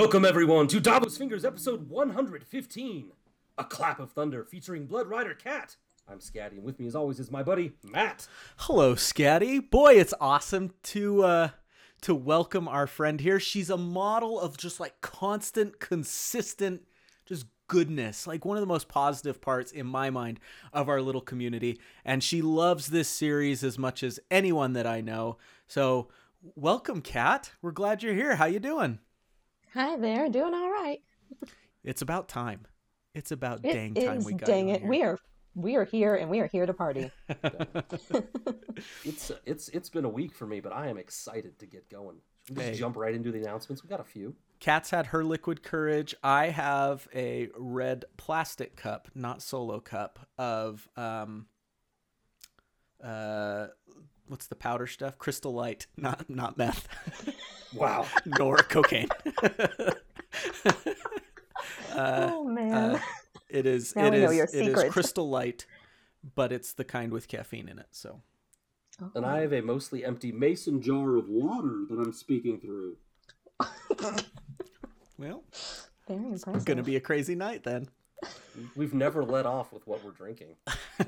Welcome everyone to Davos Fingers episode 115. A clap of thunder featuring Blood Rider Cat. I'm Scatty, and with me as always is my buddy Matt. Hello, Scatty. Boy, it's awesome to uh to welcome our friend here. She's a model of just like constant, consistent, just goodness. Like one of the most positive parts in my mind of our little community. And she loves this series as much as anyone that I know. So welcome, Kat. We're glad you're here. How you doing? Hi there, doing all right. It's about time. It's about It dang time we got dang you on it. here. We are we are here and we are here to party. It's it's it's been a week for me, but I am excited to get going. Should we just Hey. jump right into the announcements? We got a few. Kat's had her liquid courage. I have a red plastic cup, not solo cup, of um uh what's the powder stuff? Crystal light, not not meth. Wow. nor cocaine. uh, oh man. uh, it is Now it we know is your it is crystal light, but it's the kind with caffeine in it. So And I have a mostly empty mason jar of water that I'm speaking through. well, Very impressive. gonna be a crazy night then. We've never let off with what we're drinking.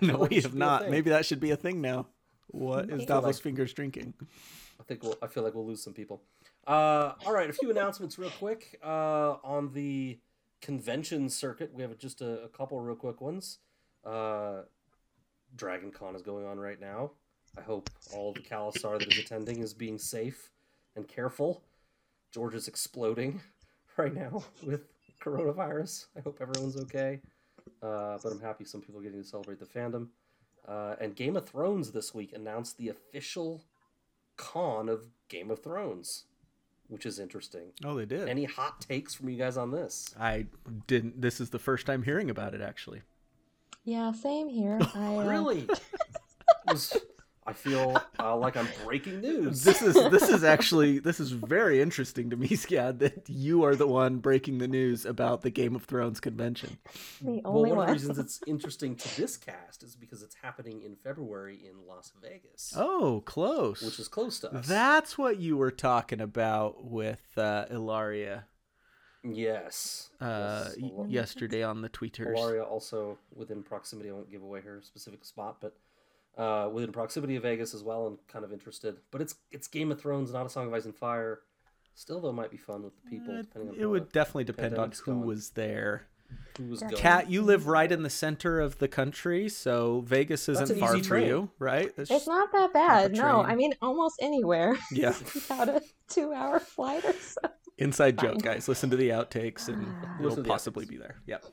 no, we have not. Maybe that should be a thing now. What is Maybe. Davos Like- fingers drinking? I think we'll, I feel like we'll lose some people. Uh, all right, a few announcements real quick. Uh, on the convention circuit, we have just a, a couple real quick ones. Uh, Dragon Con is going on right now. I hope all the Khalasar that is attending is being safe and careful. Georgia's exploding right now with coronavirus. I hope everyone's okay. Uh, but I'm happy some people are getting to celebrate the fandom. Uh, and Game of Thrones this week announced the official con of Game of Thrones, which is interesting. Oh, they did. Any hot takes from you guys on this? I didn't. This is the first time hearing about it. Actually, Yeah, same here. I, uh, Really? Was- I feel uh, like I'm breaking news. this is this is actually this is very interesting to me, Scad. That you are the one breaking the news about the Game of Thrones convention. The well, only one of one. the reasons it's interesting to this cast is because it's happening in February in Las Vegas, Oh, close. which is close to us. That's what you were talking about with uh, Ilaria yes. uh, yes. yesterday on the tweeters. Alaria also within proximity. I won't give away her specific spot, but uh, within proximity of Vegas as well. I'm kind of interested. But it's it's Game of Thrones, not a Song of Ice and Fire. Still, though, might be fun with the people. Uh, depending on it would definitely depend on who going. was there. who was Yeah. going. Kat, you live right in the center of the country, so Vegas isn't an far easy for you, right? It's It's not that bad. No. I mean almost anywhere yeah. about a two-hour flight or so. Inside Fine. joke, guys. Listen to the outtakes, and Ah. it'll Listen to the possibly be there. Yep.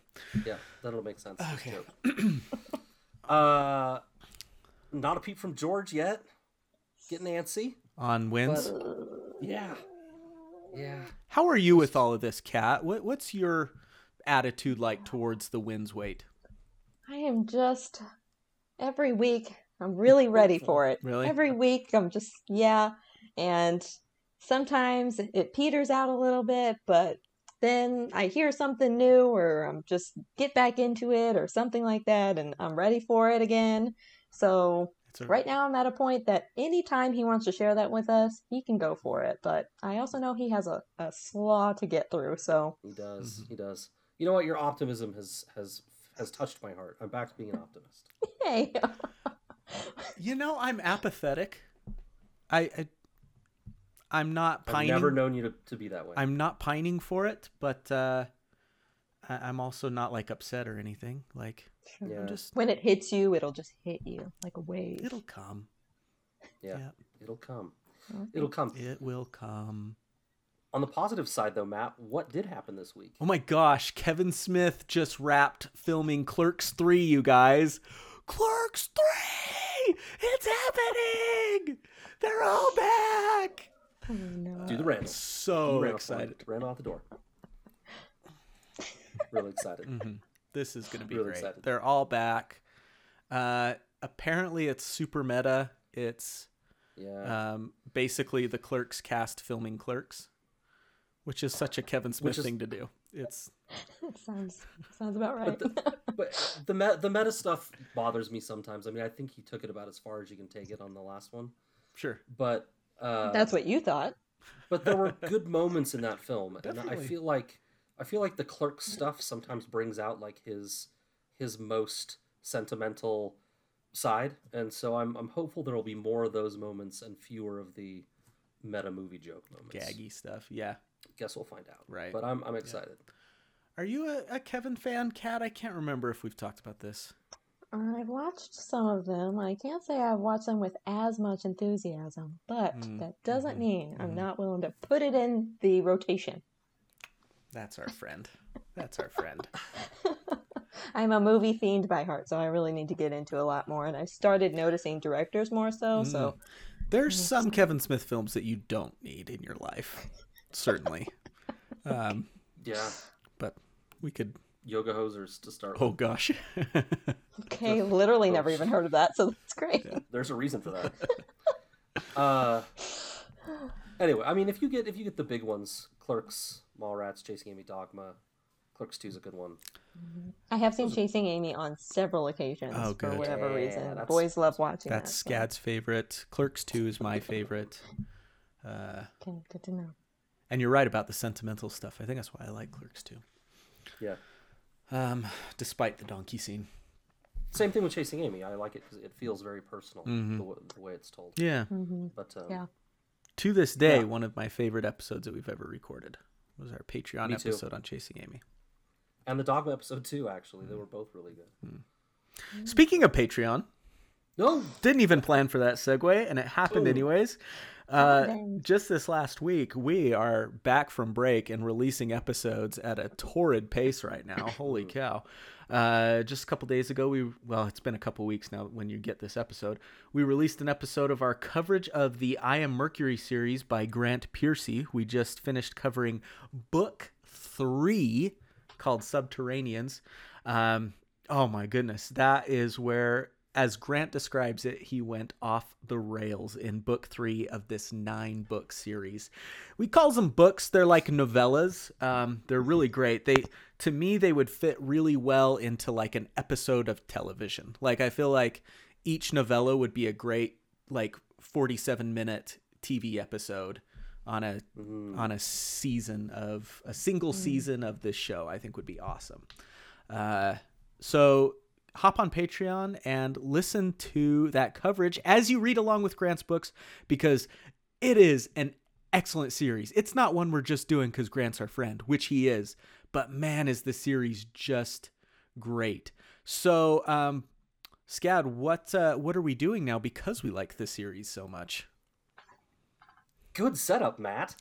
Yeah, that'll make sense. Okay. Uh, not a peep from George yet. Getting antsy. On Winds. Uh, yeah. Yeah. How are you with all of this, Kat? What, what's your attitude like towards the Winds wait? I am just every week I'm really ready for it. Really? Every week I'm just yeah, and sometimes it peters out a little bit, but then I hear something new or I'm just get back into it or something like that and I'm ready for it again. So a, right now I'm at a point that anytime he wants to share that with us, he can go for it. But I also know he has a, a slaw to get through, so He does. Mm-hmm. He does. You know what? Your optimism has has has touched my heart. I'm back to being an optimist. hey. You know, I'm apathetic. I, I I'm not pining. I've never known you to, to be that way. I'm not pining for it, but uh, I, I'm also not like upset or anything. Like Yeah. I'm just when it hits you, it'll just hit you like a wave. it'll come. yeah, yeah. it'll come. Okay. It'll come. It will come. On the positive side, though, Matt, what did happen this week? Oh my gosh, Kevin Smith just wrapped filming Clerks 3, you guys. Clerks 3! It's happening! They're all back! Oh, no. Do the Randall. So He ran off the- excited. Ran out the door. Really excited. hmm This is going to be Really great. excited. They're all back. Uh, apparently, it's super meta. It's Yeah. um, basically the Clerks cast filming Clerks, which is such a Kevin Smith is- thing to do. It's it sounds sounds about right. but the me- the meta stuff bothers me sometimes. I mean, I think he took it about as far as you can take it on the last one. sure. But uh, That's what you thought. but there were good moments in that film, and I feel like I feel like the clerk stuff sometimes brings out like his his most sentimental side, and so I'm I'm hopeful there will be more of those moments and fewer of the meta movie joke moments. Gaggy stuff. Yeah. Guess we'll find out. Right. But I'm I'm excited. Are you a, a Kevin fan, Kat? I can't remember if we've talked about this. I've watched some of them. I can't say I've watched them with as much enthusiasm, but Mm, that doesn't mhm, mean I'm mhm. not willing to put it in the rotation. That's our friend. That's our friend. I'm a movie fiend by heart, so I really need to get into a lot more. And I started noticing directors more so. So There's some Kevin Smith films that you don't need in your life. Certainly. Um, Yeah. but we could. Yoga hosers to start. Oh with. gosh. okay, literally never even heard of that. So that's great. There's a reason for that. uh. Anyway, I mean, if you get if you get the big ones, Clerks, Mallrats, Chasing Amy, Dogma, Clerks Two is a good one. I have seen Chasing Amy on several occasions Oh, for whatever Yeah, reason. Boys love watching That's that. so- Scad's favorite. Clerks 2 is my favorite. Uh, Okay, good to know. and you're right about the sentimental stuff. I think that's why I like Clerks 2. Yeah. Um, despite the donkey scene. Same thing with Chasing Amy. I like it because it feels very personal Mhm. the, w- the way it's told. Yeah. hmm But um, Yeah. To this day, Yeah. one of my favorite episodes that we've ever recorded was our Patreon Me too. episode on Chasing Amy. and the Dogma episode too. Actually, they hmm. were both really good. Hmm. Speaking of Patreon, No, didn't even plan for that segue, and it happened Ooh. anyways. Uh, just this last week, we are back from break and releasing episodes at a torrid pace right now. Holy cow! Uh, just a couple days ago, we well, it's been a couple weeks now when you get this episode. We released an episode of our coverage of the I Am Mercury series by Grant Piercy. We just finished covering book three called Subterraneans. Um, oh my goodness, that is where, as Grant describes it, he went off the rails in book three of this nine book series. We call them books. They're like novellas. Um, they're really great. They, to me, they would fit really well into like an episode of television. Like I feel like each novella would be a great like forty-seven minute TV episode on a Mhm. on a season of a single season of this show i think would be awesome uh, so hop on patreon and listen to that coverage as you read along with grant's books because it is an excellent series it's not one we're just doing because grant's our friend which he is but man is the series just great so um scad what uh, what are we doing now because we like this series so much good setup, Matt.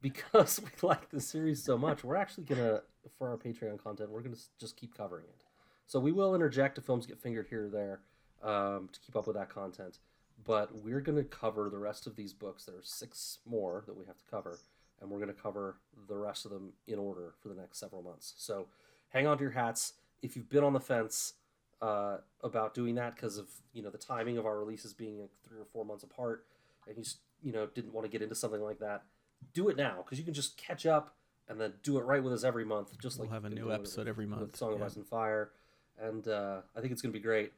Because we like the series so much, we're actually gonna for our Patreon content, we're gonna just keep covering it. So we will interject if films get fingered here or there um, to keep up with that content. But we're gonna cover the rest of these books. There are six more that we have to cover, and we're gonna cover the rest of them in order for the next several months. So hang on to your hats. If you've been on the fence uh, about doing that because of you know the timing of our releases being like three or four months apart, and you you know didn't want to get into something like that, do it now because you can just catch up and then do it right with us every month. Just like We'll like have a new episode every month, with Song of yeah. Ice and Fire, and uh, I think it's gonna be great.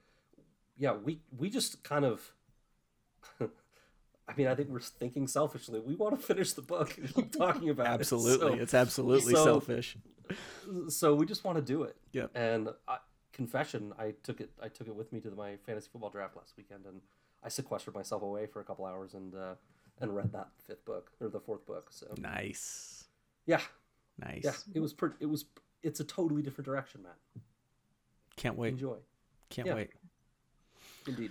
Yeah, we we just kind of. I mean, I think we're thinking selfishly. We want to finish the book and keep talking about absolutely it. it's absolutely so- selfish So, we just want to do it. Yeah. And I, confession, I took it. I took it with me to my fantasy football draft last weekend, and I sequestered myself away for a couple hours and uh, and read that fifth book or the fourth book. So nice yeah, nice yeah, it was. Per- it was. It's a totally different direction, Matt. Can't wait Enjoy. can't Yeah. wait Indeed.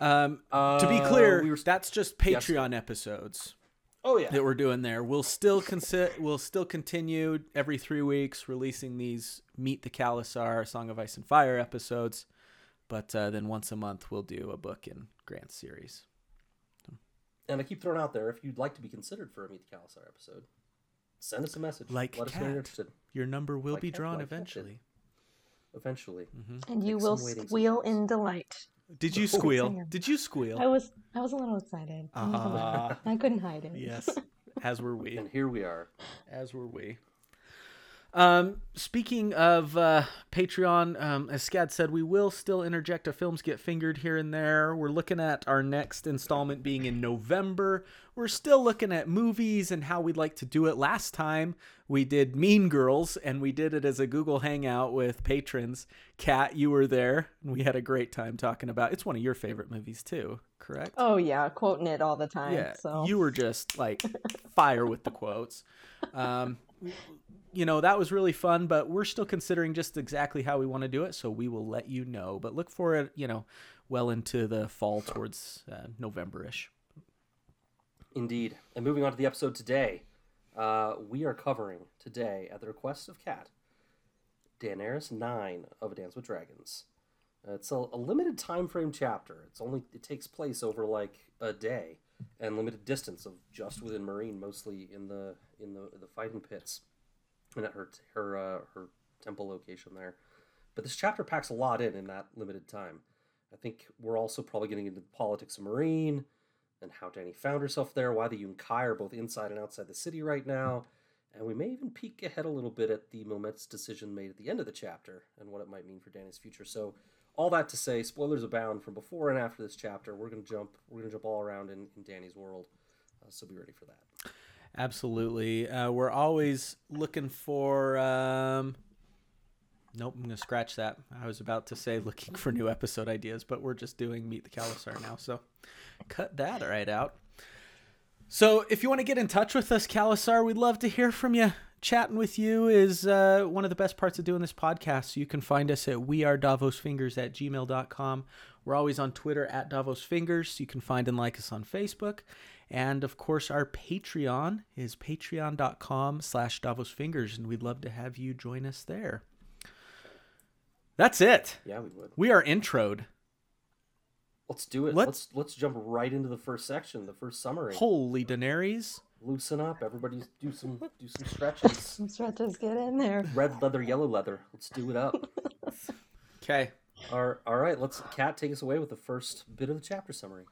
um Uh, to be clear we were. that's just Yes. patreon episodes oh yeah. that we're doing there we'll still consi- we'll still continue every three weeks releasing these meet the Khalasar song of ice and fire episodes but uh, then once a month we'll do a book in grant's series And I keep throwing out there if you'd like to be considered for a Meet the Khalasar episode, send us a message. Like Let us know you're interested. your number will Like be Kat- drawn like did. Eventually Eventually. And you Take will squeal in delight. did you Oh, squeal did you squeal? I squeal was I was a little excited. I'm not gonna lie. Ah, I couldn't hide it. yes as were we And here we are. as were we. Um, speaking of uh, Patreon, um, as Scad said, we will still interject a films get fingered here and there. We're looking at our next installment being in November. We're still looking at movies and how we'd like to do it. Last time we did Mean Girls, and we did it as a Google Hangout with patrons. Kat, you were there, and we had a great time talking about. It's one of your favorite movies too, correct? Oh yeah, quoting it all the time. Yeah, so you were just like fire with the quotes. Um, you know that was really fun, but we're still considering just exactly how we want to do it, so we will let you know. But look for it, you know, well into the fall towards uh, November-ish. Indeed. And moving on to the episode today, uh, we are covering today, at the request of Kat, Daenerys 9 of A Dance with Dragons. Uh, it's a, a limited time frame chapter. It's only it takes place over like a day and limited distance of just within Meereen, mostly in the in the the fighting pits and at her her uh, her temple location there. But this chapter packs a lot in in that limited time. I think we're also probably getting into the politics of Meereen and how Dany found herself there, why the Yunkai are both inside and outside the city right now, and we may even peek ahead a little bit at the momentous decision made at the end of the chapter and what it might mean for Dany's future. So, all that to say, spoilers abound from before and after this chapter. We're gonna jump, we're gonna jump all around in, in Dany's world, uh, so be ready for that. Absolutely. Uh, we're always looking for. Um... Nope, I'm going to scratch that. I was about to say looking for new episode ideas, but we're just doing Meet the Khalasar now. So cut that right out. So if you want to get in touch with us, Khalasar, we'd love to hear from you. Chatting with you is uh, one of the best parts of doing this podcast. So you can find us at wearedavosfingers at gmail.com. We're always on Twitter at Davos Fingers. You can find and like us on Facebook. And of course, our Patreon is patreon.com slash Davos Fingers, and we'd love to have you join us there. That's it. Yeah, we would. We are introed. Let's do it. Let's- Let's let's jump right into the first section, the first summary. Holy Daenerys. Loosen up, everybody. Do some do some stretches. some stretches get in there. Red leather, yellow leather. Let's do it up. Okay. all, all right, let's Kat take us away with the first bit of the chapter summary.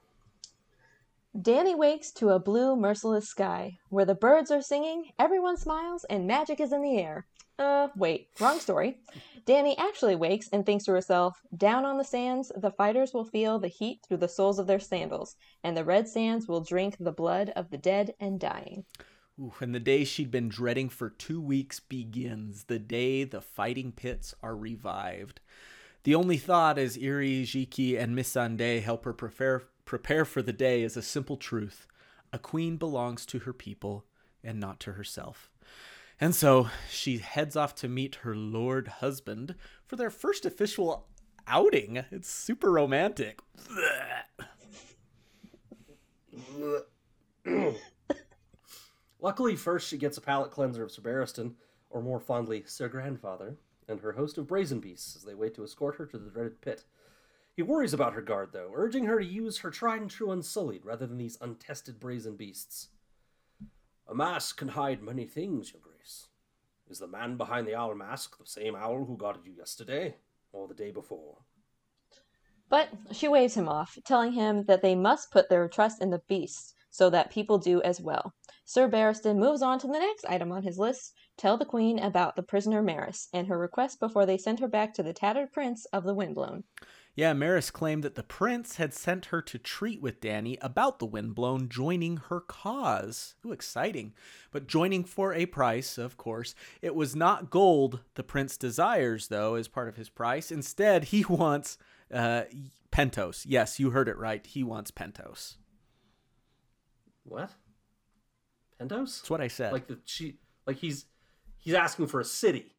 Dany wakes to a blue, merciless sky where the birds are singing, everyone smiles, and magic is in the air. Uh, wait, wrong story. Dany actually wakes and thinks to herself, Down on the sands, the fighters will feel the heat through the soles of their sandals, and the red sands will drink the blood of the dead and dying. Ooh, and the day she'd been dreading for two weeks begins. The day the fighting pits are revived. The only thought as Irri, Jhiqui, and Missandei help her prepare prepare for the day is a simple truth. A queen belongs to her people and not to herself. And so she heads off to meet her lord husband for their first official outing. It's super romantic. Luckily, first she gets a palate cleanser of Sir Barristan, or more fondly, Sir Grandfather, and her host of brazen beasts as they wait to escort her to the dreaded pit. He worries about her guard, though, urging her to use her tried and true Unsullied rather than these untested brazen beasts. A mask can hide many things, Your Grace. Is the man behind the owl mask the same owl who guarded you yesterday, or the day before? But she waves him off, telling him that they must put their trust in the beasts so that people do as well. Sir Barristan moves on to the next item on his list tell the Queen about the prisoner Meris and her request before they send her back to the tattered prince of the Windblown. Yeah, Meris claimed that the prince had sent her to treat with Dany about the Windblown joining her cause. Ooh, exciting. But joining for a price, of course. It was not gold the prince desires, though, as part of his price. Instead, he wants uh, Pentos. Yes, you heard it right. He wants Pentos. What? Pentos? That's what I said. Like the she, like he's he's asking for a city,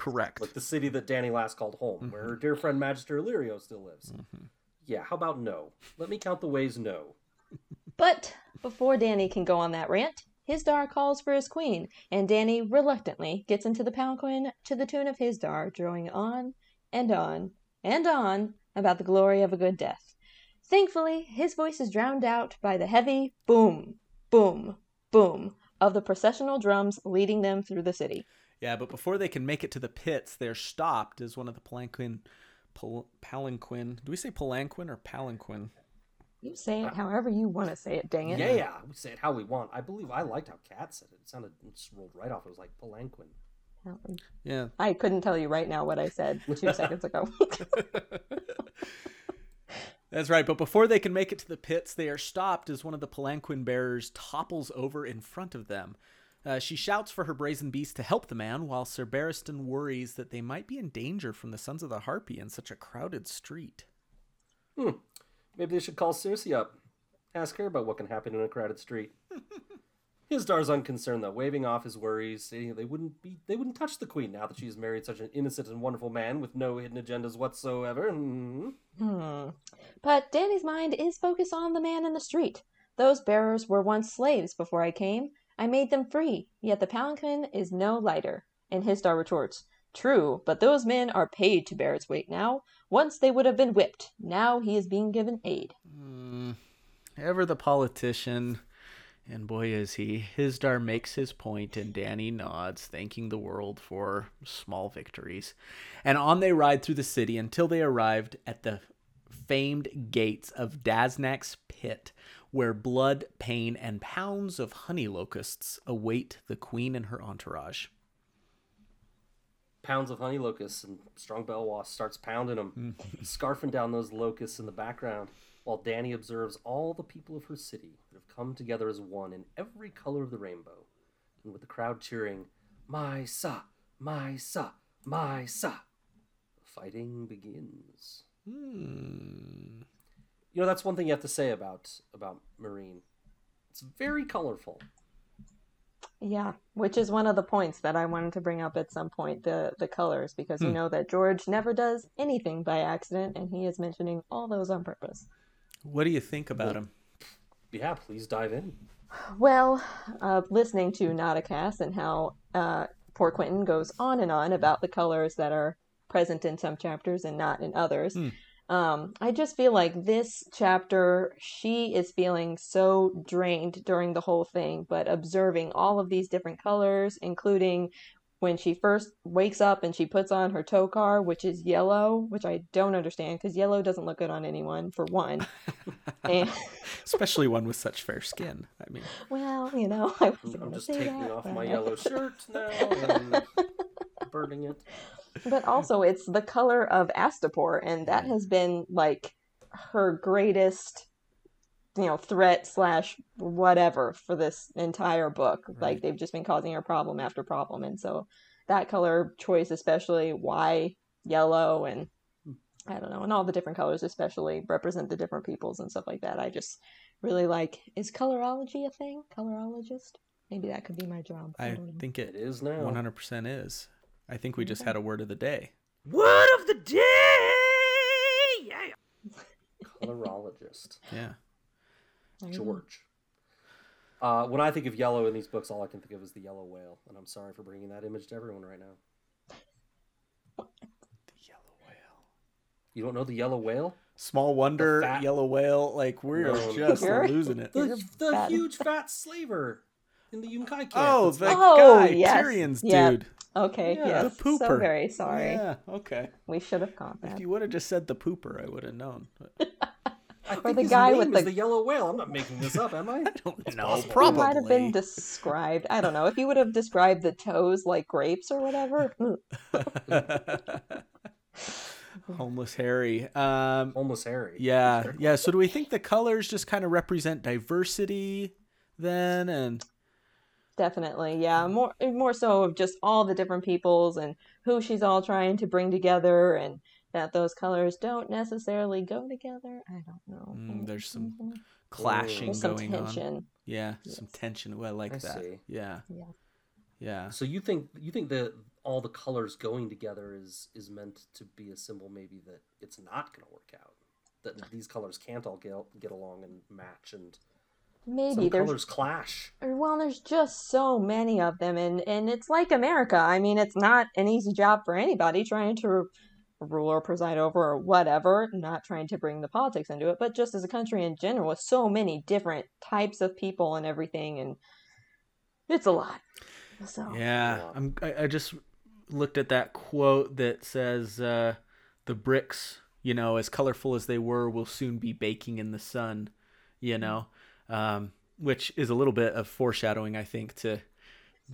Correct. like the city that Dany last called home, where her mm-hmm. dear friend Magister Illyrio still lives. Mm-hmm. Yeah, how about no? Let me count the ways no. But before Dany can go on that rant, Hizdahr calls for his queen, and Dany reluctantly gets into the palanquin to the tune of Hizdahr, drawing on and on and on about the glory of a good death. Thankfully, his voice is drowned out by the heavy boom, boom, boom of the processional drums leading them through the city. Yeah, but before they can make it to the pits, they're stopped as one of the palanquin. Pal- palanquin. Do we say palanquin or palanquin? You say it uh, however you want to say it, dang it. Yeah, yeah, we say it how we want. I believe I liked how Kat said it. It sounded it just rolled right off. It was like palanquin. Yeah. I couldn't tell you right now what I said two seconds ago. That's right. But before they can make it to the pits, they are stopped as one of the palanquin bearers topples over in front of them. Uh, she shouts for her brazen beast to help the man, while Sir Barristan worries that they might be in danger from the Sons of the Harpy in such a crowded street. Hmm. Maybe they should call Cersei up. Ask her about what can happen in a crowded street. Hizdahr's unconcerned though, waving off his worries, saying they wouldn't be they wouldn't touch the queen now that she's married such an innocent and wonderful man with no hidden agendas whatsoever. Hmm. Hmm. But Dany's mind is focused on the man in the street. Those bearers were once slaves before I came. I made them free, yet the palanquin is no lighter. And Hizdahr retorts, True, but those men are paid to bear its weight now. Once they would have been whipped. Now he is being given aid. Mm, ever the politician, and boy is he. Hizdahr makes his point, and Dany nods, thanking the world for small victories. And on they ride through the city until they arrived at the famed gates of Daznak's pit, where blood, pain, and pounds of honey locusts await the queen and her entourage. Pounds of honey locusts and Strong Bell Belwas starts pounding them, scarfing down those locusts in the background, while Dany observes all the people of her city that have come together as one in every color of the rainbow, and with the crowd cheering, "Mhysa, my sa, Mhysa," the fighting begins. Hmm. You know, that's one thing you have to say about about Meereen. It's very colorful. Yeah, which is one of the points that I wanted to bring up at some point the the colors because you Hmm. know that George never does anything by accident and he is mentioning all those on purpose. What do you think about him? Yeah, please dive in. Well, uh, listening to Nauticast and how uh, poor Quentin goes on and on about the colors that are present in some chapters and not in others, Hmm. Um, I just feel like this chapter, she is feeling so drained during the whole thing, but observing all of these different colors, including when she first wakes up and she puts on her tokar, which is yellow, which I don't understand because yellow doesn't look good on anyone, for one. and, Especially one with such fair skin. I mean, well, you know, I wasn't I'm just say taking that, off but- my yellow shirt now and burning it. But also it's the color of Astapor, and that mm. has been like her greatest, you know, threat slash whatever for this entire book. Like they've just been causing her problem after problem, and so that color choice, especially why yellow and hmm. I don't know, and all the different colors, especially represent the different peoples and stuff like that. I just really like. Is colorology a thing? Colorologist? Maybe that could be my job. I don't think It it is now. 100% is. I think we just had a word of the day. Word of the day! Yeah. Colorologist. Yeah. I don't know. George. Uh, when I think of yellow in these books, all I can think of is the yellow whale, and I'm sorry for bringing that image to everyone right now. The yellow whale. You don't know the yellow whale? Small wonder, fat- yellow whale. Like, we're No. just You're- losing it. The, the bad. huge fat slaver in the Yunkai camp. Oh, It's the like- Oh, guy, yes. Tyrion's Yeah. dude. Okay, Yeah, yes. the pooper. So very sorry. Yeah, okay. We should have caught If that. you would have just said the pooper, I would have known. I Or think the his guy name with is the- the yellow whale. I'm not making this up, am I? I don't know. possible. It Probably. might have been described. I don't know. If you would have described the toes like grapes or whatever. Homeless Harry. Um, Almost Harry. yeah, yeah. So do we think the colors just kind of represent diversity then? And Definitely, yeah. More more so of just all the different peoples and who she's all trying to bring together and that those colors don't necessarily go together. I don't know. Mm, there's some Mhm. clashing there's some going on. tension. Yeah, some tension. Well, I like I that. see. Yeah, Yeah. yeah. So you think you think that all the colors going together is is meant to be a symbol, maybe that it's not going to work out. That these colors can't all get get along and match, and Maybe some there's colors clash. Well, there's just so many of them, and and it's like America. I mean, it's not an easy job for anybody trying to rule or preside over or whatever. Not trying to bring the politics into it, but just as a country in general, with so many different types of people and everything, and it's a lot. So Yeah, Yeah. I'm. I, I just looked at that quote that says, uh, "The bricks, you know, as colorful as they were, will soon be baking in the sun." You know, um, which is a little bit of foreshadowing, I think, to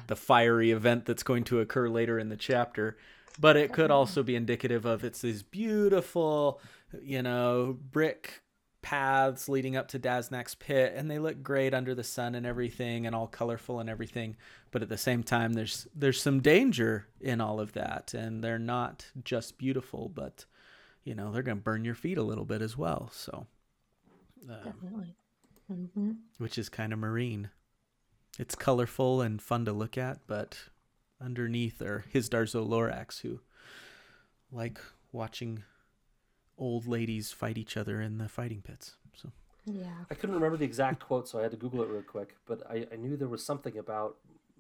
the fiery event that's going to occur later in the chapter. But it could also be indicative of it's these beautiful, you know, brick paths leading up to Daznak's pit, and they look great under the sun and everything, and all colorful and everything. But at the same time, there's there's some danger in all of that, and they're not just beautiful, but you know they're going to burn your feet a little bit as well. So, um, Definitely. Hmm which is kind of Meereen. It's colorful and fun to look at, but underneath are Hizdahr zo Loraq who like watching old ladies fight each other in the fighting pits. So Yeah. I couldn't remember the exact quote, so I had to Google it real quick. But I, I knew there was something about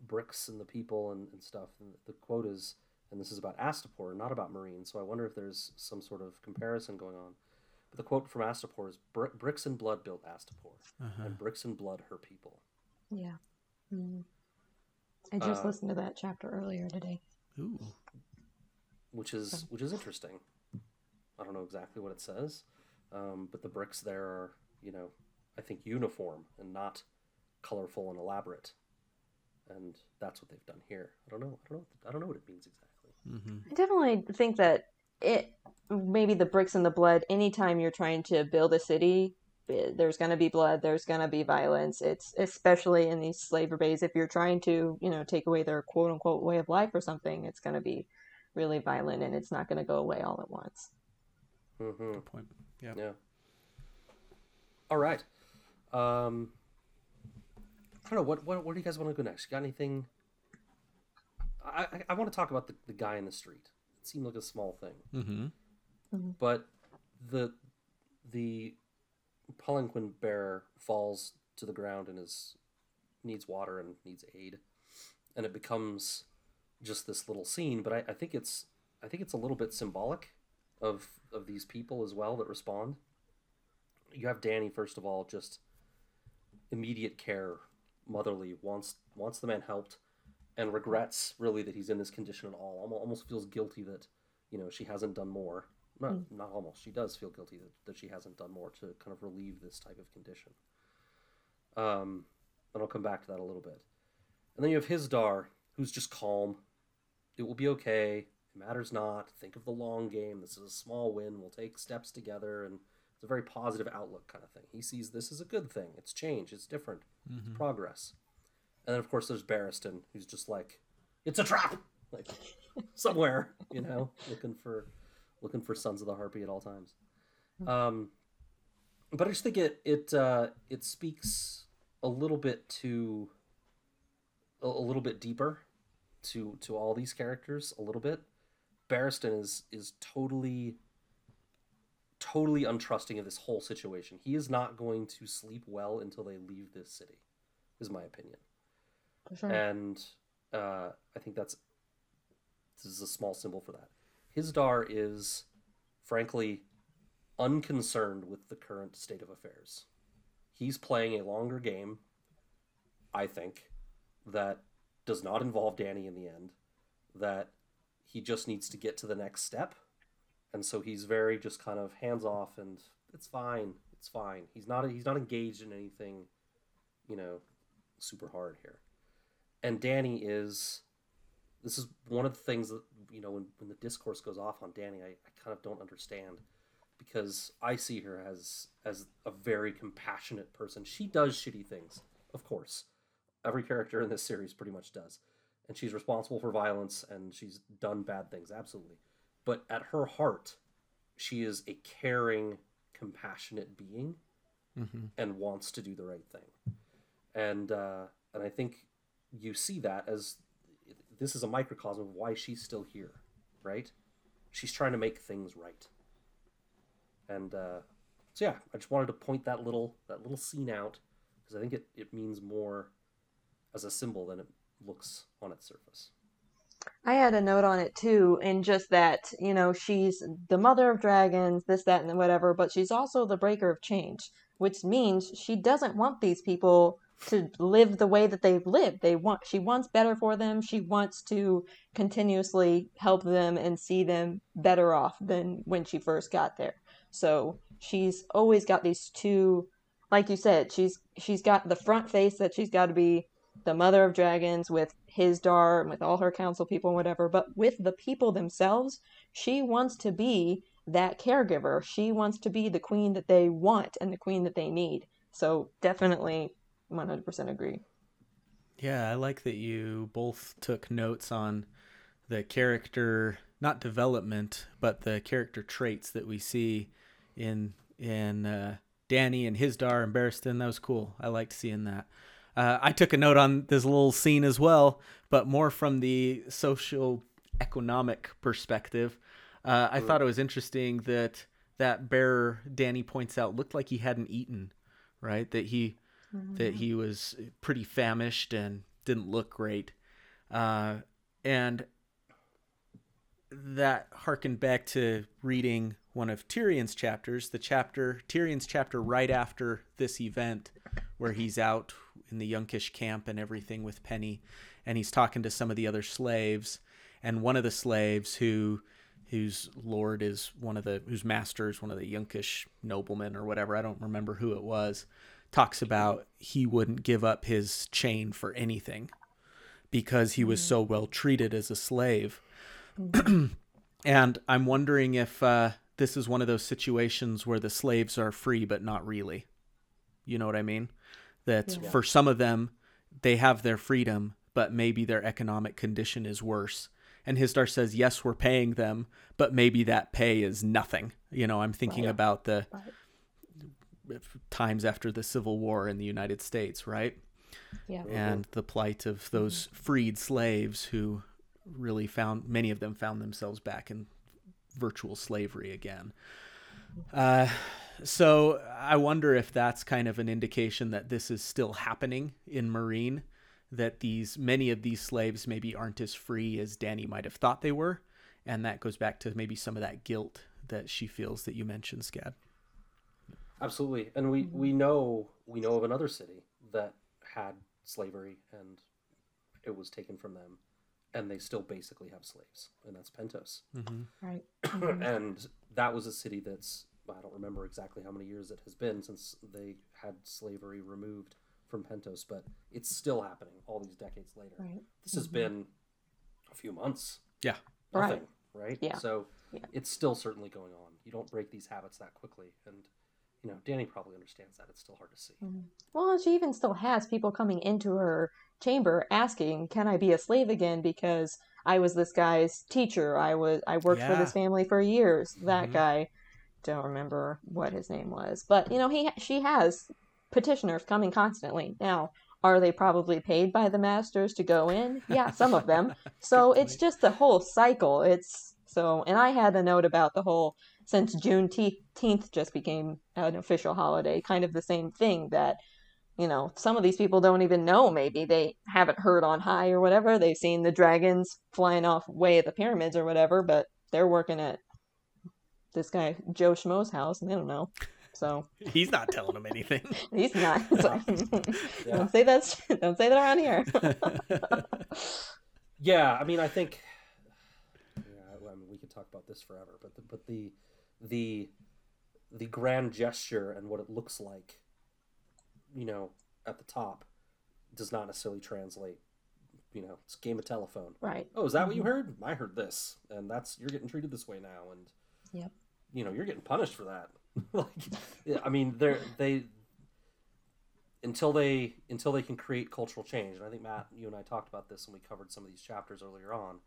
bricks and the people and, and stuff. And the quote is, and this is about Astapor, not about Meereen. So I wonder if there's some sort of comparison going on. But the quote from Astapor is, "Br- "Bricks and blood built Astapor, uh-huh. and bricks and blood her people." Yeah. Mhm. I just Uh, listened to that chapter earlier today. Ooh. which is which is interesting. I don't know exactly what it says, um, but the bricks there are, you know, I think uniform and not colorful and elaborate, and that's what they've done here. I don't know. I don't know. I don't know what it means exactly. hmm I definitely think that it maybe the bricks and the blood. Anytime you're trying to build a city, eh, there's going to be blood. There's going to be violence. It's especially in these slaver bays. If you're trying to, you know, take away their quote unquote way of life or something, it's going to be really violent, and it's not going to go away all at once. hmm Good point. Yeah. Yeah. All right. Um, I don't know. What, what where do you guys want to go next? You got anything? I I, I want to talk about the, the guy in the street. It seemed like a small thing. Mm-hmm. Mm-hmm. but the the palanquin bearer falls to the ground and is needs water and needs aid. And it becomes just this little scene but I, I think it's i think it's a little bit symbolic of of these people as well that respond. You have Dany first of all just immediate care motherly wants wants the man helped and regrets really that he's in this condition at all. Almost feels guilty that you know she hasn't done more not, Mm. not almost. She does feel guilty that, that she hasn't done more to kind of relieve this type of condition. Um and i'll come back to that a little bit. And then you have Hizdahr, who's just calm. It will be okay. It matters not. Think of the long game. This is a small win. We'll take steps together and it's a very positive outlook kind of thing. He sees this as a good thing. It's change. It's different. Mm-hmm. progress. And then of course there's Barristan, who's just like it's a trap! Like somewhere you know looking for looking for sons of the harpy at all times. Um but i just think it it uh it speaks a little bit to a, a little bit deeper to to all these characters a little bit. Barristan is is totally totally untrusting of this whole situation. He is not going to sleep well until they leave this city is my opinion. Sure. and uh, I think that's this is a small symbol for that. Hizdahr is, frankly, unconcerned with the current state of affairs. He's playing a longer game, I think, that does not involve Dany in the end. That he just needs to get to the next step, and so he's very just kind of hands off, and it's fine, it's fine. He's not he's not engaged in anything, you know, super hard here and Dany is this is one of the things that you know when, when the discourse goes off on Dany I, I kind of don't understand because I see her as as a very compassionate person she does shitty things of course every character in this series pretty much does and she's responsible for violence and she's done bad things absolutely but at her heart she is a caring compassionate being Mm-hmm. and wants to do the right thing. And uh, and I think you see that as this is a microcosm of why she's still here, right? She's trying to make things right. And uh, so yeah, I just wanted to point that little that little scene out because I think it, it means more as a symbol than it looks on its surface. I had a note on it too, and just that, you know, she's the mother of dragons, this, that, and whatever, but she's also the breaker of change, which means she doesn't want these people to live the way that they've lived. They want she wants better for them. She wants to continuously help them and see them better off than when she first got there. So she's always got these two like you said, she's she's got the front face that she's got to be the mother of dragons, with Hizdahr, and with all her council people and whatever, but with the people themselves, she wants to be that caregiver. She wants to be the queen that they want and the queen that they need. So definitely 100% agree. Yeah, I like that you both took notes on the character not development, but the character traits that we see in in uh, Dany and Hizdahr and Barristan. That was cool. I liked seeing that. Uh, I took a note on this little scene as well, but more from the social economic perspective. Uh, I thought it was interesting that that bear Dany points out looked like he hadn't eaten, right? That he mm-hmm. that he was pretty famished and didn't look great, uh, and that harkened back to reading one of Tyrion's chapters, the chapter Tyrion's chapter right after this event, where he's out in the Yunkish camp and everything with Penny, and he's talking to some of the other slaves, and one of the slaves who whose lord is one of the whose master is one of the Yunkish noblemen or whatever, I don't remember who it was, talks about he wouldn't give up his chain for anything because he was so well treated as a slave and I'm wondering if uh, this is one of those situations where the slaves are free, but not really. You know what I mean? That yeah. for some of them, they have their freedom, but maybe their economic condition is worse. And Hisdar says, yes, we're paying them, but maybe that pay is nothing. You know, I'm thinking right. about the right. Times after the Civil War in the United States, right? Yeah. Uh-huh. And the plight of those mm-hmm. freed slaves who really found many of them found themselves back in virtual slavery again. Mm-hmm. Uh, so I wonder if that's kind of an indication that this is still happening in Meereen, that these many of these slaves maybe aren't as free as Dany might have thought they were, and that goes back to maybe some of that guilt that she feels that you mentioned, Scad. Absolutely, and we we know we know of another city that had slavery and it was taken from them and they still basically have slaves, and that's Pentos. Mm-hmm. Right. and that was a city that's I don't remember exactly how many years it has been since they had slavery removed from Pentos, but it's still happening all these decades later. Right. This has mm-hmm. been a few months. Yeah. Nothing. Right. right? Yeah. So yeah. it's still certainly going on. You don't break these habits that quickly, and you know, Dany probably understands that. It's still hard to see. Mm-hmm. Well, she even still has people coming into her chamber asking, "Can I be a slave again?" Because I was this guy's teacher. I was I worked yeah. for this family for years. That mm-hmm. guy, don't remember what his name was, but you know, he she has petitioners coming constantly. Now, are they probably paid by the masters to go in? Yeah, some of them. so it's just the whole cycle. It's so, and I had a note about the whole since Juneteenth just became an official holiday, kind of the same thing that, you know, some of these people don't even know. Maybe they haven't heard on high or whatever. They've seen the dragons flying off way at the pyramids or whatever, but they're working at this guy Joe Schmo's house and they don't know. So he's not telling them anything. he's not. So, yeah. Don't say that. Don't say that around here. yeah, I mean, I think. Yeah, I mean, we could talk about this forever, but the, but the the the grand gesture and what it looks like, you know, at the top, does not necessarily translate. You know, it's game of telephone. Right. Oh, is that mm-hmm. what you mm-hmm. heard? I heard this, and that's you're getting treated this way now, and yep. You know, you're getting punished for that. like, I mean, they're they until they until they can create cultural change, and I think Matt, you and I talked about this, and we covered some of these chapters earlier on.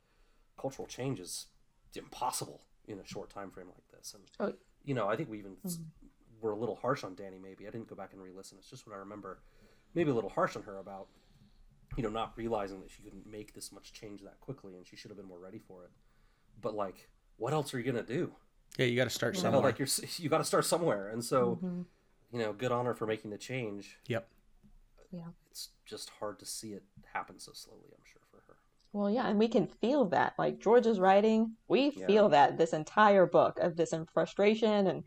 Cultural change is impossible in a short time frame like this. And oh. you know, I think we even mm-hmm. were a little harsh on Dany. Maybe I didn't go back and re-listen. It's just what I remember. Maybe a little harsh on her about you know not realizing that she couldn't make this much change that quickly, and she should have been more ready for it. But like, what else are you gonna do? Yeah, you got to start you somewhere. Know, like you're you got to start somewhere, and so mm-hmm. you know, good on her for making the change. Yep. Yeah. It's just hard to see it happen so slowly. I'm sure. Well, yeah, and we can feel that. Like George's writing, we yeah. feel that this entire book of this frustration and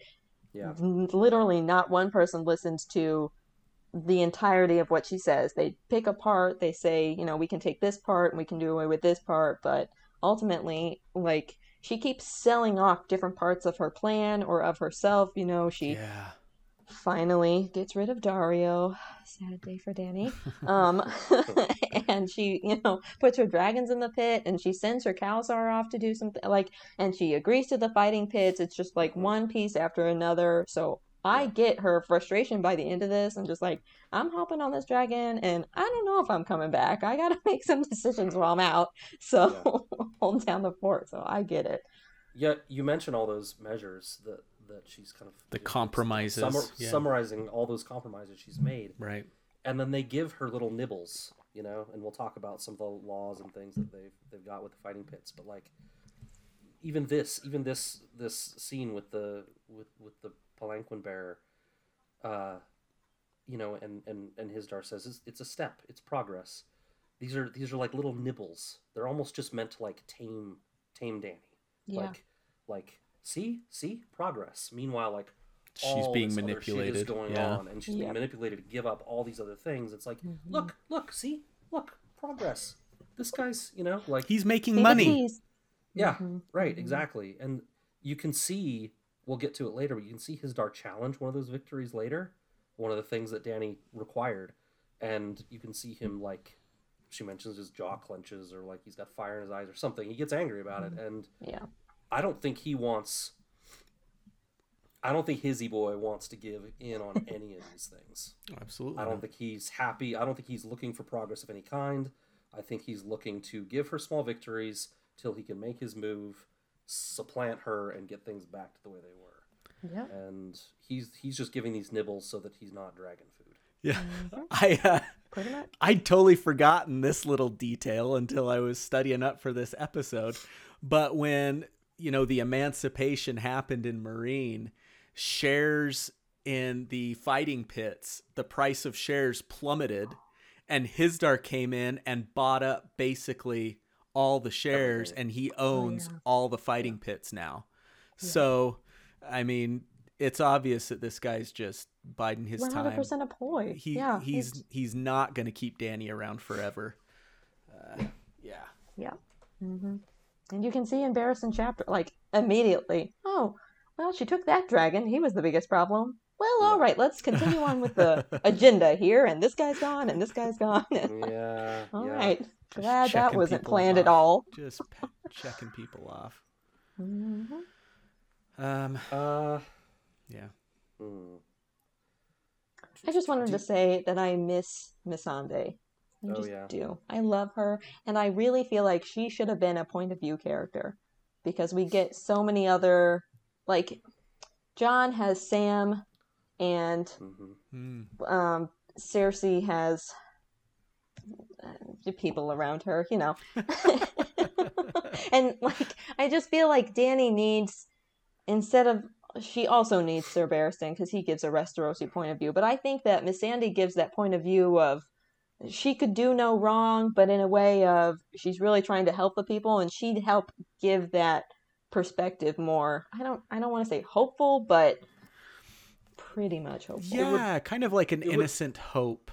yeah. literally not one person listens to the entirety of what she says. They pick apart, they say, you know, we can take this part and we can do away with this part, but ultimately, like she keeps selling off different parts of her plan or of herself, you know, she yeah. Finally gets rid of Daario. Sad day for Dany. Um, and she, you know, puts her dragons in the pit, and she sends her Khalasar off to do something like, and she agrees to the fighting pits. It's just like one piece after another. So I get her frustration by the end of this. I'm just like, I'm hopping on this dragon, and I don't know if I'm coming back. I gotta make some decisions while I'm out. So hold down the fort. So I get it. Yeah, you mentioned all those measures that that she's kind of The compromises, summar- yeah. summarizing all those compromises she's made, Right. and then they give her little nibbles, you know. And we'll talk about some of the laws and things that they've they've got with the fighting pits, but like even this, even this this scene with the with with the palanquin bearer, uh, you know, and and and Hizdahr says it's, it's a step, it's progress. These are these are like little nibbles. They're almost just meant to like tame tame Dany. Yeah. Like like see see progress. Meanwhile, like She's all being this other shit manipulated. is going yeah. on, and she's being manipulated to give up all these other things. It's like Mhm. look look see look progress. This guy's you know like He's making See money. keys. yeah Mhm. right Mhm. exactly, and you can see we'll get to it later, but you can see Hizdahr challenge one of those victories later. One of the things that Dany required, and you can see him like she mentions his jaw clenches or like he's got fire in his eyes or something. He gets angry about it, and Yeah. I don't think he wants. I don't think Hizzy Boy wants to give in on any of these things. Absolutely. I don't think he's happy. I don't think he's looking for progress of any kind. I think he's looking to give her small victories till he can make his move, supplant her, and get things back to the way they were. Yeah. And he's he's just giving these nibbles so that he's not dragon food. Yeah. Mhm. I uh, Pretty much. I'd totally forgotten this little detail until I was studying up for this episode. But when, you know, the emancipation happened in Meereen, shares in the fighting pits, the price of shares plummeted, and Hizdahr came in and bought up basically all the shares, and he owns yeah. all the fighting pits now. So, I mean, it's obvious that this guy's just biding his One hundred time percent a ploy. he yeah. he's it's- he's not going to keep Dany around forever. Uh, yeah. Yeah. hmm And you can see in Barristan chapter, like immediately, oh, well, she took that dragon. He was the biggest problem. Well, all Yeah. right, let's continue on with the agenda here. And this guy's gone, and this guy's gone. Yeah. All yeah. right, glad that wasn't people planned at all. Just pe- checking people off. hmm Um. Uh. Yeah. hmm. I just wanted Do- to say that I miss Missandei. I Oh, just yeah. do. I love her, and I really feel like she should have been a point of view character because we get so many other like Jon has Sam and Mhm. Mm. um, Cersei has uh, the people around her, you know. and like, I just feel like Dany needs instead of she also needs Sir Barristan because he gives a Westerosi point of view. But I think that Missandei gives that point of view of she could do no wrong, but in a way of she's really trying to help the people, and she'd help give that perspective more. I don't, I don't want to say hopeful, but pretty much hopeful. Yeah, kind of like an it would- innocent hope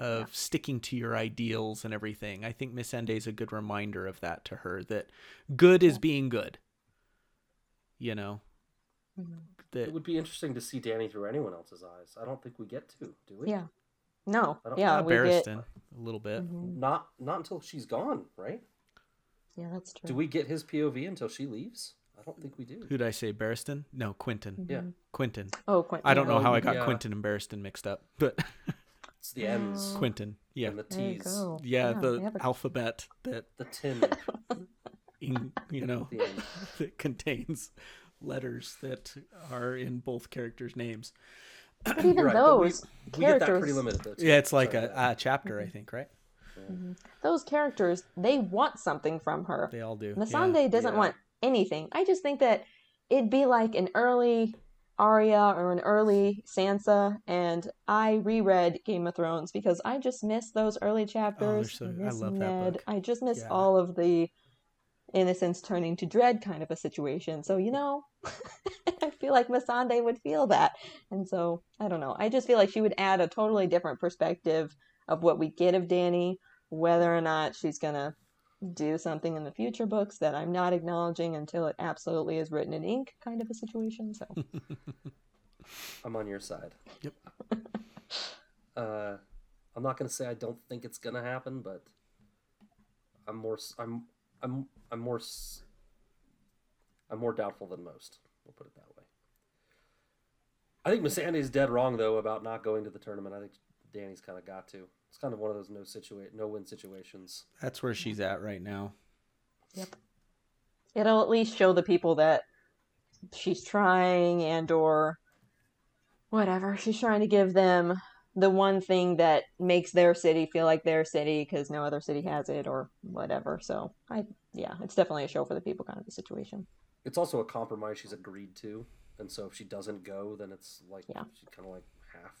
of sticking to your ideals and everything. I think Missandei is a good reminder of that to her that good is being good. You know Mhm. that It would be interesting to see Dany through anyone else's eyes. I don't think we get to, do we? Yeah. No. I don't- Yeah, uh, get. Barristan a little bit. Mhm. Not not until she's gone, right? Yeah, that's true. Do we get his POV until she leaves? I don't think we do. Who did I say? Barristan? No, Quentyn. Yeah. Mhm. Quentyn. Oh, quite. I don't know Oh, how I got yeah. Quentyn and Barristan mixed up, but It's the N's Oh. Quentyn. Yeah. and the T's. go. Yeah, the a- alphabet that The tin. in, you know that contains letters that are in both characters' names. But even Right, but we- those We get that characters, pretty limited though. Yeah, it's like a, a chapter, I think, right? Mm-hmm. those characters, they want something from her. They all do. Missandei doesn't Yeah. want anything. I just think that it'd be like an early Arya or an early Sansa, and I reread Game of Thrones because I just miss those early oh, chapters. so- I miss love that book. I just miss Yeah. all of the innocence turning to dread kind of a situation. So you know, I feel like Missandei would feel that, and so I don't know. I just feel like she would add a totally different perspective of what we get of Dany, whether or not she's gonna do something in the future books that I'm not acknowledging until it absolutely is written in ink, kind of a situation. So I'm on your side. Yep. Uh, I'm not gonna say I don't think it's gonna happen, but I'm more s- I'm I'm I'm more s- I'm more doubtful than most. We'll put it that way. I think Missandei's dead wrong though about not going to the tournament. I think Dany's kind of got to. It's kind of one of those no situa- no win situations. That's where she's at right now. Yep. It'll at least show the people that she's trying and or whatever. She's trying to give them the one thing that makes their city feel like their city because no other city has it or whatever. So I yeah, it's definitely a show for the people kind of the situation. It's also a compromise she's agreed to, and so if she doesn't go, then it's like Yeah. she kind of like half,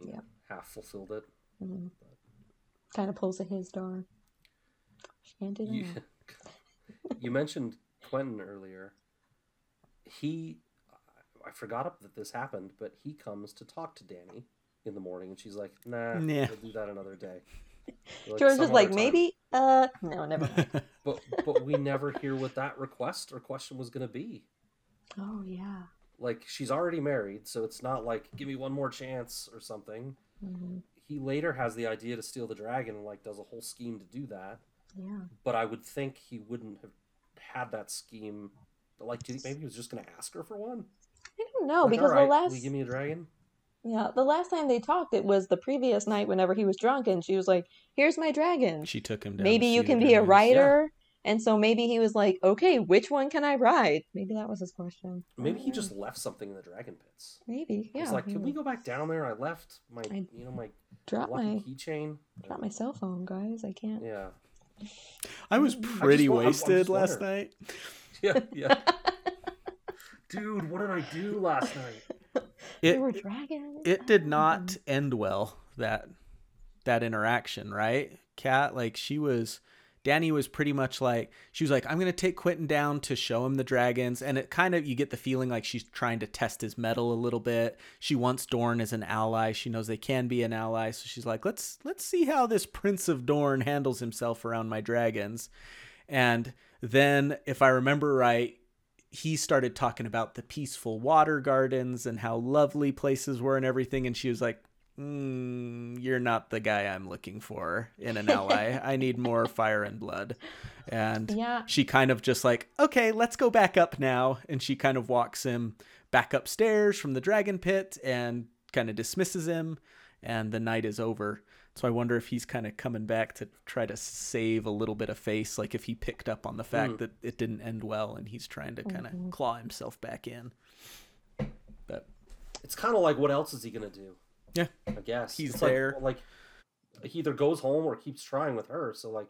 you know, Yeah. half fulfilled it. hmm Kind of pulls a Hizdahr. She can't do You, that. you mentioned Quentyn earlier. He, I forgot that this happened, but he comes to talk to Dany in the morning, and she's like, "Nah, Nah. we'll do that another day." Like, George some is like time. maybe uh no never mind. but but we never hear what that request or question was going to be. oh yeah. Like she's already married, so it's not like give me one more chance or something. hmm He later has the idea to steal the dragon and like does a whole scheme to do that. Yeah. But I would think he wouldn't have had that scheme. Like, do you think maybe he was just going to ask her for one? I don't know Like, because "All right, the last will you give me a dragon? Yeah, the last time they talked, it was the previous night whenever he was drunk, and she was like, "Here's my dragon. She took him down. Maybe you can the be a dragons. rider." And so maybe he was like, "Okay, which one can I ride?" Maybe that was his question. Maybe he know. just left something in the dragon pits. maybe yeah. He's like, can we go back down there? I left my, I you know, my drop lucky my keychain. drop my cell phone, guys? I can't. Yeah, I was I just pretty I'm- I'm wasted last night. yeah, yeah. Dude, what did I do last night? It were dragons. it did not end well that that interaction, right? Kat, like she was Dany was pretty much like she was like, I'm gonna take Quentyn down to show him the dragons, and it kind of you get the feeling like she's trying to test his mettle a little bit. She wants Dorn as an ally. She knows they can be an ally, so she's like, let's let's see how this Prince of Dorn handles himself around my dragons. And then, if I remember right, he started talking about the peaceful water gardens and how lovely places were and everything. And she was like, mm, You're not the guy I'm looking for in an ally. I need more fire and blood. And Yeah. she kind of just like, Okay, let's go back up now. And she kind of walks him back upstairs from the dragon pit and kind of dismisses him. And the night is over. So I wonder if he's kind of coming back to try to save a little bit of face, like if he picked up on the fact Hmm. that it didn't end well and he's trying to kind of Mhm. claw himself back in. But It's kind of like, what else is he gonna do? Yeah. I guess He's It's there. Like, like he either goes home or keeps trying with her. So like,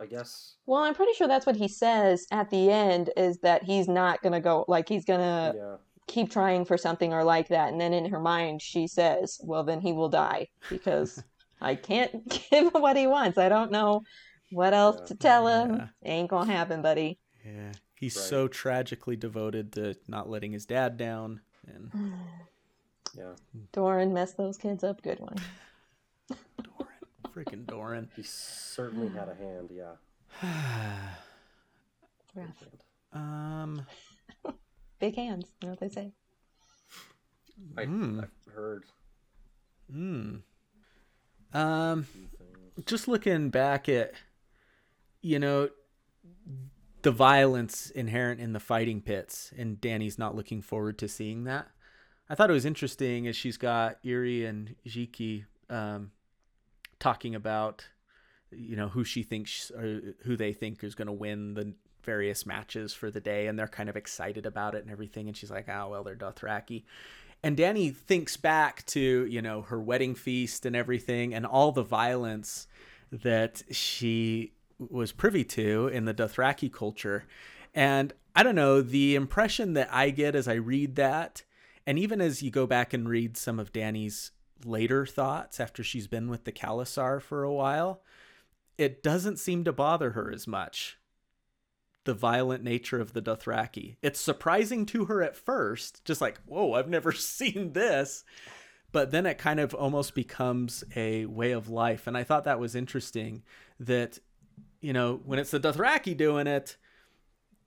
I guess. Well, I'm pretty sure that's what he says at the end is that he's not gonna go like he's gonna yeah. keep trying for something or like that. And then in her mind, she says, well, then he will die because I can't give him what he wants. I don't know what else Yeah. to tell him. Yeah. Ain't gonna happen, buddy. yeah, he's Right. so tragically devoted to not letting his dad down. And Yeah. Doran messed those kids up. Good one. Doran, freaking Doran. He certainly had a hand. Yeah. Big Rough. um, Big hands. You know what they say? I, Hmm. I've heard hmm. Um, just looking back at you know the violence inherent in the fighting pits and Dany's not looking forward to seeing that. I thought it was interesting as she's got Irri and Jhiqui um, talking about you know who she thinks or who they think is going to win the various matches for the day and they're kind of excited about it and everything and she's like oh well they're dothraki and Dany thinks back to, you know, her wedding feast and everything and all the violence that she was privy to in the Dothraki culture. And I don't know, the impression that I get as I read that, and even as you go back and read some of Dany's later thoughts after she's been with the Khalasar for a while, it doesn't seem to bother her as much the violent nature of the Dothraki. It's surprising to her at first, just like, whoa, I've never seen this. But then it kind of almost becomes a way of life. And I thought that was interesting that, you know, when it's the Dothraki doing it,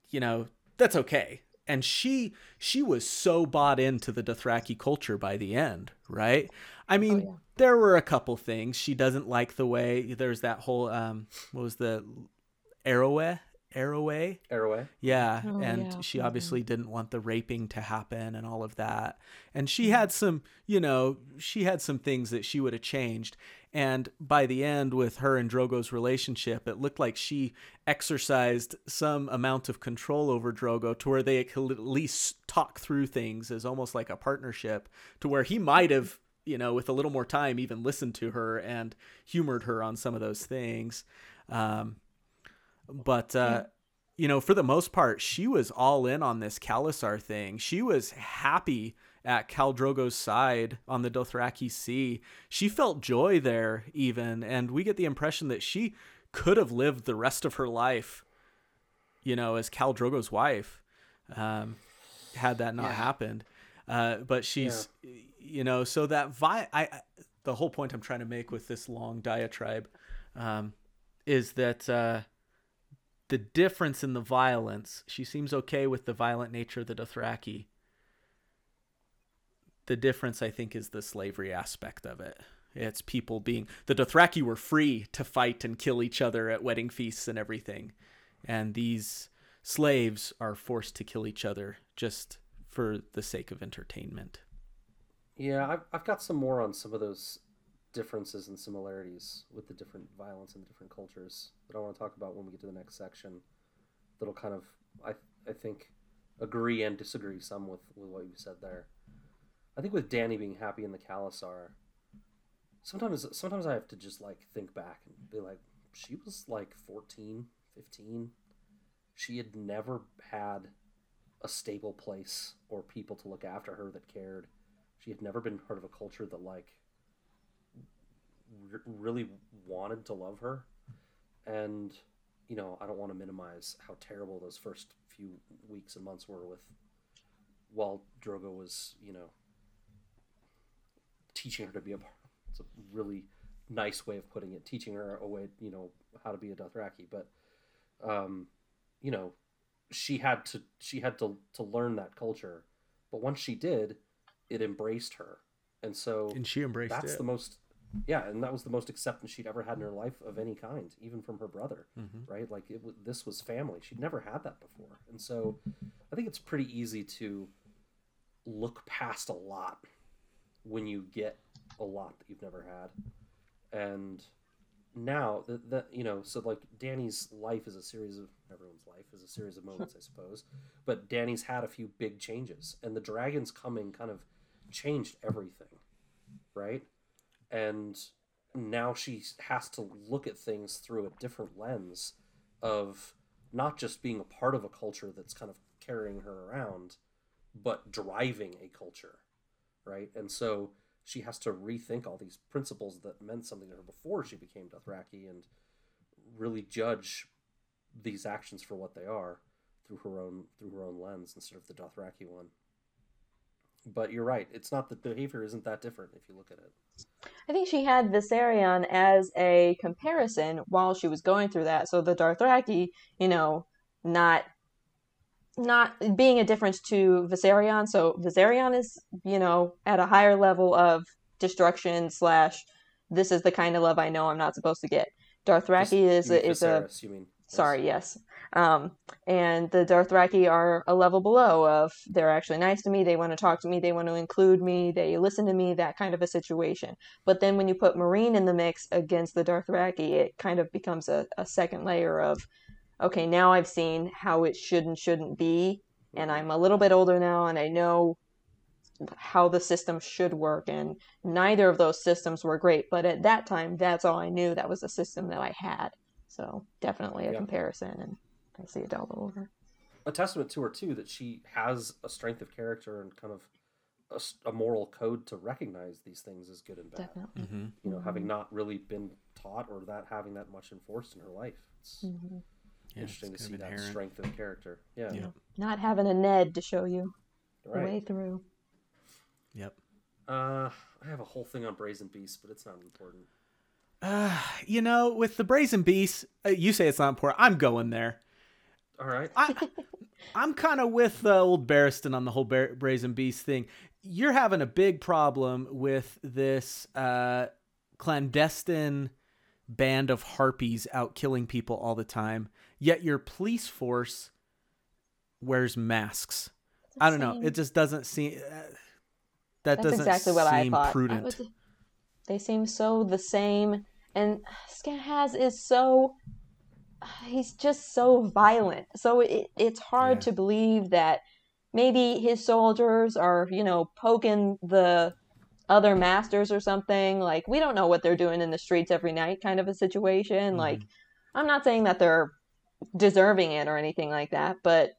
you know, that's okay. and she she was so bought into the Dothraki culture by the end, right? I mean, yeah. there were a couple things she doesn't like the way there's that whole um what was the Arroway Arroway Arroway. yeah, Oh, and yeah. she Mhm. obviously didn't want the raping to happen and all of that. And she had some, you know, she had some things that she would have changed. And by the end, with her and Drogo's relationship, it looked like she exercised some amount of control over Drogo to where they could at least talk through things as almost like a partnership, to where he might have, you know, with a little more time, even listened to her and humored her on some of those things. Um, but uh, you know, for the most part, she was all in on this Khalasar thing. She was happy at Khal Drogo's side on the Dothraki Sea. She felt joy there, even, and we get the impression that she could have lived the rest of her life, you know, as Khal Drogo's wife, um, had that not Yeah. happened. Uh, but she's, you know, so that vi- I, I- the whole point I'm trying to make with this long diatribe, um, is that. Uh, the difference in the violence. She seems okay with the violent nature of the Dothraki. The difference, I think, is the slavery aspect of it. It's people being the Dothraki were free to fight and kill each other at wedding feasts and everything, and these slaves are forced to kill each other just for the sake of entertainment. Yeah, I've, I've got some more on some of those differences and similarities with the different violence and the different cultures that I want to talk about when we get to the next section. That'll kind of, I, I think, agree and disagree some with, with what you said there. I think with Dany being happy in the Khalasar, sometimes sometimes I have to just like think back and be like, she was like 14, 15. She had never had a stable place or people to look after her that cared. She had never been part of a culture that like r- really wanted to love her. And you know, I don't want to minimize how terrible those first few weeks and months were with while Drogo was, you know, teaching her to be a it's a really nice way of putting it, teaching her a way, you know, how to be a Dothraki, but um, you know, she had to she had to to learn that culture. But once she did, it embraced her. And so And she embraced it. that's it. the most yeah and that was the most acceptance she'd ever had in her life of any kind even from her brother Mhm. right? Like it, this was family. She'd never had that before. And so i think it's pretty easy to look past a lot when you get a lot that you've never had. And now that that you know so like Dany's life is a series of everyone's life is a series of moments i suppose. But Dany's had a few big changes and the dragons coming kind of changed everything right and now she has to look at things through a different lens of not just being a part of a culture that's kind of carrying her around but driving a culture right and so she has to rethink all these principles that meant something to her before she became Dothraki and really judge these actions for what they are through her own through her own lens instead of the Dothraki one. But you're right; it's not that the behavior isn't that different if you look at it. I think she had Viserion as a comparison while she was going through that. So the Dothraki, you know, not not being a difference to Viserion. So Viserion is, you know, at a higher level of destruction slash this is the kind of love I know I'm not supposed to get. Dothraki is a, is a you mean? Sorry, yes. Um, and the Dothraki are a level below of they're actually nice to me, they want to talk to me, they want to include me, they listen to me, that kind of a situation. But then when you put Meereen in the mix against the Dothraki, it kind of becomes a, a second layer of, okay, now I've seen how it should and shouldn't be, and I'm a little bit older now, and I know how the system should work, and neither of those systems were great. But at that time, that's all I knew. That was the system that I had. So definitely a Yeah. comparison, and I see it all over. a testament to her too that she has a strength of character and kind of a moral code to recognize these things as good and bad. Definitely. Mm-hmm. You know, having not really been taught or that having that much enforced in her life. It's hmm Yeah, interesting to see that inherent. strength of character. Yeah, Yeah. Not having a Ned to show you the way through. Yep. Uh, I have a whole thing on Brazen Beast, but it's not important. Uh, you know, with the Brazen Beast, uh, you say it's not important. I'm going there. All right. I, I'm kind of with uh, old Barristan on the whole Bar- Brazen Beast thing. You're having a big problem with this uh, clandestine band of harpies out killing people all the time, yet your police force wears masks. I don't know. It just doesn't seem. Uh, that That's doesn't exactly what I seem thought. I prudent. was- they seem so the same, and Skahaz is so. He's just so violent. So it, it's hard Yeah. to believe that maybe his soldiers are, you know, poking the other masters or something. Like, we don't know what they're doing in the streets every night, kind of a situation. Like, mm-hmm. I'm not saying that they're deserving it or anything like that, but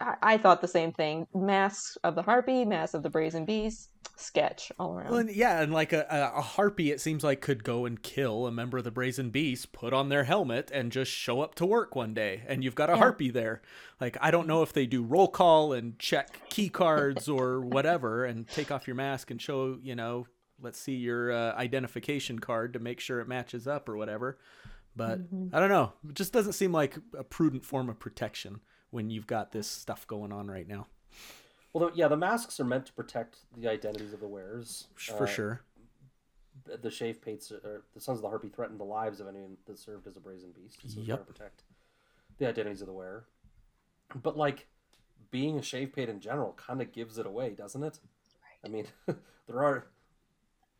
I, I thought the same thing. Masks of the Harpy, Masks of the Brazen Beast, sketch all around. Well, and yeah, and like a, a, harpy, it seems like could go and kill a member of the Brazen Beast, put on their helmet, and just show up to work one day, and you've got a Yeah. harpy there. Like I don't know if they do roll call and check key cards or whatever, and take off your mask and show, you know, let's see your uh, identification card to make sure it matches up or whatever. But I don't know. It just doesn't seem like a prudent form of protection when you've got this stuff going on right now. Well, the, yeah, the masks are meant to protect the identities of the wearers. For Uh, sure. The shave pates or the Sons of the Harpy threatened the lives of anyone that served as a brazen beast. So it's Yep. to protect the identities of the wearer. But like being a shave pate in general kind of gives it away, doesn't it? I mean, there are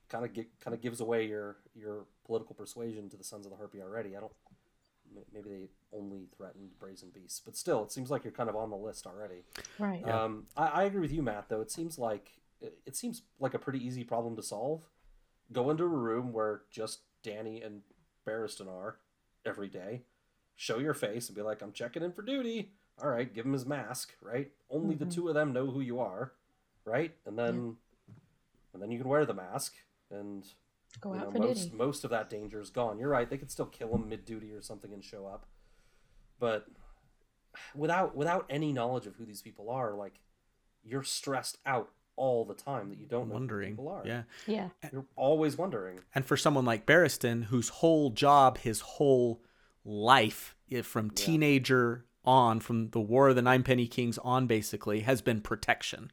kind of kind of gives away your your political persuasion to the Sons of the Harpy already. I don't. M- Maybe they only threatened brazen beasts, but still, it seems like you're kind of on the list already. right. Um, I, I agree with you, Matt. Though it seems like it, it seems like a pretty easy problem to solve. Go into a room where just Dany and Barristan are every day. Show your face and be like, "I'm checking in for duty." All right, give him his mask. Right, only the Mhm. two of them know who you are. Right, and then and then you can wear the mask and Go you out know, for most duty. most of that danger is gone. You're right; they could still kill him mid duty or something and show up, but without without any knowledge of who these people are, like you're stressed out all the time that you don't know Wondering. who people are. Yeah. Yeah. you're always wondering. And for someone like Barristan, whose whole job, his whole life, from Yeah. teenager on, from the War of the Nine Penny Kings on, basically, has been protection.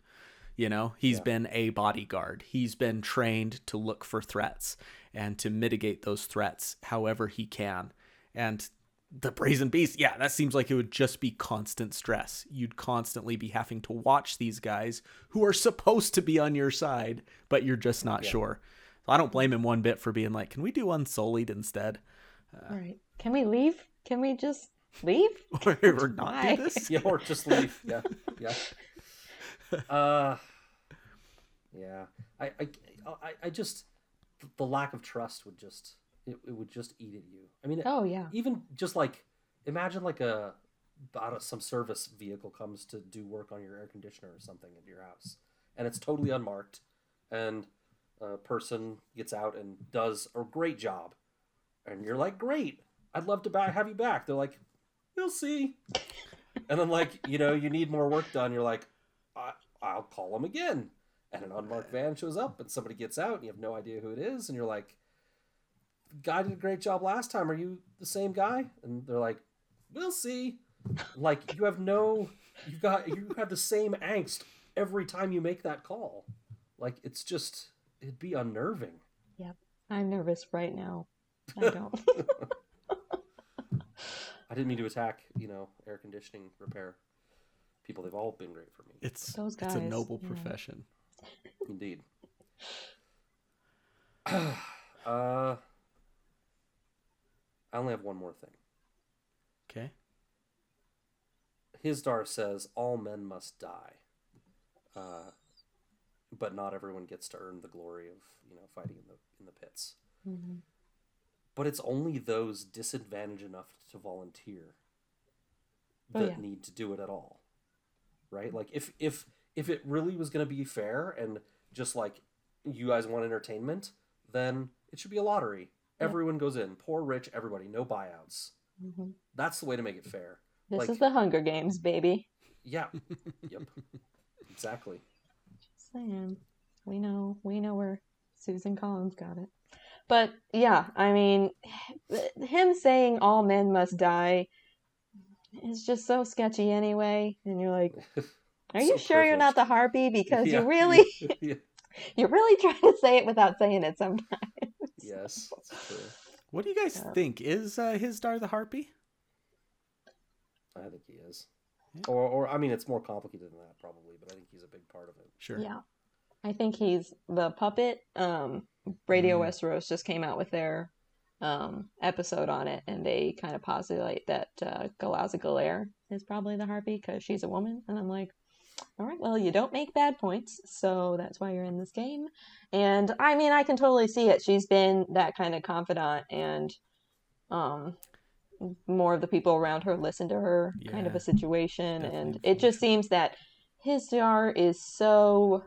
You know, he's Yeah. been a bodyguard. He's been trained to look for threats and to mitigate those threats however he can. And the Brazen Beast, yeah, that seems like it would just be constant stress. You'd constantly be having to watch these guys who are supposed to be on your side, but you're just not Yeah. sure. So I don't blame him one bit for being like, can we do Unsullied instead? All right. Can we leave? Can we just leave? Or, or not do this? Yeah, or just leave. yeah, yeah. Uh, yeah. I, I, I, I just the lack of trust would just it, it would just eat at you. I mean, Oh yeah. even just like imagine like a some service vehicle comes to do work on your air conditioner or something at your house and it's totally unmarked and a person gets out and does a great job and you're like great i'd love to ba- have you back they're like we'll see and then like you know you need more work done you're like I- i'll call them again and an unmarked van shows up and somebody gets out and you have no idea who it is and you're like guy did a great job last time. Are you the same guy? And they're like, we'll see. Like you have no, you've got you have the same angst every time you make that call. Like it's just it'd be unnerving. Yep i'm nervous right now. I don't. I didn't mean to attack, you know, air conditioning repair people. They've all been great for me, It's, Those it's a guys, noble yeah. profession. Indeed. uh, I only have one more thing. Okay. Hizdahr says all men must die, uh, but not everyone gets to earn the glory of you know fighting in the in the pits. Mhm. But it's only those disadvantaged enough to volunteer Oh, that yeah. need to do it at all, right? Like if if if it really was going to be fair and just like you guys want entertainment, then it should be a lottery. Yeah. Everyone goes in, poor, rich, everybody, no buyouts. Mhm. That's the way to make it fair. This Like- is the Hunger Games, baby. Yeah. yep. Exactly. Just saying. We know. We know where Susan Collins got it. But yeah, I mean, him saying all men must die. is just so sketchy anyway. And you're like, are you So sure you're not the harpy? Because Yeah. you really, yeah. you're really trying to say it without saying it sometimes. Yes. What do you guys Yeah. think? Is uh, Hizdahr the harpy? I think he is. Or, or I mean, it's more complicated than that probably, but I think he's a big part of it. Sure. Yeah. I think he's the puppet. Um, Radio Mm. Westeros just came out with their um, episode on it, and they kind of postulate that uh, Galazza Galare is probably the harpy because she's a woman. And I'm like, all right, well, you don't make bad points, so that's why you're in this game. And I mean, I can totally see it. She's been that kind of confidant, and um, more of the people around her listen to her kind of a situation. And it just seems that Hizdahr is so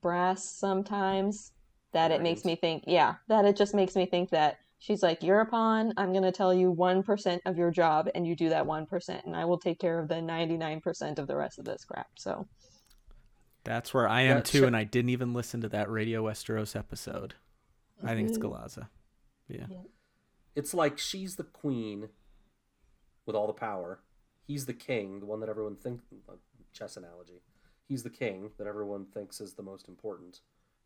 brass sometimes that it makes me think, yeah, that it just makes me think that she's like, you're a pawn. I'm going to tell you 1% of your job, and you do that 1%, and I will take care of the 99% of the rest of this crap. So, That's where I am Yeah, too, sure. and I didn't even listen to that Radio Westeros episode. I think it's Mhm. Galazza. Yeah. It's like she's the queen with all the power. He's the king, the one that everyone thinks. Chess analogy. He's the king that everyone thinks is the most important,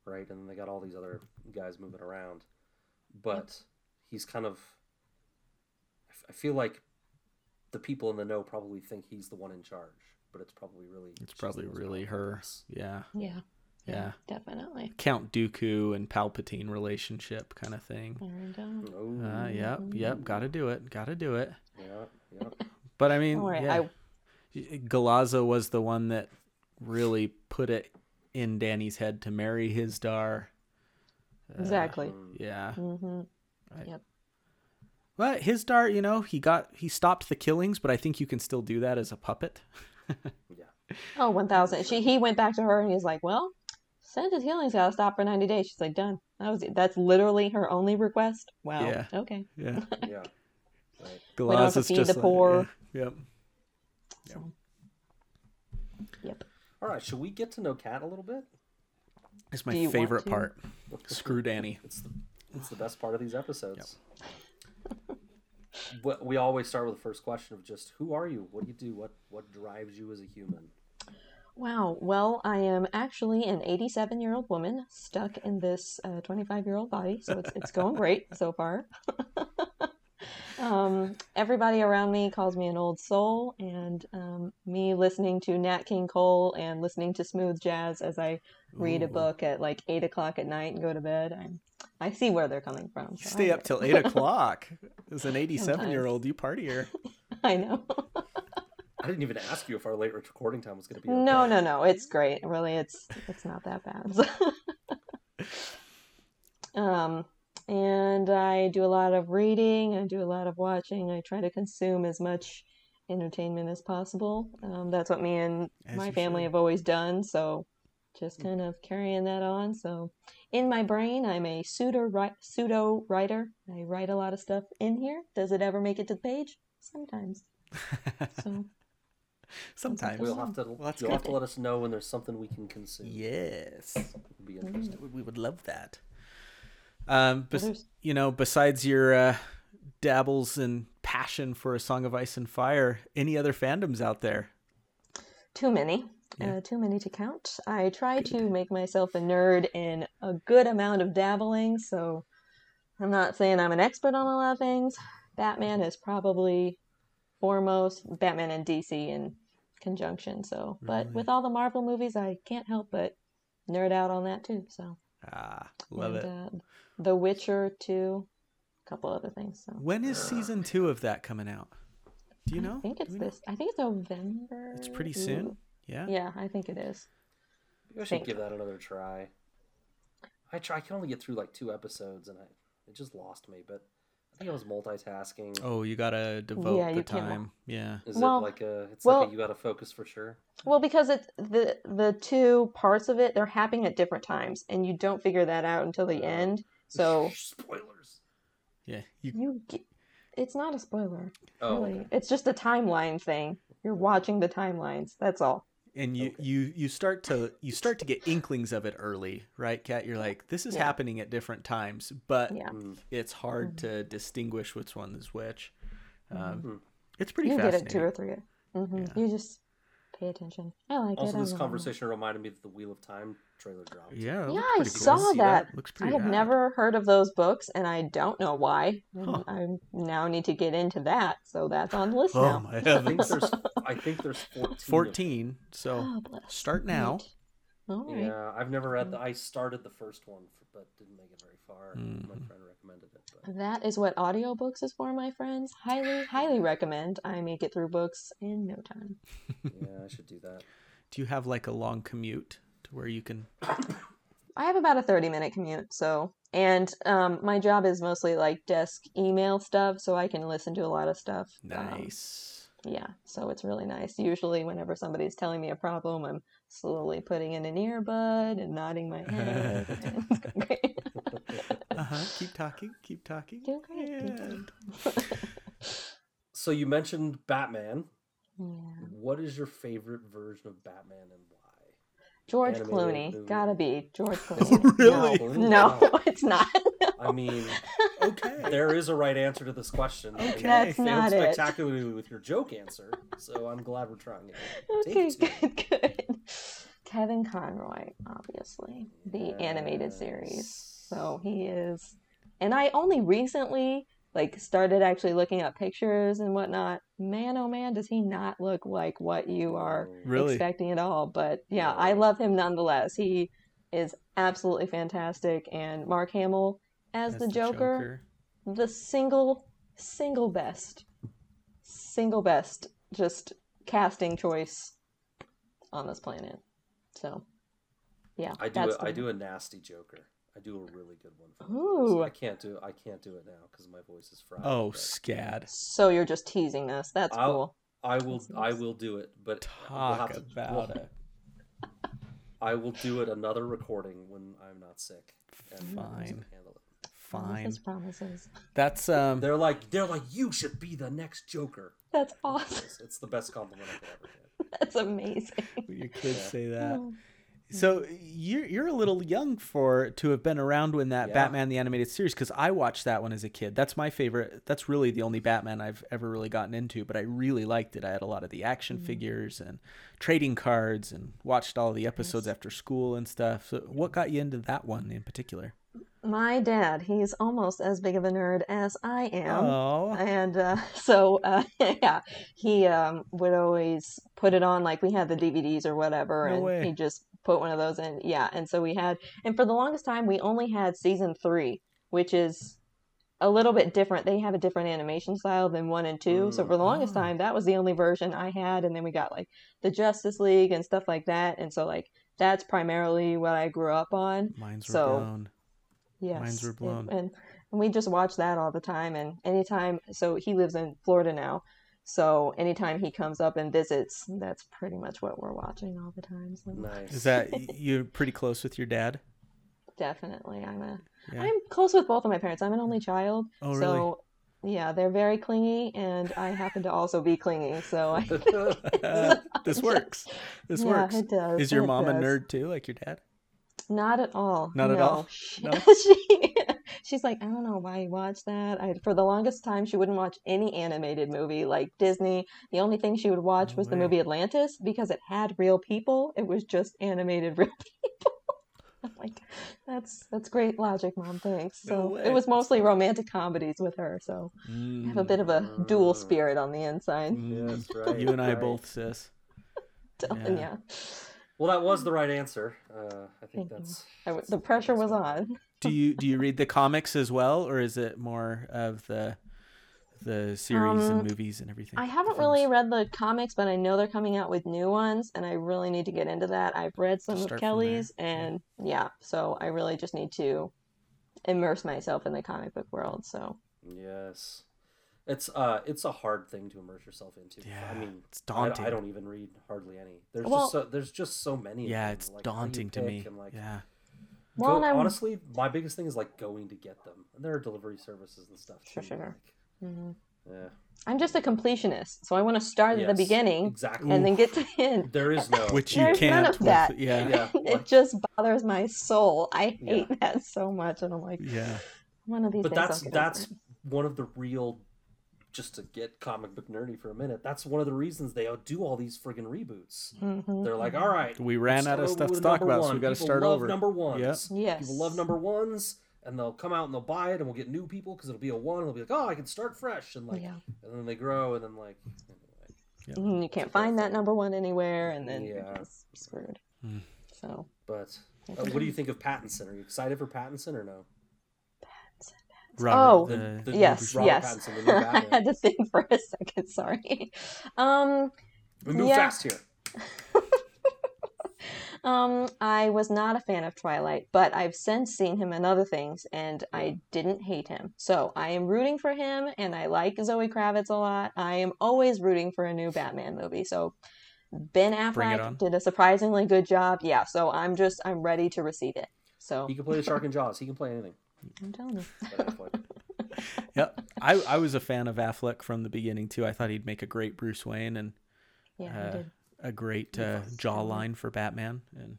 right? And they got all these other guys moving around, but he's kind of. I feel like the people in the know probably think he's the one in charge, but it's probably really. It's probably really powerful, her. guess. Yeah. yeah. Yeah. Definitely. Count Dooku and Palpatine relationship kind of thing. And, Oh, Uh, yep, yep. Got to do it. Got to do it. yeah, yeah. But I mean, All right, yeah. Galazza was the one that really put it in Dany's head to marry Hizdahr. Uh, exactly. Yeah. Mm. Yeah. hmm But Hizdahr, you know, he got he stopped the killings, but I think you can still do that as a puppet. Yeah. Oh, 1000. She He went back to her and he's like, well, Santa's healing's got to stop for 90 days. She's like, done. That was That's literally her only request. Wow. Yeah. Okay. Yeah. Yeah. Right. don't have to feed just the like- poor. yeah, Yep. So, yep. All right. Should we get to know Kat a little bit? It's my favorite part. Screw Dany. It's the it's the best part of these episodes. But we always start with the first question of just who are you? What do you do? What what drives you as a human? Wow. Well, I am actually an 87 year old woman stuck in this 25 year old body, so it's, it's going great so far. um, everybody around me calls me an old soul, and um, me listening to Nat King Cole and listening to smooth jazz as I read a book at like 8 o'clock at night and go to bed, I, I see where they're coming from. So stay up till eight o'clock. As an eighty-seven-year-old, you partier. I know. I didn't even ask you if our late recording time was going to be. No, okay. no, no. It's great. Really, it's it's not that bad. um, and I do a lot of reading. I do a lot of watching. I try to consume as much entertainment as possible. Um, that's what me and As my family should. have always done. So, just kind of carrying that on. So, in my brain, I'm a pseudo pseudo writer. I write a lot of stuff in here. Does it ever make it to the page? Sometimes. So. Sometimes. We'll have to. Well, you'll good. have to let us know when there's something we can consume. Yes. It'll be interesting. We would love that. Um, bes- there's- you know, besides your uh, dabbles and passion for A Song of Ice and Fire, any other fandoms out there? Too many. Yeah. Uh, too many to count. I try to make myself a nerd in a good amount of dabbling, so I'm not saying I'm an expert on a lot of things. Batman is probably foremost, Batman and DC in conjunction, so. But Really? with all the Marvel movies, I can't help but nerd out on that too, so. Ah, love and, it. Uh, the Witcher too, a couple other things, so. When is season two of that coming out? Do you know? I think it's we know? this. I think it's November. It's pretty soon. Ooh. Yeah. Yeah, I think it is. Maybe I should Think. give that another try. I try. I can only get through like two episodes, and I it just lost me. But I think I was multitasking. Oh, you gotta devote Yeah, the you can't- time. Yeah. Is Well- it like a? It's well- like a, you got to focus for sure. Well, because it's the the two parts of it, they're happening at different times, and you don't figure that out until the Uh, end. So spoilers. Yeah. You you, get, it's not a spoiler, Oh, really. okay. It's just a timeline thing. You're watching the timelines. That's all. And you Okay. you you start to you start to get inklings of it early, right, Kat? You're like, this is Yeah. happening at different times, but Yeah. Mm. it's hard Mhm. to distinguish which one is which. Um, Mhm. It's pretty you get it two or three. hmm Yeah. You just pay attention. I like Also, it. I this love it. conversation reminded me that the Wheel of Time trailer dropped. Yeah, it Yeah, I cool. saw See that. Looks I have rad. never heard of those books, and I don't know why. Huh. Mm, I now need to get into that, so that's on the list Oh now. my I think there's I think there's 14. 14. So Oh, start now. Neat. All right. Yeah, I've never read the. I started the first one, f- but didn't make it very far. My Mhm. friend recommended it. But That is what audiobooks is for, my friends. Highly, highly recommend. I make it through books in no time. yeah, I should do that. Do you have like a long commute to where you can? I have about a 30 minute commute, so and um, my job is mostly like desk email stuff, so I can listen to a lot of stuff. Um, Nice. yeah, so it's really nice. Usually, whenever somebody's telling me a problem, I'm slowly putting in an earbud and nodding my head. it's great. Uh huh. Keep talking. Keep talking. Doing great, And- So you mentioned Batman. Yeah. What is your favorite version of Batman and why? George Animated Clooney, movie. gotta be George Clooney. Really? Clooney? No, no, it's not. I mean, Okay. there is a right answer to this question. Okay. That's failed not it. spectacularly with your joke answer, so I'm glad we're trying it. Okay, Take two. good, good. Kevin Conroy, obviously, the animated series. So he is, and I only recently like started actually looking up pictures and whatnot. Man, oh man, does he not look like what you are Really? expecting at all? But yeah, I love him nonetheless. He is absolutely fantastic, and Mark Hamill as, As the, Joker, the single single best single best just casting choice on this planet so yeah I do. that's A, I do a nasty Joker. I do a really good one. For Ooh. I can't do. I can't do it now because my voice is fried. Oh, but scad. so you're just teasing us that's I'll- cool I will. That's I will do it. But we'll Talk to- about we'll- it. I will do it another recording when I'm not sick. And Fine. handle it. Fine. promises promises That's um. They're like. They're like. You should be the next Joker. that's awesome It's, it's the best compliment I could ever get. that's amazing Your kids Yeah. say that. Oh. So you're you're a little young for to have been around when that Yeah. Batman the animated series because I watched that one as a kid. That's my favorite. That's really the only Batman I've ever really gotten into, but I really liked it. I had a lot of the action mm. figures and trading cards and watched all the episodes after school and stuff. So what got you into that one in particular? My dad he's almost as big of a nerd as i am Oh, and uh, so uh, yeah he um, would always put it on like we had the dvds or whatever No and way. he just put one of those in yeah and so we had and for the longest time we only had season three which is a little bit different they have a different animation style than one and two so Mm. for the longest Oh. time that was the only version i had and then we got like the justice league and stuff like that and so like that's primarily what i grew up on Mine's So-. Yes. Minds were and- blown. And, and we just watch that all the time. And anytime, so he lives in Florida now. So anytime he comes up and visits, that's pretty much what we're watching all the time. So Nice. Is that you're pretty close with your dad? definitely, I'm a, Yeah. am close with both of my parents. I'm an only child. Oh, really? So yeah, they're very clingy, and I happen to also be clingy. So I, this works. This yeah, works. it does. Is your it mom a nerd too, like your dad? Not at all. Not at all? She, No? she she's like, I don't know why you watch that. I, for the longest time, she wouldn't watch any animated movie like Disney. The only thing she would watch No was the movie Atlantis because it had real people. It was just animated real people. I'm like, that's that's great logic, mom. Thanks. So way. it was mostly romantic comedies with her. So I have a bit of a dual Mm. spirit on the inside. Mm, Yes, right. You and I right. both, sis. Telling Yeah. Ya. Well, that was the right answer. Uh, I think that's. I w- that's- the pressure that's was on. Do you do you read the comics as well, or is it more of the the series and Um, movies and everything? I haven't really read the comics, but I know they're coming out with new ones, and I really need to get into that. I've read some Start of Kelly's, there, yeah. and yeah, so I really just need to immerse myself in the comic book world. So Yes, it's uh, it's a hard thing to immerse yourself into. Yeah, I mean, it's I, daunting. I don't even read hardly any. There's Well- just so, there's just so many. of Yeah, them. it's Like, how do you daunting to me. And like, yeah. Well, go- and I'm- honestly, my biggest thing is like going to get them. And there are delivery services and stuff. Sure, too, sure. like, mhm. yeah, I'm just a completionist, so I want to start at the beginning exactly. and then get to the end. There is no. Which you There's can't. none of with- that. yeah. yeah, it just bothers my soul. I Yeah. hate that so much, and I'm like, Yeah. one of these but days that's over that's one of the real just to get comic book nerdy for a minute, that's one of the reasons they do all these friggin' reboots. Mhm. They're like, all right, We ran out of stuff to talk number about, so one. we got to start love over. Number ones. Yep. Yes. People love number ones, and they'll come out and they'll buy it, and we'll get new people because it'll be a one. And they'll be like, oh, I can start fresh, and like, Yeah. and then they grow, and then like, anyway. Mhm, You can't find that number one anywhere, and then Yeah. you're just screwed. Hmm. So But uh, what do you think of Pattinson? Are you excited for Pattinson or no? Robert, Oh, the- The yes, Robert yes. Pattinson, the new I had to think for a second. Sorry. Um, We move yeah. fast here. um, I was not a fan of Twilight, but I've since seen him in other things, and I didn't hate him. So I am rooting for him, and I like Zoe Kravitz a lot. I am always rooting for a new Batman movie. So Ben Affleck did a surprisingly good job. Yeah. So I'm just I'm ready to receive it. So He can play the shark in Jaws. He can play anything. I'm telling you. Ben Affleck. Yep. I, I was a fan of Affleck from the beginning too. I thought he'd make a great Bruce Wayne and Yeah, uh, did a great uh, jawline for Batman. And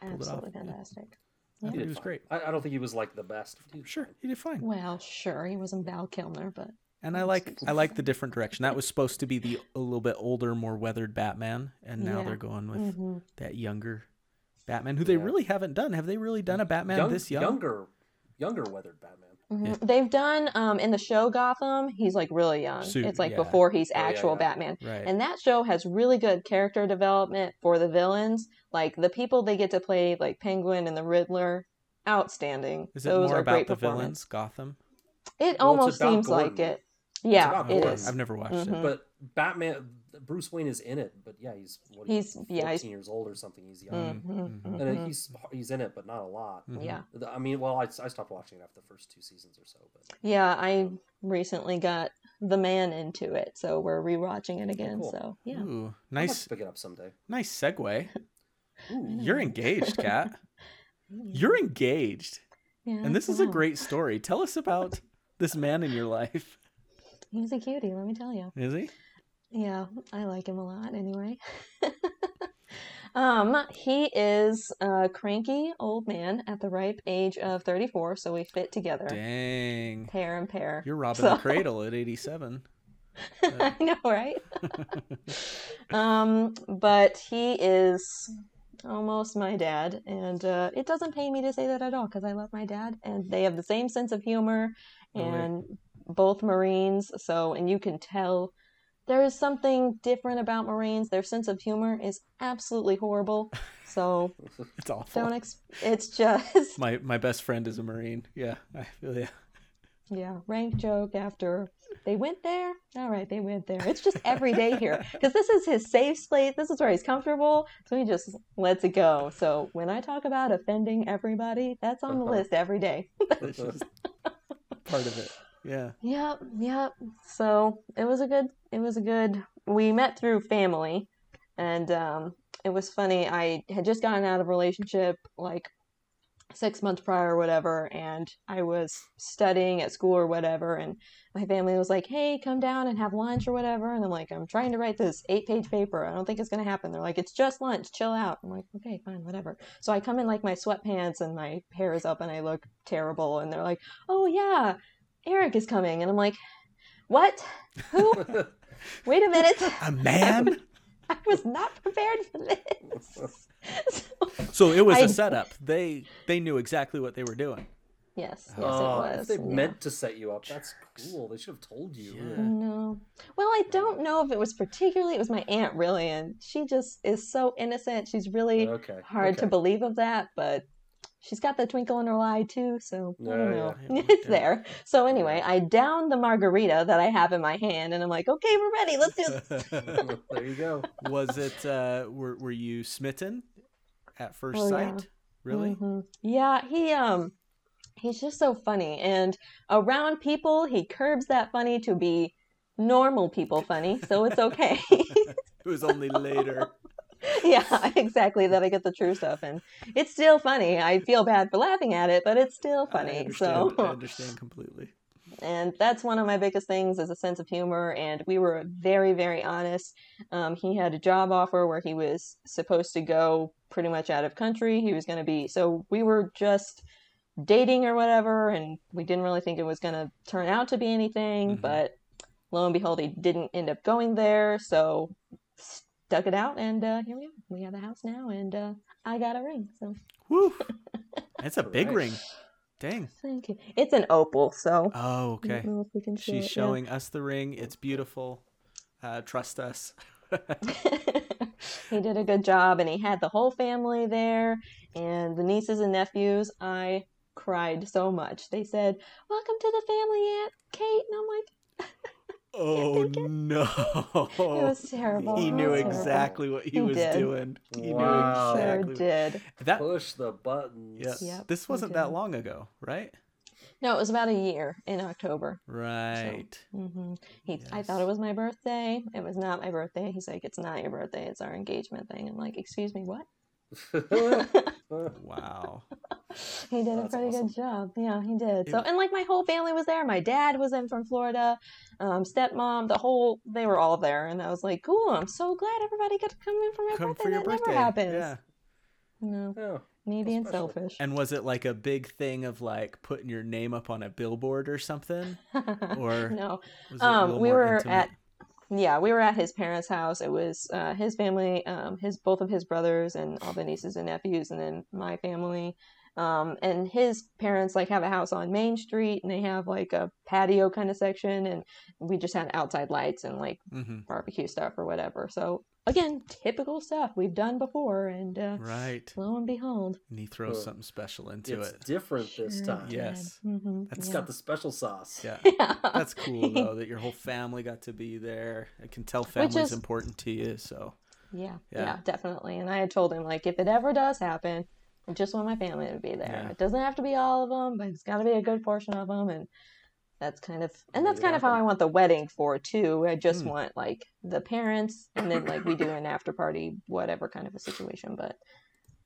pulled it off. absolutely fantastic. Yeah. thought he was fine. great. I, I don't think he was like the best. He Sure, he did fine. Well, sure, he wasn't Val Kilmer, but And I like I like the different direction. That was supposed to be the a little bit older, more weathered Batman, and now Yeah. they're going with Mhm. that younger Batman, who they really haven't done. Have they really done a Batman Young- this young? Younger, younger weathered Batman. Mhm. They've done um in the show Gotham, he's like really young. Su- it's like yeah. before he's Oh, yeah, actual yeah. Batman. Right. And that show has really good character development for the villains. Like the people they get to play, like Penguin and the Riddler, outstanding. Is it Those more are about great the villains, Gotham? It Well, almost about seems like it. Yeah, about it Gordon. is. I've never watched Mhm. it. But Batman, Bruce Wayne is in it. But yeah, he's what, He's- fourteen yeah, he's- years old or something. He's young, Mhm, Mhm. and uh, mhm. he's he's in it, but not a lot. Mhm. Yeah. I mean, well, I, I stopped watching it after the first two seasons or so. But Yeah, I recently got The Man into it, so we're rewatching it again. cool. So yeah. Ooh, nice, pick it up someday. nice segue. Ooh, You're engaged, Kat. You're engaged, Yeah, and this is a great story. Tell us about this man in your life. He's a cutie, let me tell you. Is he? Yeah, I like him a lot anyway. um, he is a cranky old man at the ripe age of 34, so we fit together. Dang, Pair and pair. you're robbing So- the cradle at 87. I know, right? um, but he is almost my dad, and uh, it doesn't pay me to say that at all because I love my dad, and they have the same sense of humor, Oh, and both Marines. So, and you can tell there is something different about Marines. Their sense of humor is absolutely horrible. So It's awful. don't. Ex- it's just My my best friend is a Marine. Yeah, I feel yeah. Yeah, rank joke after they went there. All right, they went there. It's just every day here because this is his safe space. This is where he's comfortable, so he just lets it go. So when I talk about offending everybody, that's on the Uh-huh. list every day. It's just part of it. Yeah. Yep, yep. So it was a good. It was a good. We met through family, and um, it was funny. I had just gotten out of a relationship like six months prior or whatever, and I was studying at school or whatever, and my family was like, "Hey, come down and have lunch or whatever," and I'm like, "I'm trying to write this eight-page paper. I don't think it's gonna happen." They're like, "It's just lunch. Chill out." I'm like, "Okay, fine, whatever." So I come in like my sweatpants and my hair is up and I look terrible, and they're like, "Oh yeah." Eric is coming. And I'm like, what? Who? Wait a minute. A man? I was not prepared for this. So- So it was I- a setup. They they knew exactly what they were doing. yes, yes, Oh, it was. they yeah. meant to set you up, that's cool. They should have told you. Yeah. No. Well, I don't know if it was particularly, it was my aunt, really. And she just is so innocent. She's really Okay. hard to believe of that. But she's got the twinkle in her eye, too. So I don't know. yeah. it's Yeah. there. So anyway, I down the margarita that I have in my hand. And I'm like, okay, we're ready. Let's do this. there you go. was it uh were were you smitten at first Oh, yeah. sight? Really? Mhm. Yeah, he um he's just so funny and around people he curbs that funny to be normal people funny, so it's okay. It was only later. yeah, exactly that I get the true stuff and it's still funny. I feel bad for laughing at it, but it's still I funny. I So understand completely. and that's one of my biggest things is a sense of humor and we were very very honest um, he had a job offer where he was supposed to go pretty much out of country he was going to be so we were just dating or whatever and we didn't really think it was going to turn out to be anything Mhm. but lo and behold, he didn't end up going there, so stuck it out, and uh, here we are. We have a house now, and uh, I got a ring. So Woo. That's a big Right. ring. Dang. thank you. It's an opal, so Oh, I okay. don't know if we can She's it, yeah. showing us the ring. It's beautiful. Uh, trust us. he did a good job and he had the whole family there and the nieces and nephews i cried so much they said welcome to the family aunt kate and i'm like oh no. it was terrible He knew was terrible. exactly what he, He was did. doing. He Wow. knew sure did That Push the buttons. yeah. Yep, this wasn't that long ago, right? no it was about a year in october Right. Mm-hmm. he i thought it was my birthday it was not my birthday he's like it's not your birthday it's our engagement thing i'm like excuse me what Wow. he did a pretty awesome. good job. Yeah, he did. So, and like my whole family was there. My dad was in from Florida, um, stepmom, the whole, they were all there. And I was like, cool, I'm so glad everybody got to come in for my Come birthday. for your that birthday. never happens. Yeah. No, yeah. me being special. selfish. And was it like a big thing of like putting your name up on a billboard or something? or- no, Was it a Um, we were intimate? at- yeah, we were at his parents' house. It was uh, his family, um, his both of his brothers, and all the nieces and nephews, and then my family. Um, and his parents like have a house on Main Street, and they have like a patio kind of section, and we just had outside lights and like Mhm. barbecue stuff or whatever. So again, typical stuff we've done before, and uh, Right. lo and behold, And he throws Uh, something special into It's it. different this time. did. Yes. Mhm, That's yeah. got the special sauce. Yeah. Yeah. That's cool though that your whole family got to be there. I can tell family's is- important to you, so Yeah, Yeah. yeah, definitely. And I had told him like, if it ever does happen, I just want my family to be there. Yeah. It doesn't have to be all of them, but it's got to be a good portion of them. And that's kind of, and that's it kind of how I want the wedding for too. I just Hmm. want like the parents, and then like we do an after party, whatever kind of a situation. But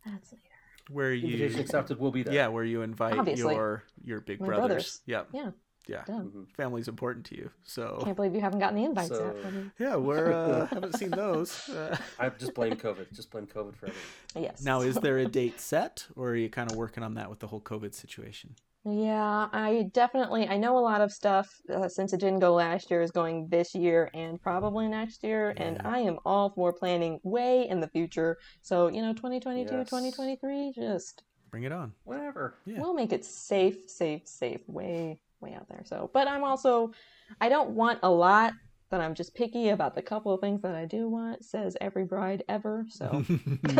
that's later. where Invitation you accepted. We'll be there. Yeah, where you invite Obviously. your your big brothers. brothers. Yep. Yeah. Yeah. Done. Mhm. Family's important to you. So Can't believe you haven't gotten the invites So- yet. from. Yeah, we're uh haven't seen those. Uh, I just blame COVID. Just blame COVID for everything. Yes. now is there a date set or are you kind of working on that with the whole COVID situation? Yeah, I definitely I know a lot of stuff uh, since it didn't go last year is going this year and probably next year and Yeah. I am all for planning way in the future. So, you know, 2022, Yes. 2023 just Bring it on. Whatever. Yeah. we'll make it safe, safe, safe way way out there. So, but I'm also I don't want a lot, but I'm just picky about the couple of things that I do want, says every bride ever. So,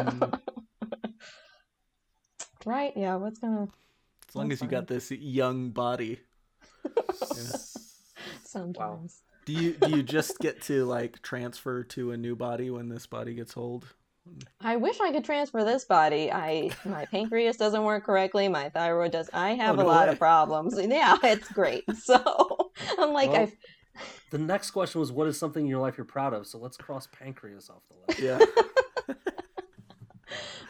right? Yeah, what's going to as long as you got this young body. sometimes. Do you do you just get to like transfer to a new body when this body gets old? I wish I could transfer this body. I my pancreas doesn't work correctly. My thyroid does. I have Oh, a lot way. of problems. Yeah, it's great. So I'm like, Well- I The next question was, what is something in your life you're proud of? So let's cross pancreas off the list. Yeah.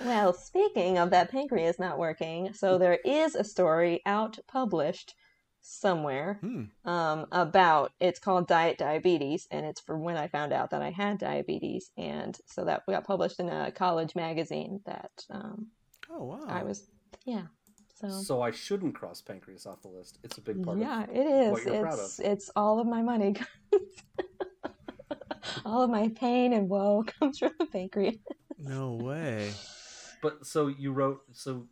Well, speaking of that pancreas not working, so there is a story out published somewhere Hmm. um, about it's called diet diabetes, and it's for when I found out that I had diabetes, and so that got published in a college magazine that um, Oh wow. I was, yeah. So So I shouldn't cross pancreas off the list. It's a big part yeah, of it is. what you're proud It's it's all of my money. all of my pain and woe comes from the pancreas. No way. But so you wrote so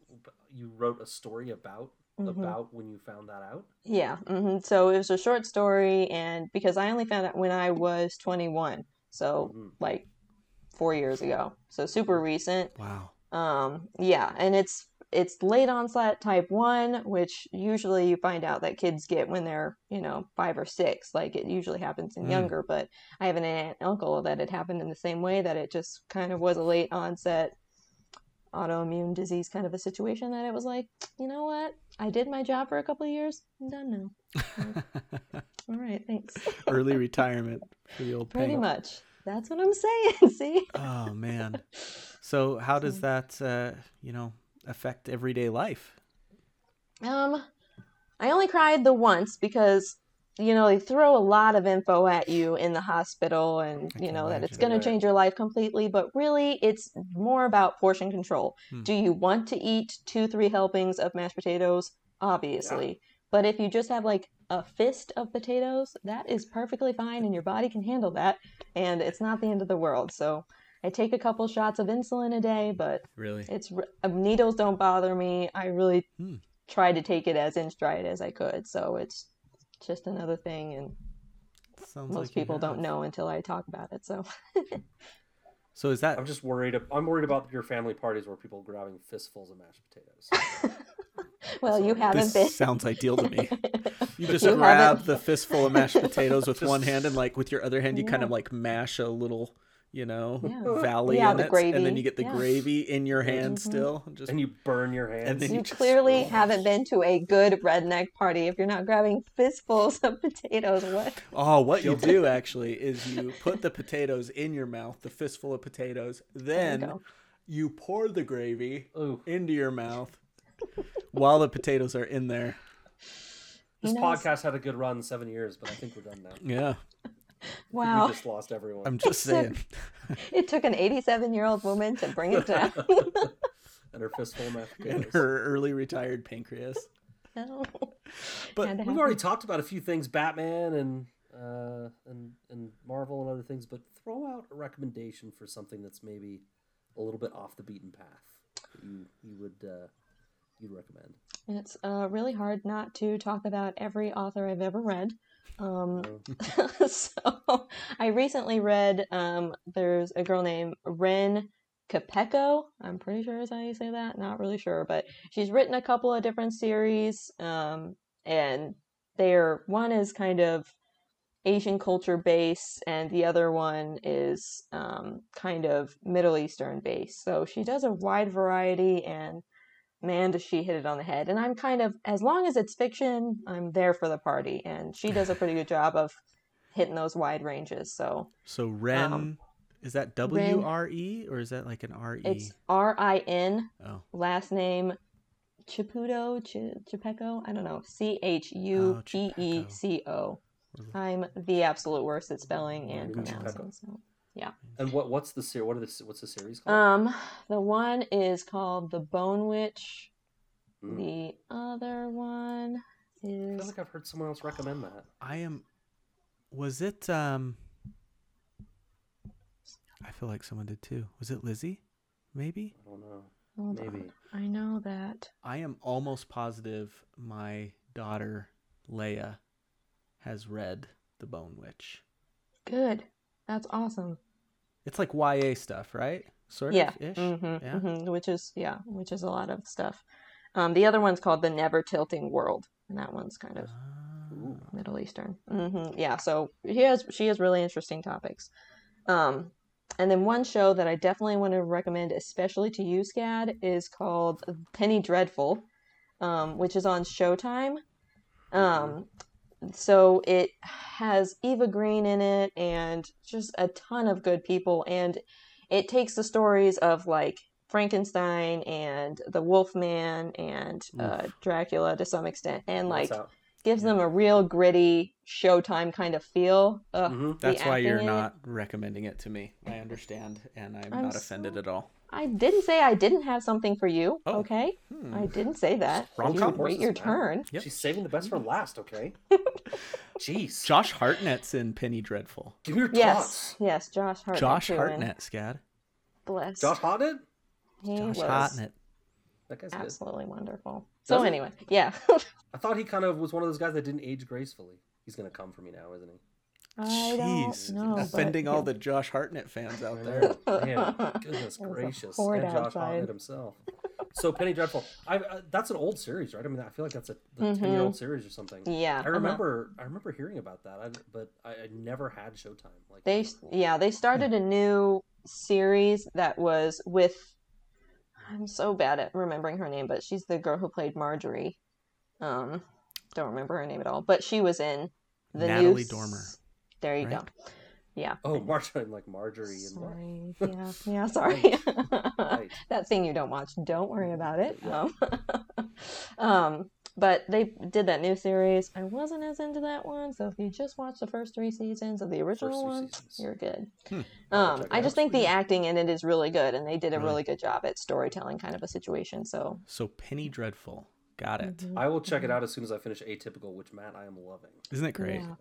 you wrote a story about Mhm. about when you found that out? Yeah. hmm So it was a short story, and because I only found out when I was 21, so Mhm. like four years ago, so super recent. Wow. Um, yeah, and it's it's late onset type one, which usually you find out that kids get when they're you know five or six. Like it usually happens in Mm. younger, but I have an aunt and uncle that it happened in the same way. That it just kind of was a late onset autoimmune disease kind of a situation. That it was like, you know what, I did my job for a couple of years. I'm done now. All right, thanks. Early retirement for the old Pretty much. That's what I'm saying. See. Oh man. So how does that uh, you know affect everyday life? Um, I only cried the once because you know they throw a lot of info at you in the hospital, and you know that it's going to change your life completely. But really, it's more about portion control. Hmm. Do you want to eat two, three helpings of mashed potatoes? Obviously. But if you just have like a fist of potatoes, that is perfectly fine, and your body can handle that, and it's not the end of the world. So I take a couple shots of insulin a day, but Really? it's uh, needles don't bother me. I really Hmm. tried to take it as in stride as I could, so it's just another thing, and Sounds most like people don't have. know until I talk about it. So So is that I'm just worried. I'm worried about your family parties where people are grabbing fistfuls of mashed potatoes. well, you haven't this been. sounds ideal to me? You just You grab haven't- the fistful of mashed potatoes with Just- one hand, and like with your other hand, you kind of like mash a little, you know, Yeah. valley Yeah, in the it, and then you get the Yeah. gravy in your hand Mhm. still. Just and you burn your hands. And then You just- clearly haven't been to a good redneck party if you're not grabbing fistfuls of potatoes. What? oh, what you Guilty. do actually is you put the potatoes in your mouth, the fistful of potatoes, There you then you pour the gravy Ooh, into your mouth while the potatoes are in there. this He knows. podcast had a good run, seven years, but I think we're done now. Yeah, Wow. We just lost everyone. I'm just saying. It took an 87 year old woman to bring it down. and her fistful of mashed And her early retired pancreas. No. But We've happen. already talked about a few things, Batman and uh, and and Marvel and other things, but throw out a recommendation for something that's maybe a little bit off the beaten path that you you would uh, you'd recommend. It's uh, really hard not to talk about every author I've ever read. Um, so I recently read um, there's a girl named Ren Capecco. I'm pretty sure is how you say that. Not really sure, but she's written a couple of different series, um, and they're one is kind of Asian culture based, and the other one is um, kind of Middle Eastern based. So she does a wide variety, and man, does she hit it on the head. And I'm kind of, as long as it's fiction, I'm there for the party, and she does a pretty good job of hitting those wide ranges. So So Ren, Um, is that W R E or is that like an R E? it's R I N, Oh, last name Chiputo, Ch- Chipeco, I don't know, C H U P E C O. I'm the absolute worst at spelling and pronouncing. Chipeco. So. And what what's the ser- what are the what's the series called? Um, the one is called The Bone Witch. Mm. The other one is. I feel like I've heard someone else recommend that. I am. Was it? um I feel like someone did too. Was it Lizzie? Maybe. I don't know. hold Maybe. on. I know that. I am almost positive my daughter Leia has read The Bone Witch. Good. That's awesome. It's like YA stuff, right? Sort yeah. of ish. hmm Yeah. hmm Which is yeah, which is a lot of stuff. Um, the other one's called The Never Tilting World, and that one's kind of Ah. Middle Eastern. hmm Yeah, so she has she has really interesting topics. Um, and then one show that I definitely want to recommend, especially to you, Scad, is called Penny Dreadful, um, which is on Showtime. Um, so it has Eva Green in it and just a ton of good people, and it takes the stories of like Frankenstein and the Wolfman and uh, Dracula to some extent, and like gives them a real gritty Showtime kind of feel. Ugh, Mhm. That's why you're in it. not recommending it to me. I understand, and I'm, I'm not offended so- at all. I didn't say I didn't have something for you. Oh. Okay, Hmm. I didn't say that. Rom-com You wait your man. turn. Yep. She's saving the best for last. Okay. Jeez. Josh Hartnett's in Penny Dreadful. Give me your Yes, thoughts. yes, Josh Hartnett. Josh Hartnett, Scad. Bless. Josh Hartnett. he Josh was Hartnett. That guy's good. absolutely wonderful. Does So he? anyway, yeah. I thought he kind of was one of those guys that didn't age gracefully. He's gonna come for me now, isn't he? I don't Jeez, know. but, offending all yeah. the Josh Hartnett fans out there. Man, goodness gracious, and Josh outside. Hartnett himself. So Penny Dreadful. I uh, that's an old series, right? I mean, I feel like that's a ten Mhm. year old series or something. Yeah, I uh-huh. remember. I remember hearing about that, I, but I, I never had Showtime. Like They yeah, they started a new series that was with I'm so bad at remembering her name, but she's the girl who played Margaery. Um don't remember her name at all, but she was in the Natalie new s- Dormer, There you right? go. Yeah. oh, Margaery, and like Margaery and Mar- Sorry. Yeah. Yeah, sorry. Right. that thing you don't watch, don't worry about it. Um, um but they did that new series. I wasn't as into that one, so if you just watch the first three seasons of the original one, seasons. you're good. Hmm. Um, I just think the acting in it is really good, and they did a Really? really good job at storytelling kind of a situation. So So Penny Dreadful. Got it. Mhm. I will check it out as soon as I finish Atypical, which Matt I am loving. Isn't it great? Yeah.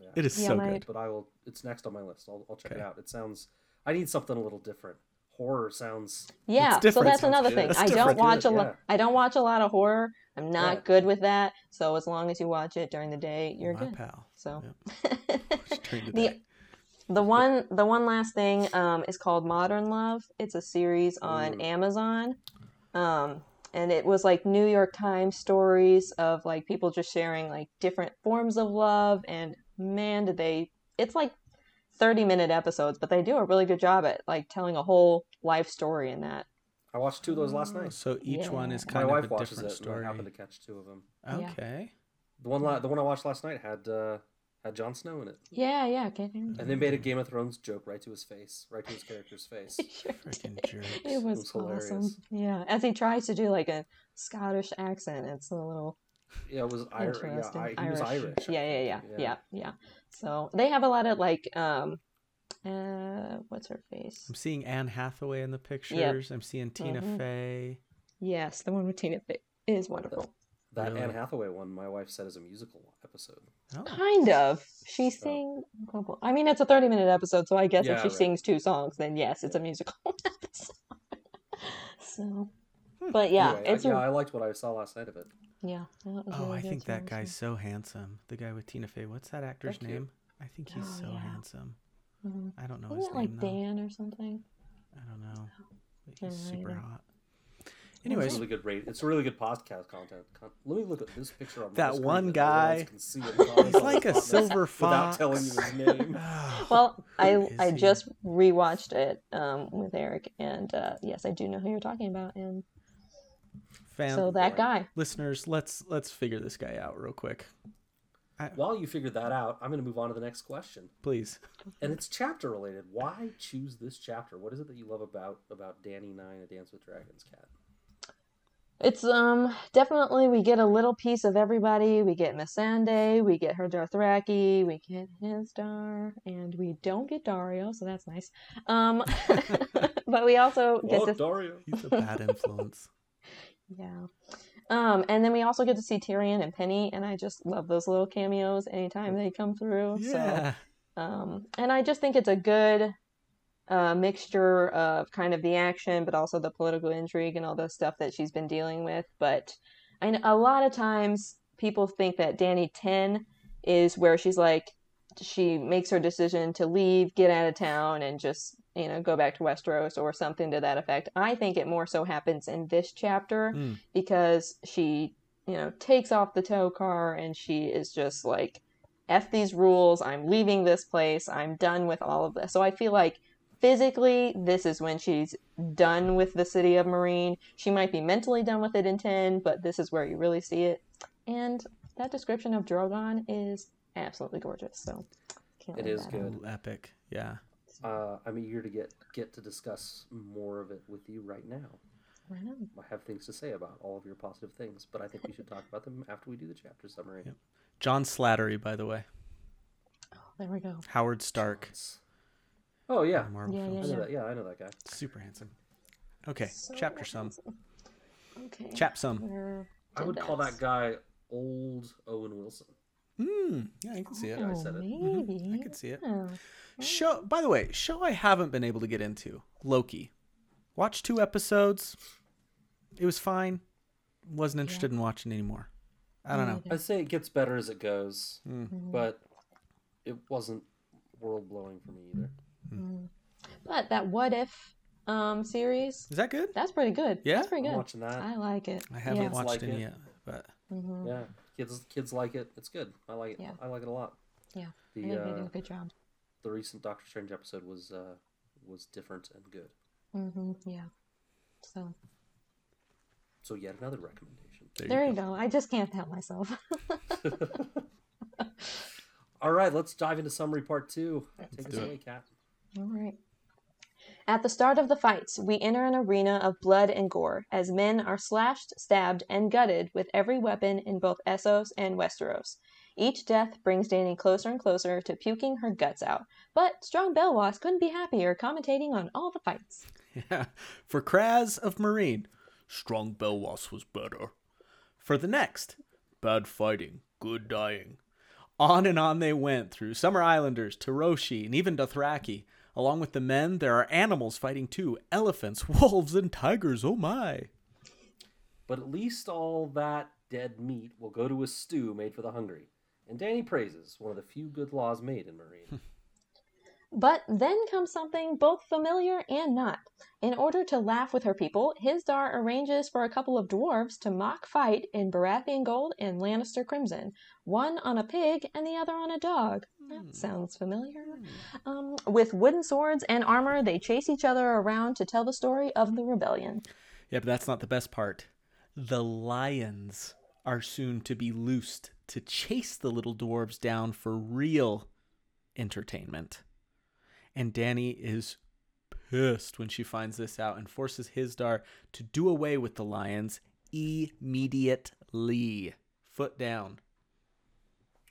Yeah. It is Yeah, so my- good. But I will. It's next on my list. I'll, I'll check it out. It sounds. I need something a little different. Horror sounds. Yeah, so that's another good. thing. That's I don't different. watch a lot. yeah. I don't watch a lot of horror. I'm not Yeah. good with that. So as long as you watch it during the day, you're My good. pal. So During the the the one the one last thing um, is called Modern Love. It's a series on Mm. Amazon, um, and it was like New York Times stories of like people just sharing like different forms of love. And man, did they! It's like thirty minute episodes, but they do a really good job at like telling a whole life story in that. I watched two of those last night. So each one is kind wife of a different it, story. I happened to catch two of them. Yeah. Okay. The one, la- the one I watched last night had uh, had Jon Snow in it, Yeah, yeah. Okay. and they made a Game of Thrones joke right to his face, right to his character's face. Sure Freaking did. jerks. It was, was hilarious. awesome. Yeah, as he tries to do like a Scottish accent, it's a little Yeah, it was Irish. Yeah, interesting. I, he was Irish. I Yeah, yeah, yeah, think. yeah, yeah. So they have a lot of like, um, uh, what's her face? I'm seeing Anne Hathaway in the pictures. I'm seeing Tina Mhm. Fey. Yes, the one with Tina Fey is wonderful. That Really? Anne Hathaway one, my wife said is a musical episode. Oh, Kind of. She sings. I mean, it's a thirty-minute episode, so I guess Yeah, if she right. sings two songs, then yes, it's a musical episode. so, but yeah, Anyway, I- it's yeah, a, I liked what I saw last night of it. Yeah. that oh, really I think that guy's so handsome. The guy with Tina Fey. What's that actor's Thank you. name? I think he's Oh, so yeah. handsome. Mhm. I don't know Isn't his it name like though. Dan or something? I don't know. But Can't he's super either. hot. Anyways, it's Anyways, really good rate. It's a really good podcast content. Let me look at this picture on That one that no one else guy, can see it. It's he's like a on- silver without fox. telling you his name. Well, I Who is I he? just rewatched it um, with Eric, and uh, yes, I do know who you're talking about, and Fan- so that guy. listeners, let's let's figure this guy out real quick, While you figure that out, I'm going to move on to the next question, please. and it's chapter related. Why choose this chapter? What is it that you love about about Dany Nine: A Dance with Dragons, Kat? It's um definitely we get a little piece of everybody. We get Missandei, we get her Dothraki, we get Hizdahr, and we don't get Daario, so that's nice. Um, but we also get Oh, to Daario. He's a bad influence. Yeah. Um, and then we also get to see Tyrion and Penny, and I just love those little cameos anytime they come through. yeah. So, um, and I just think it's a good uh, mixture of kind of the action, but also the political intrigue and all the stuff that she's been dealing with. But I know a lot of times people think that Dany 10 is where she's like, she makes her decision to leave, get out of town, and just you know go back to Westeros or something to that effect. I think it more so happens in this chapter Hmm. because she you know takes off the tokar and she is just like f these rules i'm leaving this place i'm done with all of this so i feel like physically this is when she's done with the city of Meereen she might be mentally done with it in 10 but this is where you really see it and that description of drogon is absolutely gorgeous so can't It leave is that good. out. Ooh, epic. Yeah. Uh, I'm eager to get get to discuss more of it with you right now. Right. I have things to say about all of your positive things, but I think we should talk about them after we do the chapter summary. Yep. John Slattery, by the way. Oh, there we go Howard Stark. Oh yeah, Marvel Yeah, I yeah, films. know yeah. that. Yeah, I know that guy. Super handsome. Okay, So chapter sum. okay Chap sum. I would call that that guy old Owen Wilson. Hmm. Yeah, I can see it. I said it. Oh, Maybe. I could see it. Yeah. Show. By the way, show I haven't been able to get into. Loki. Watched two episodes. It was fine. Wasn't interested in watching anymore. I don't know. I'd say it gets better as it goes, Hmm. but it wasn't world blowing for me either. But that what if um series, Is that good? that's pretty good. Yeah? That's pretty I'm good. watching that. I like it. I haven't yeah. Watched like any it. yet, but Mhm. Yeah, kids kids like it. It's good. I like it. Yeah. I like it a lot. Yeah. I The think they do uh, a good job. the recent Doctor Strange episode was uh was different and good. Mm-hmm. Yeah. So So yet another recommendation. there, there you you go. go. I just can't help myself. All right, let's dive into summary part two. Take us do it. away, Kat. All right. At the start of the fights, we enter an arena of blood and gore as men are slashed, stabbed, and gutted with every weapon in both Essos and Westeros. Each death brings Dany closer and closer to puking her guts out, but Strong Belwas couldn't be happier commentating on all the fights. Yeah. For Khrazz of Meereen, Strong Belwas was better. for the next. Bad fighting, good dying. On and on they went through Summer Islanders to Roshi and even Dothraki. Along with the men, there are animals fighting too elephants, wolves, and tigers. Oh my. But at least all that dead meat will go to a stew made for the hungry. And Dany praises one of the few good laws made in Meereen. But then comes something both familiar and not. In order to laugh with her people, Hizdahr arranges for a couple of dwarves to mock fight in Baratheon gold and Lannister crimson, one on a pig and the other on a dog. That sounds familiar. Um, with wooden swords and armor, they chase each other around to tell the story of the rebellion. Yeah, but that's not the best part. The lions are soon to be loosed to chase the little dwarves down for real entertainment. And Dany is pissed when she finds this out and forces Hizdahr to do away with the lions immediately. Foot down.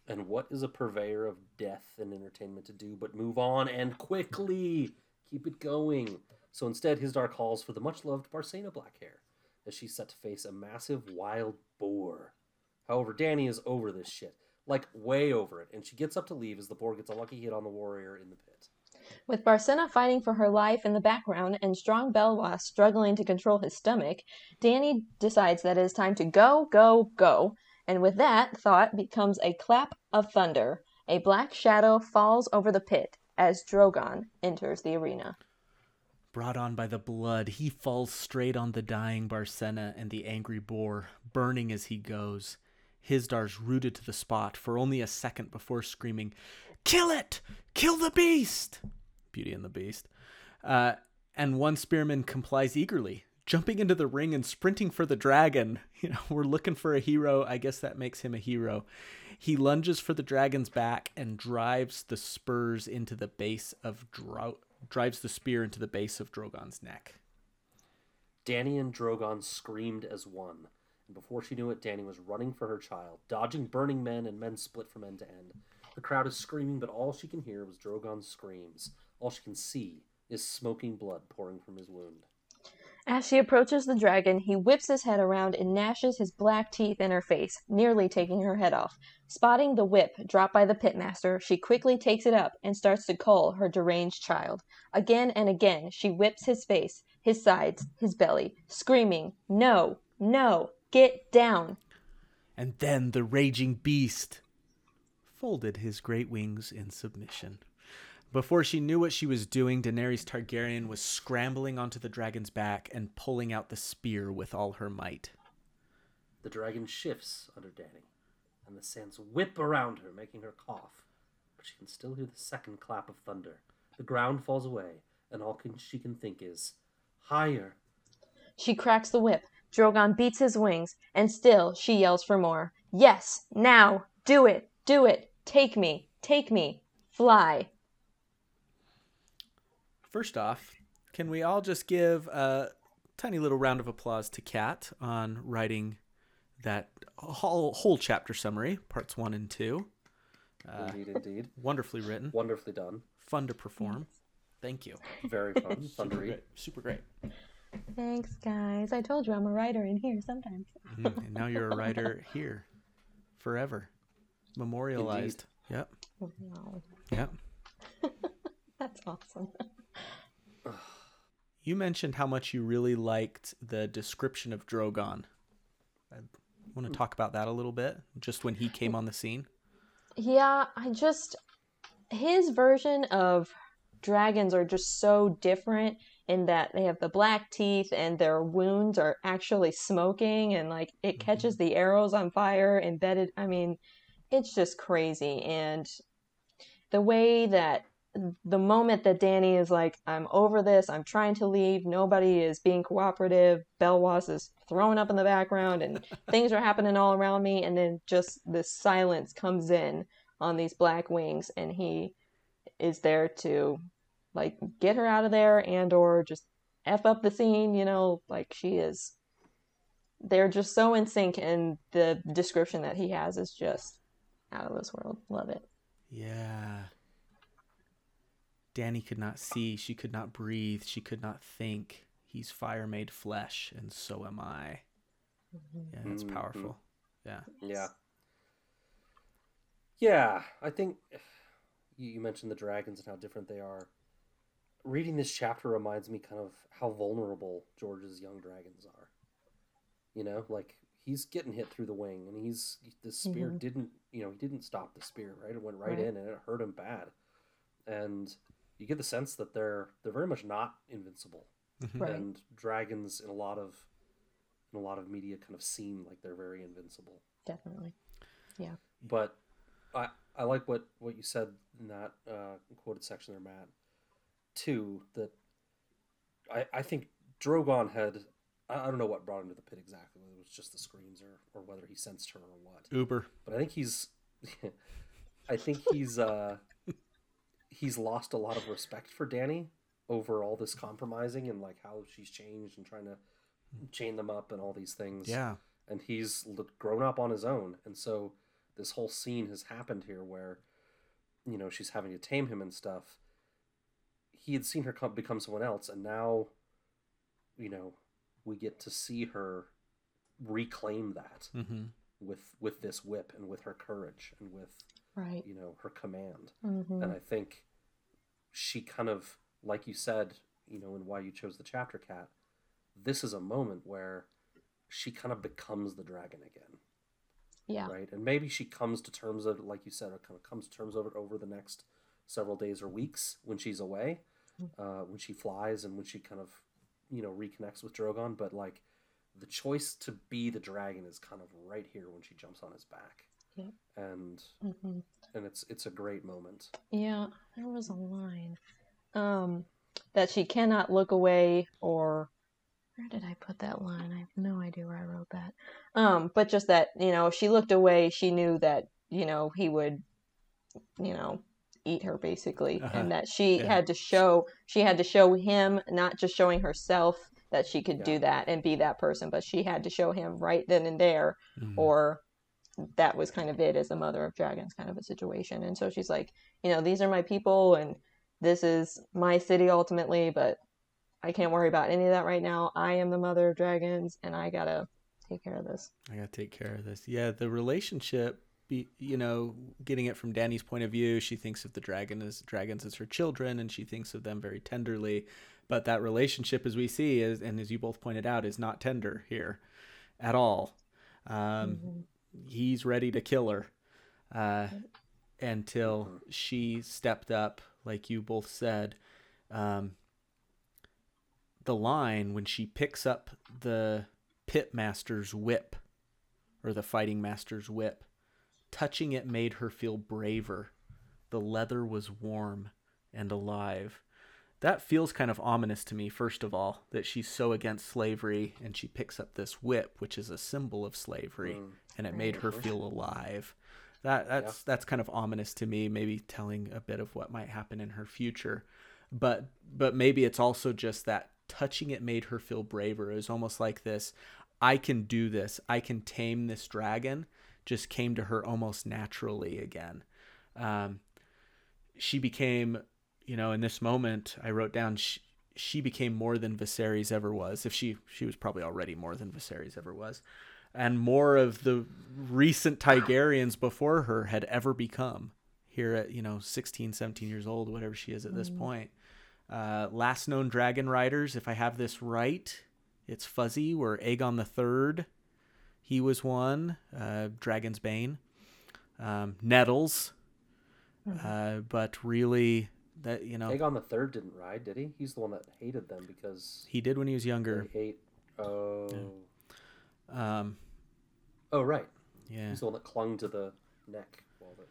And what is a purveyor of death and entertainment to do but move on and quickly keep it going? So instead, Hizdahr calls for the much loved Barsena Blackhair as she's set to face a massive wild boar. However, Dany is over this shit. Like, way over it, and she gets up to leave as the boar gets a lucky hit on the warrior in the pit. With Barsena fighting for her life in the background and strong Belwas struggling to control his stomach, Dany decides that it is time to go, go, go. And with that thought becomes a clap of thunder. A black shadow falls over the pit as Drogon enters the arena. Brought on by the blood, he falls straight on the dying Barsena and the angry boar, burning as he goes. Hizdahr's rooted to the spot for only a second before screaming, Kill it! Kill the beast! Beauty and the Beast. Uh, and one spearman complies eagerly, jumping into the ring and sprinting for the dragon. You know, we're looking for a hero. I guess that makes him a hero. He lunges for the dragon's back and drives the spurs into the base of Dro- drives the spear into the base of Drogon's neck. Dany and Drogon screamed as one, and before she knew it, Dany was running for her child, dodging burning men and men split from end to end. The crowd is screaming, but all she can hear was Drogon's screams. All she can see is smoking blood pouring from his wound. As she approaches the dragon, he whips his head around and gnashes his black teeth in her face, nearly taking her head off. Spotting the whip dropped by the pitmaster, she quickly takes it up and starts to cull her deranged child. Again and again, she whips his face, his sides, his belly, screaming, No, no, get down. And then the raging beast folded his great wings in submission. Before she knew what she was doing, Daenerys Targaryen was scrambling onto the dragon's back and pulling out the spear with all her might. The dragon shifts under Dany, and the sands whip around her, making her cough. But she can still hear the second clap of thunder. The ground falls away, and all can, she can think is, Higher! She cracks the whip. Drogon beats his wings, and still she yells for more. Yes, now! Do it! Do it! Take me! Take me! Fly! First off, can we all just give a tiny little round of applause to Kat on writing that whole, whole chapter summary, parts one and two? Uh, Indeed, indeed. wonderfully written, Wonderfully done. fun to perform. Thank you. Very fun. fun to read. Great. Super great. Thanks, guys. I told you I'm a writer in here sometimes. Mhm. And now you're a writer here forever, memorialized. Yep. Wow. Yep. That's awesome. You mentioned how much you really liked the description of Drogon. I want to hmm. talk about that a little bit, just when he came on the scene. Yeah, I just his version of dragons are just so different in that they have the black teeth and their wounds are actually smoking and like it mm-hmm. catches the arrows on fire embedded. I mean, it's just crazy and the way that the moment that Dany is like, I'm over this, I'm trying to leave, nobody is being cooperative, Belwas is throwing up in the background, and things are happening all around me, and then just this silence comes in on these black wings, and he is there to like get her out of there and or just F up the scene, you know, like she is they're just so in sync and the description that he has is just out of this world. Love it. Yeah. Dany could not see, she could not breathe, she could not think. He's fire made flesh, and so am I. Yeah, that's Mhm. powerful. Yeah. Yeah. Yeah, I think you you mentioned the dragons and how different they are. Reading this chapter reminds me kind of how vulnerable George's young dragons are. You know, like he's getting hit through the wing, and he's the spear Mhm. didn't, you know, he didn't stop the spear, right? It went right, Right. in, and it hurt him bad. And you get the sense that they're they're very much not invincible, Mhm. Right. and dragons in a lot of in a lot of media kind of seem like they're very invincible Definitely. Yeah. But I I like what what you said in that uh, quoted section there, Matt. Too that I I think Drogon had I I don't know what brought him to the pit exactly, whether it was just the screams or or whether he sensed her or what. Uber. But I think he's I think he's uh he's lost a lot of respect for Dany over all this compromising and like how she's changed and trying to chain them up and all these things Yeah. and he's grown up on his own and so this whole scene has happened here where you know she's having to tame him and stuff he had seen her come, become someone else and now you know we get to see her reclaim that Mm-hmm. with with this whip and with her courage and with Right. you know her command hmm and i think she kind of like you said you know and why you chose the chapter Kat this is a moment where she kind of becomes the dragon again Yeah. right? And maybe she comes to terms of like you said, or kind of comes to terms of it over the next several days or weeks when she's away, uh, when she flies and when she kind of, you know, reconnects with Drogon. But like, the choice to be the dragon is kind of right here when she jumps on his back, Yep. and hmm and it's it's a great moment. Yeah, there was a line um, that she cannot look away or where did I put that line? I have no idea where I wrote that. Um, but just that, you know, if she looked away, she knew that, you know, he would, you know, eat her basically. Uh-huh. And that she Yeah. had to show, she had to show him, not just showing herself that she could Yeah. do that and be that person, but she had to show him right then and there Mhm. or that was kind of it as a mother of dragons kind of a situation and so she's like you know these are my people and this is my city ultimately but i can't worry about any of that right now i am the mother of dragons and i gotta take care of this I gotta take care of this. Yeah, the relationship. Be, you know, getting it from Dany's point of view, she thinks of the dragon as dragons as her children, and she thinks of them very tenderly. But that relationship, as we see, is and as you both pointed out, is not tender here at all. Um, Mhm. He's ready to kill her uh, until she stepped up, like you both said. Um, the line when she picks up the pit master's whip or the fighting master's whip touching it made her feel braver. The leather was warm and alive. That feels kind of ominous to me first of all that she's so against slavery and she picks up this whip which is a symbol of slavery. Mm. And it made her feel alive. That that's that's kind of ominous to me maybe telling a bit of what might happen in her future. But but maybe it's also just that touching it made her feel braver. It was almost like this i can do this. I can tame this dragon just came to her almost naturally again. Um, she became you know in this moment i wrote down she, she became more than Viserys ever was. If she she was probably already more than Viserys ever was and more of the recent Targaryens before her had ever become here at you know 16 17 years old whatever she is at this point. Uh, last known dragon riders if i have this right it's fuzzy where aegon the third he was one uh, dragon's bane. Um, nettles uh, but really that you know Aegon the Third didn't ride, did he? He's the one that hated them because he did when he was younger. they hate. Oh, um, oh, right. yeah He's the one that clung to the neck. The,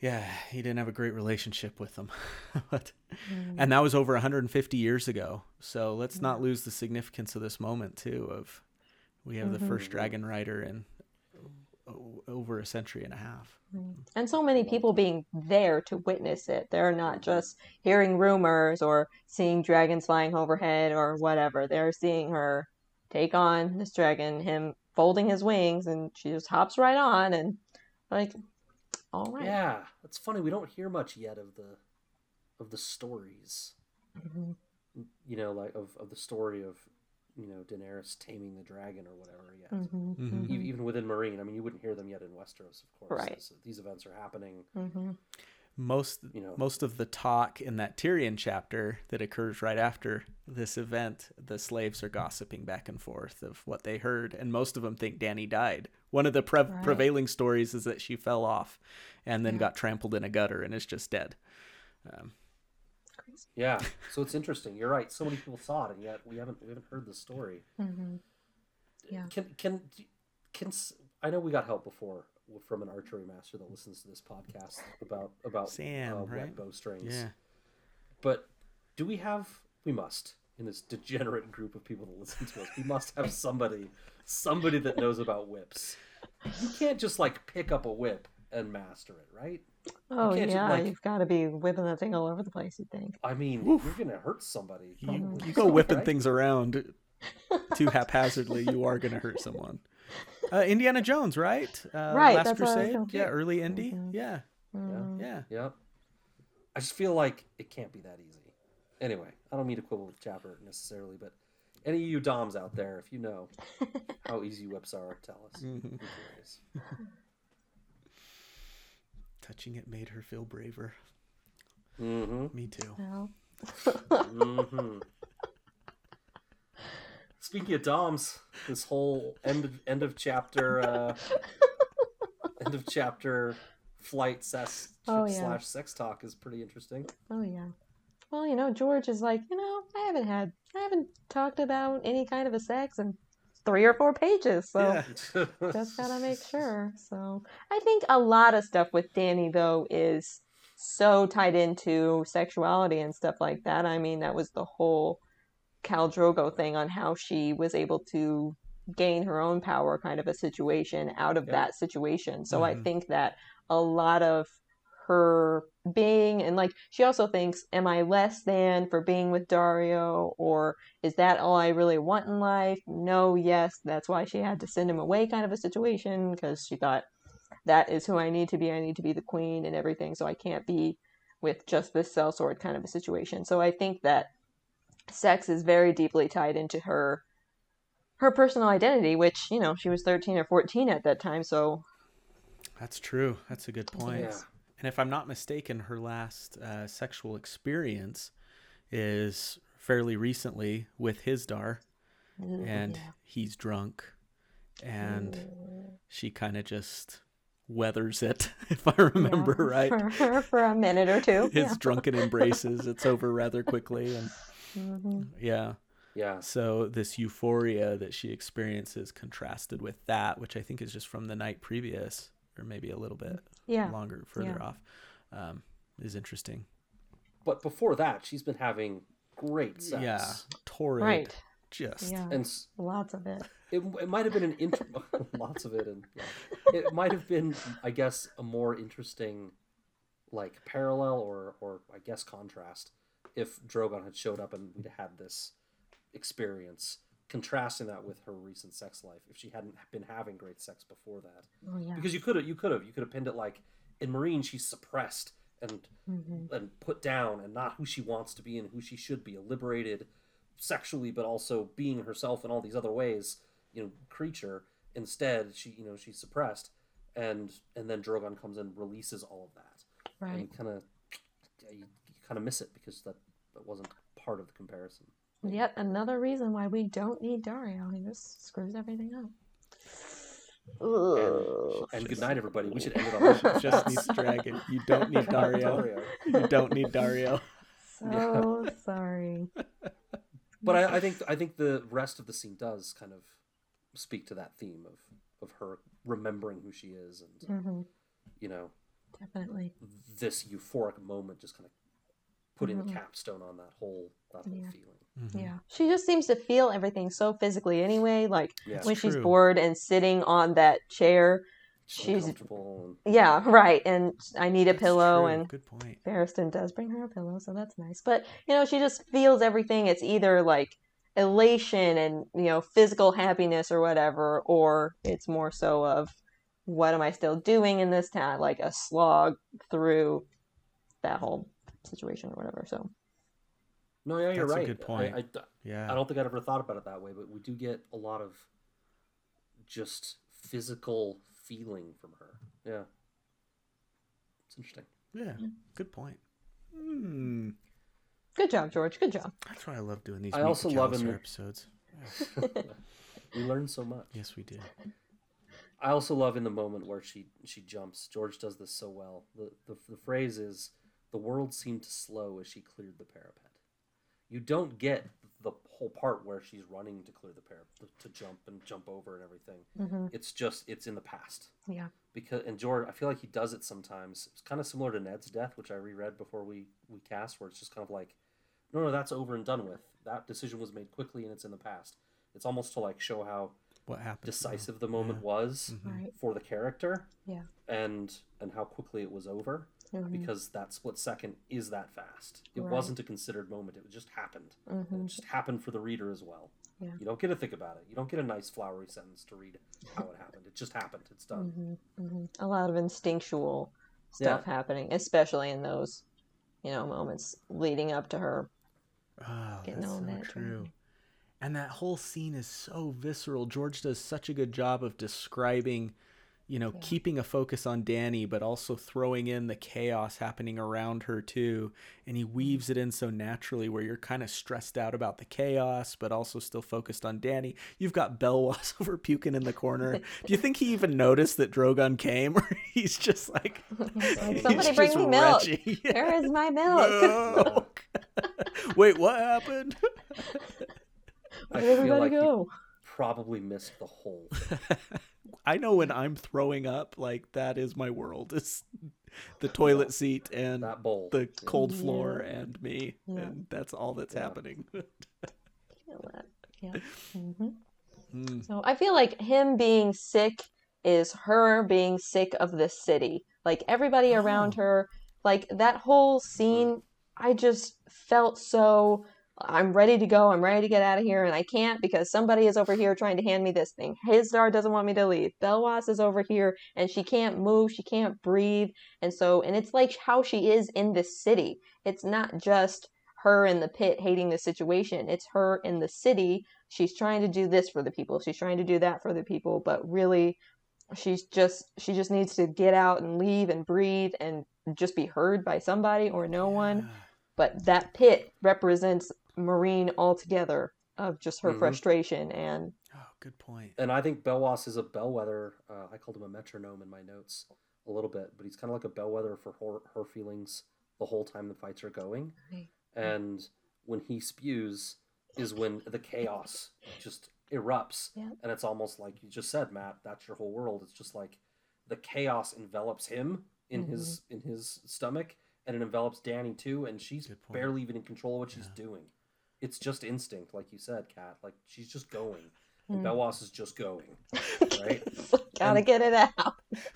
Yeah, he didn't have a great relationship with them. but, Mm. and that was over 150 years ago. So let's not lose the significance of this moment too of we have the first dragon rider in o- over a century and a half. and so many people being there to witness it they're not just hearing rumors or seeing dragons flying overhead or whatever they're seeing her take on this dragon him folding his wings and she just hops right on and like all right Yeah, it's funny. We don't hear much yet of the of the stories. Mhm. You know, like of, of the story of you know Daenerys taming the dragon or whatever yet. hmm Mhm. E- Even within Meereen, I mean, you wouldn't hear them yet in Westeros, of course. Right. So these events are happening. Most You know. most of the talk in that Tyrion chapter that occurs right after this event, the slaves are gossiping back and forth of what they heard, and most of them think Dany died. One of the pre- Right. prevailing stories is that she fell off and then Yeah. got trampled in a gutter and is just dead. Um, Crazy. Yeah. So it's interesting. You're right. So many people saw it, and yet we haven't we haven't heard the story. hmm Yeah. Can can can s- I know we got help before from an archery master that listens to this podcast about about Sam, uh, right? wet bowstrings. yeah, But do we have? We must in this degenerate group of people that listen to us. We must have somebody, somebody that knows about whips. You can't just like pick up a whip and master it, right? Oh can't ju- yeah, like- you've got to be whipping that thing all over the place. You think? I mean, Oof. you're gonna hurt somebody. you, you go whipping right? things around too haphazardly, you are going to hurt someone. Uh, Indiana Jones, right? Uh, Right, Last that's what I was Crusade. Yeah, early Indy. Mhm. Yeah, Mhm. yeah. Yep. I just feel like it can't be that easy. Anyway, I don't mean to quibble with Chapter necessarily, but any of you Doms out there, if you know how easy whips are, tell us. Mhm. Touching it made her feel braver. Mm-hmm. Me too. Well, mm-hmm. Speaking of Doms, this whole end of, end of chapter uh, end of chapter flight sex Oh, yeah. slash sex talk is pretty interesting. oh yeah. Well, you know, George is like, you know, I haven't had, I haven't talked about any kind of a sex in three or four pages, so. Yeah. just gotta make sure. So I think a lot of stuff with Dany though is so tied into sexuality and stuff like that. I mean, that was the whole Khal Drogo thing on how she was able to gain her own power kind of a situation out of Yeah. that situation. So I Mhm. think that a lot of her being and like she also thinks am i less than for being with daario or is that all i really want in life no yes that's why she had to send him away kind of a situation because she thought that is who i need to be i need to be the queen and everything so i can't be with just this cell sellsword kind of a situation so i think that sex is very deeply tied into her her personal identity which you know she was 13 or 14 at that time so That's true. That's a good point. Yeah. And if I'm not mistaken, her last uh, sexual experience is fairly recently with Hizdahr, and yeah. he's drunk, and she kind of just weathers it, if I remember Yeah, right. For, for a minute or two. His yeah. drunken embraces, it's over rather quickly, and hmm yeah. Yeah. So this euphoria that she experiences contrasted with that, which I think is just from the night previous, or maybe a little bit Yeah. longer further Yeah. off, um, is interesting. But before that, she's been having great sex. Yeah, torrid. Right. Just Yeah. And Lots of it. it, it might have been an int- lots of it, and yeah. it might have been, I guess, a more interesting, like parallel or or I guess contrast if Drogon had showed up and we'd had this experience, contrasting that with her recent sex life. If she hadn't been having great sex before that, Oh yeah. because you could have, you could have, you could have pinned it like in Meereen, she's suppressed and hmm and put down and not who she wants to be and who she should be a liberated sexually but also being herself in all these other ways you know creature instead she you know she's suppressed and and then drogon comes and releases all of that Right. you kind of you, you kind of miss it because that that wasn't part of the comparison Yet another reason why we don't need Daario. He just screws everything up. Ugh. and good night everybody we should end it on that just needs dragon. You don't need Daario. You don't need Daario. So sorry. but I, I think I think the rest of the scene does kind of speak to that theme of of her remembering who she is and hmm you know Definitely. this euphoric moment just kind of putting Mhm. the capstone on that whole that whole Yeah. feeling. Mhm. Yeah. She just seems to feel everything so physically anyway. Like Yeah, when she's true. bored and sitting on that chair. so she's- comfortable. Yeah, right. And I need a That's pillow true. and good point. Barristan does bring her a pillow, so that's nice. But you know, she just feels everything. It's either like elation and you know physical happiness or whatever, or it's more so of what am I still doing in this town? Like a slog through that whole situation or whatever. So No, yeah, you're That's a right. good point. I, I, Yeah. I don't think I'd ever thought about it that way, but we do get a lot of just physical feeling from her. Yeah. It's interesting. Yeah. Good point. Hmm. Good job, George. Good job. That's why I love doing these. I also love in the- episodes. We learn so much. Yes, we do. I also love in the moment where she she jumps. George does this so well. The the, the phrase is the world seemed to slow as she cleared the parapet. You don't get the whole part where she's running to clear the parapet to jump and jump over and everything. hmm It's just it's in the past. Yeah. because and George, I feel like he does it sometimes. It's kind of similar to Ned's death, which I reread before we we cast, where it's just kind of like, no, no, that's over and done with. That decision was made quickly and it's in the past. It's almost to like show how What happened? decisive the moment was Mhm. Right. for the character Yeah. and and how quickly it was over Mhm. because that split second is that fast. It Right. wasn't a considered moment. It just happened. And Mhm. it just happened for the reader as well. Yeah. You don't get to think about it. You don't get a nice flowery sentence to read how it happened. It just happened. It's done. hmm hmm A lot of instinctual stuff happening, especially in those, you know, moments leading up to her Oh, getting that's on so that true. train. And that whole scene is so visceral. George does such a good job of describing, you know, Yeah. keeping a focus on Dany, but also throwing in the chaos happening around her too. And he mm-hmm. weaves it in so naturally where you're kind of stressed out about the chaos, but also still focused on Dany. You've got Belwas over puking in the corner. Do you think he even noticed that Drogon came? Or he's just like, Like, he's Somebody bring just me milk. retching. Where is my milk? Milk. Wait, what happened? Where did everybody like he go? Probably missed the whole thing. I know when I'm throwing up, like that is my world. It's the toilet seat and that bowl. the cold Yeah. floor and me, Yeah. and that's all that's Yeah. happening. Feel that. Yeah. hmm Mm, So I feel like him being sick is her being sick of the city. Like everybody around Oh. her, like that whole scene, I just felt so I'm ready to go. I'm ready to get out of here, and I can't because somebody is over here trying to hand me this thing. Hizdahr doesn't want me to leave. Belwas is over here, and she can't move. She can't breathe, and so, and it's like how she is in this city. It's not just her in the pit hating the situation. It's her in the city. She's trying to do this for the people. She's trying to do that for the people, but really, she's just she just needs to get out and leave and breathe and just be heard by somebody or no one but that pit represents Meereen altogether of just her Mhm. frustration and Oh, good point. And I think Belwas is a bellwether. Uh, I called him a metronome in my notes a little bit, but he's kind of like a bellwether for her, her feelings the whole time the fights are going. Right. And when he spews, is when the chaos just erupts. Yeah. And it's almost like you just said, Matt. That's your whole world. It's just like the chaos envelops him in his in his stomach, and it envelops Dany too. And she's barely even in control of what she's doing. It's just instinct, like you said, Kat. Like she's just going. And Mm. Belwas is just going. Right? gotta And- get it out.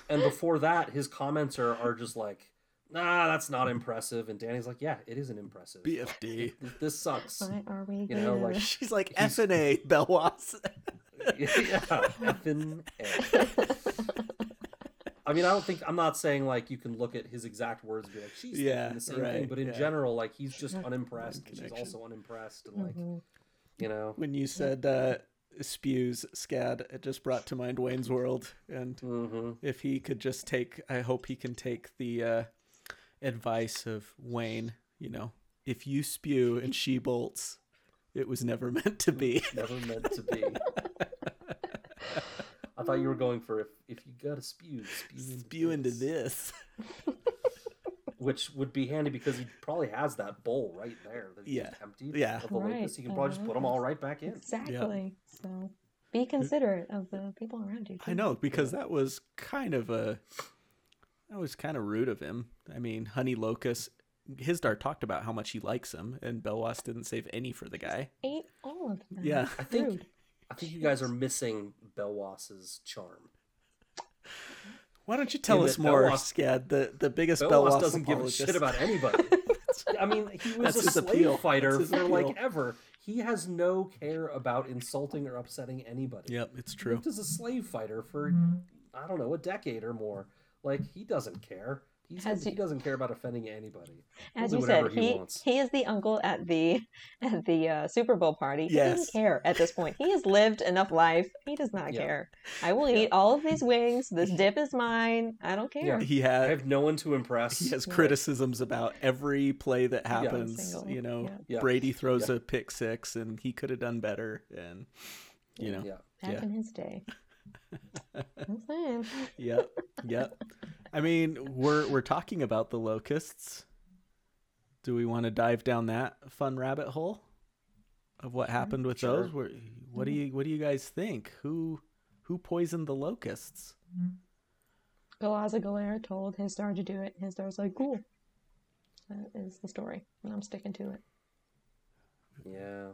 And before that, his comments are, are just like, nah, that's not impressive. And Dany's like, yeah, it isn't impressive. BFD. This sucks. Why are we You know, like- She's like He's- F and A, Belwas. yeah, effing A. I mean, I don't think I'm not saying like you can look at his exact words and be like, she's Yeah, the same thing, right, but in yeah. general, like he's just unimpressed, and she's also unimpressed, and like Mhm. you know, when you said uh, spews, Scad, it just brought to mind Wayne's World, and hmm if he could just take, I hope he can take the uh, advice of Wayne. You know, if you spew and she bolts, it was never meant to be. never meant to be. I thought you were going for if if you gotta spew, spew into, Spew into this. this. which would be handy because he probably has that bowl right there that he Yeah. just emptied. Yeah. of the Right, locust. He can probably the just put them all right back in. Exactly. So be considerate of the people around you. I know because that was kind of a that was kind of rude of him. I mean, Honey Locust, Hizdahr talked about how much he likes him, and Belwas didn't save any for the guy. Ate all of them. Yeah. I think Rude. I think you guys are missing Belwas's charm. Why don't you tell In us more, Belwas- Scad, the the biggest Belwas Belwas doesn't give a shit about anybody. I mean, he was That's a slave appeal. fighter for like ever. He has no care about insulting or upsetting anybody. Yep, it's true. lived as a slave fighter for I don't know a decade or more. Like he doesn't care. He's, As he you- doesn't care about offending anybody. As He'll you said, he he he is the uncle at the at the uh, Super Bowl party. He doesn't care at this point. He has lived enough life. He does not Yeah. care. I will Yeah. eat all of these wings. This dip is mine. I don't care. He has. I have no one to impress. he has criticisms about every play that happens. Single, You know, yeah. Yeah. Brady throws Yeah. a pick six, and he could have done better. And you know, Yeah. Back yeah. in his day. I'm saying. yep, yep. I mean, we're we're talking about the locusts. Do we want to dive down that fun rabbit hole of what happened with Sure. those? Where, what do you what do you guys think? Who who poisoned the locusts? Galazza Galare told Hizdahr to do it. Hizdahr's like, cool. That is the story, and I'm sticking to it. Yeah.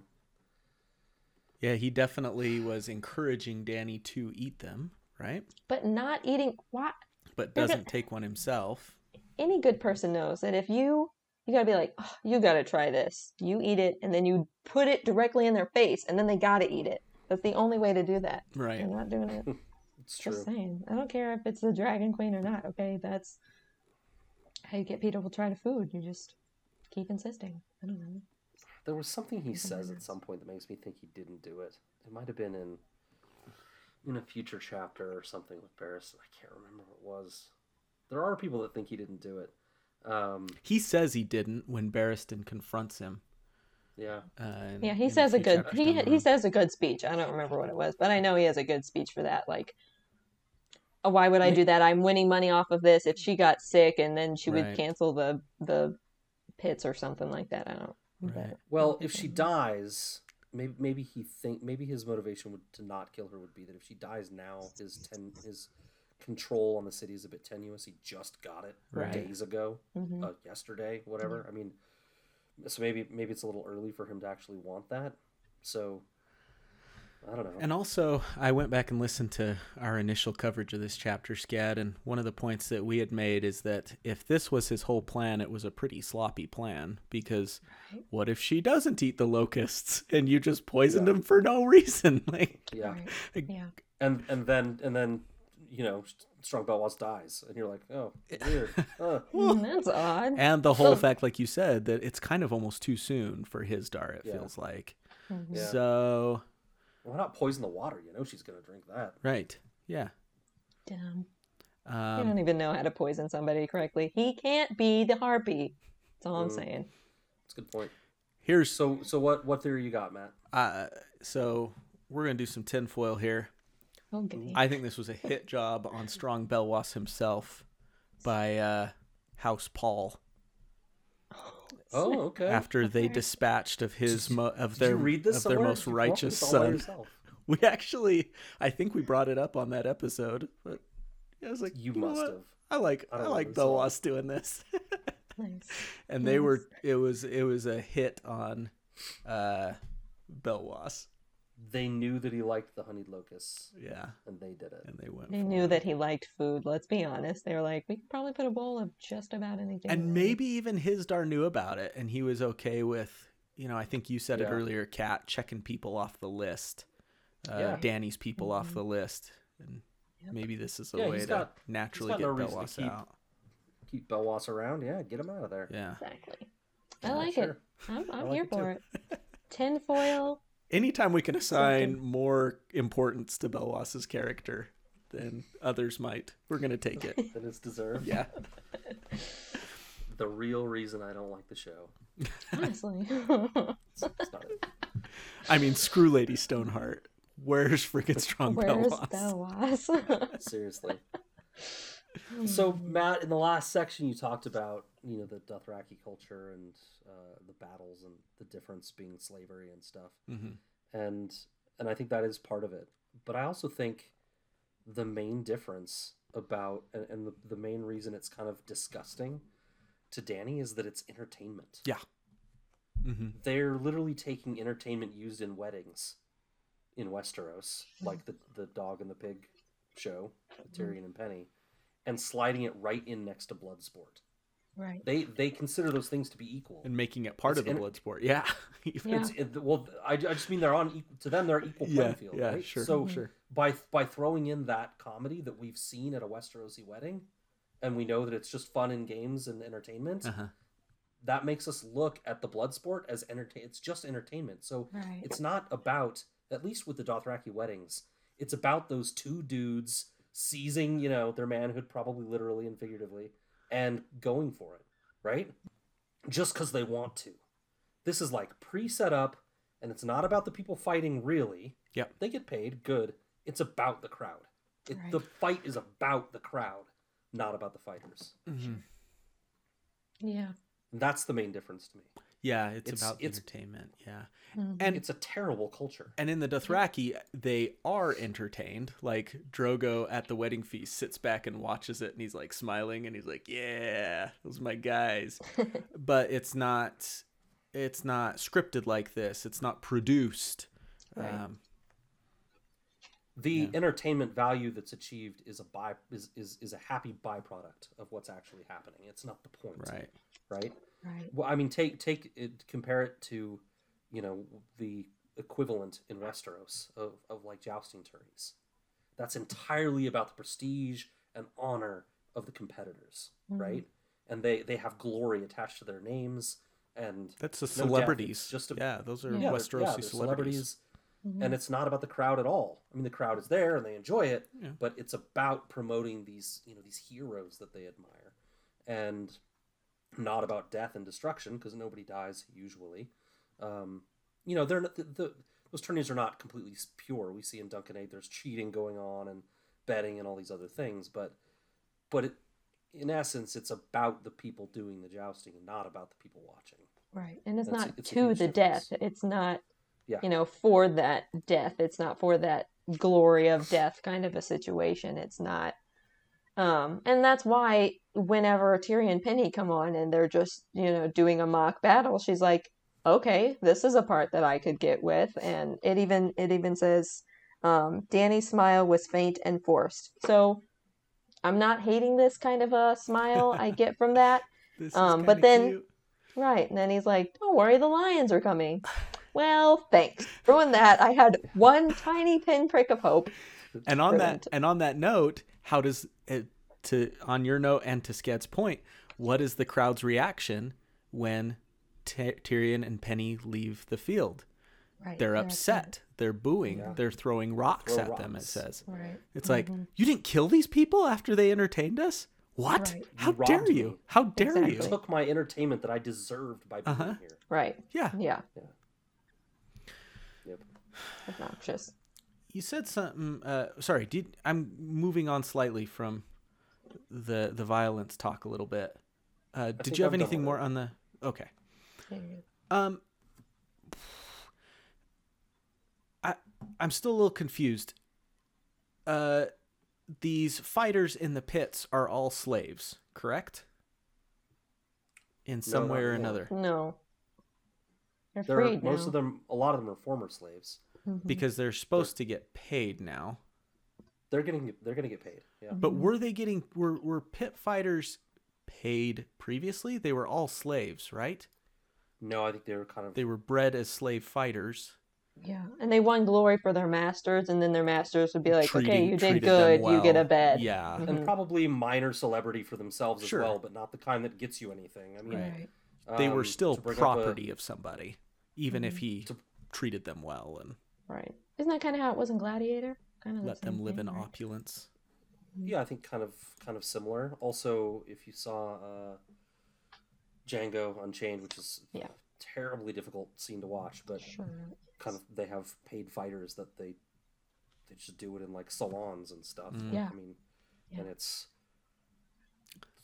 Yeah, he definitely was encouraging Dany to eat them, right? But not eating. What? But doesn't gonna- take one himself. Any good person knows that if you you gotta be like, oh, you gotta try this. You eat it, and then you put it directly in their face, and then they gotta eat it. That's the only way to do that. Right. You're not doing it. It's true. Just saying. I don't care if it's the Dragon Queen or not. Okay, that's how you get people to try the food. You just keep insisting. I don't know. There was something he says at some point that makes me think he didn't do it. It might have been in in a future chapter or something with Barris. I can't remember what it was. There are people that think he didn't do it. Um, He says he didn't when Barristan confronts him. yeah. Uh, Yeah, he says a good he he says a good speech. I don't remember what it was, but I know he has a good speech for that. Like, oh, why would I do that? I'm winning money off of this. If she got sick and then she would Right. cancel the the pits or something like that. I don't. Right. but- Well, if she dies, maybe maybe he think maybe his motivation would to not kill her would be that if she dies now, his ten his control on the city is a bit tenuous. He just got it Right. days ago, Mhm. uh, yesterday, whatever. I mean, so maybe maybe it's a little early for him to actually want that. So I don't know. And also, I went back and listened to our initial coverage of this chapter, Scad, and one of the points that we had made is that if this was his whole plan, it was a pretty sloppy plan. Because Right. what if she doesn't eat the locusts and you just poisoned Yeah. him for no reason? Like, yeah, Right. Yeah. and and then and then you know Strong Belwas dies, and you're like, oh, weird. Uh, that's odd. and the whole Well- fact, like you said, that it's kind of almost too soon for Hizdahr. It Yeah. feels like. Mhm. Yeah. So, why not poison the water? You know she's gonna drink that. right, yeah. Damn. you Um, don't even know how to poison somebody correctly. He can't be the harpy. That's all I'm Mm. saying. That's a good point. here's So so what what theory you got, Matt? uh, so we're gonna do some tinfoil here. Okay. I think this was a hit job on Strong Belwas himself by uh, House Pahl Oh, okay. after they dispatched of his mo- of their read this of their most Did you come up with righteous this all by son. We actually, I think we brought it up on that episode, but I was like, You know must what? have. I like I I, like remember this at all. Belwas doing this, nice. and they were it was it was a hit on uh, Belwas. They knew that he liked the honeyed locusts, Yeah, and they did it. and they went. They for knew it. that he liked food. Let's be honest. They were like, we could probably put a bowl of just about anything. and maybe even Hizdahr knew about it and he was okay with you know i think you said it earlier kat checking people off the list uh, Yeah. dany's people off Mhm. the list and Yep. maybe this is a Yeah, way he's to got- naturally got get no reason to Belwas keep- out Keep Belwas around, yeah. Get him out of there. yeah exactly. I like sure. it. I'm, I'm like here it for it. Tinfoil. Anytime we can assign more importance to Belwas's character than others might we're gonna take it That is deserved. yeah The real reason I don't like the show. Honestly. It's, it's not i mean screw lady stoneheart where's freaking strong Where's Belwas? Belwas? Seriously. So Matt, in the last section, you talked about you know the Dothraki culture and uh, the battles and the difference being slavery and stuff, Mhm. and and I think that is part of it. But I also think the main difference about and, and the, the main reason it's kind of disgusting to Dany is that it's entertainment. yeah hmm They're literally taking entertainment used in weddings in Westeros, like the the dog and the pig show, Tyrion and Penny, and sliding it right in next to Bloodsport. right. They they consider those things to be equal. and making it part It's of the in- blood sport yeah Yeah. It's it, well, I, I just mean they're on equal, to them they're equal playing yeah field, yeah right? sure So sure by by throwing in that comedy that we've seen at a Westerosi wedding, and we know that it's just fun and games and entertainment, Uh-huh. that makes us look at the blood sport as entertain. It's just entertainment. So Right. it's not about, at least with the Dothraki weddings, it's about those two dudes seizing, you know, their manhood, probably literally and figuratively, and going for it, right? Just because they want to. This is like pre set up, and it's not about the people fighting really. Yep. They get paid, good. It's about the crowd. It, Right. The fight is about the crowd, not about the fighters. Mhm. Yeah. And that's the main difference to me. Yeah, it's, It's- about it's- entertainment. Yeah. Mhm. And It's a terrible culture. and in the Dothraki, they are entertained. Like Drogo at the wedding feast sits back and watches it, and he's like smiling, and he's like, "Yeah, those are my guys." but it's not, it's not scripted like this. It's not produced. Right. Um, the Yeah. entertainment value that's achieved is a by is, is is a happy byproduct of what's actually happening. It's not the point, right. Right. Right. Well, I mean, take take it, compare it to, you know, the equivalent in Westeros of of like jousting tourneys. That's entirely about the prestige and honor of the competitors, Mhm. right? And they they have glory attached to their names, and That's the No celebrities. it's just a- yeah, those are Yeah. yeah, they're- Westerosi yeah, they're celebrities. Mhm. and it's not about the crowd at all. I mean, the crowd is there and they enjoy it, Yeah. but it's about promoting these, you know, these heroes that they admire, and not about death and destruction because nobody dies usually. Um, you know, they're not, the, the those tourneys are not completely pure. We see in Dunk and Egg there's cheating going on and betting and all these other things, but but it, in essence, it's about the people doing the jousting and not about the people watching. Right. And it's That's- not it's to the difference. death. It's not, Yeah. you know, for that death. It's not for that glory of death kind of a situation. It's not. Um, and that's why whenever Tyrion and Penny come on and they're just, you know, doing a mock battle, she's like, okay, this is a part that I could get with. And it even, it even says, um, Dany's smile was faint and forced. So I'm not hating this kind of a smile I get from that. This is Um, but then- cute. Right. And then he's like, Don't worry, the lions are coming. Well, thanks. Ruin that. I had one tiny pinprick of hope. and on ruined. that and on that note, how does it to on your note and to Sket's point, what is the crowd's reaction when Ty- Tyrion and Penny leave the field? Right. They're upset. They're booing. Yeah. They're throwing rocks Throw at them. It says. Right. It's like Mhm. you didn't kill these people after they entertained us. What? Right. How You dare you? me. How dare Exactly. you? took my entertainment that I deserved by being Uh-huh. here. Right. Yeah. Yeah. Yep. Obnoxious. You said something. Uh, sorry. Did I'm moving on slightly from the the violence talk a little bit. Uh, did you have I'm anything more it. on the? Okay. Um, I I'm still a little confused. Uh, these fighters in the pits are all slaves, correct? In some not way or anymore. another. No. They're There are, freed most now. of them, a lot of them are former slaves. Mhm. because they're supposed to get paid now. They're getting, they're going to get paid. Yeah. But were they getting were were pit fighters paid previously? They were all slaves, right? No, I think they were kind of. They were bred as slave fighters. Yeah. And they won glory for their masters, and then their masters would be like, okay, you did good. them You get a bed. Yeah. Mhm. and probably minor celebrity for themselves Sure. as well, but not the kind that gets you anything. I mean, Right. They um, were still to bring up a- property of somebody, even if Mhm. he To- treated them well and Right. Isn't that kind of how it was in Gladiator? Kind of let them live in opulence. yeah, I think kind of kind of similar. Also, if you saw uh, Django Unchained, which is Yeah. terribly difficult scene to watch, but Sure. kind of they have paid fighters that they they just do it in like salons and stuff. Mm. Yeah. I mean, Yeah. and it's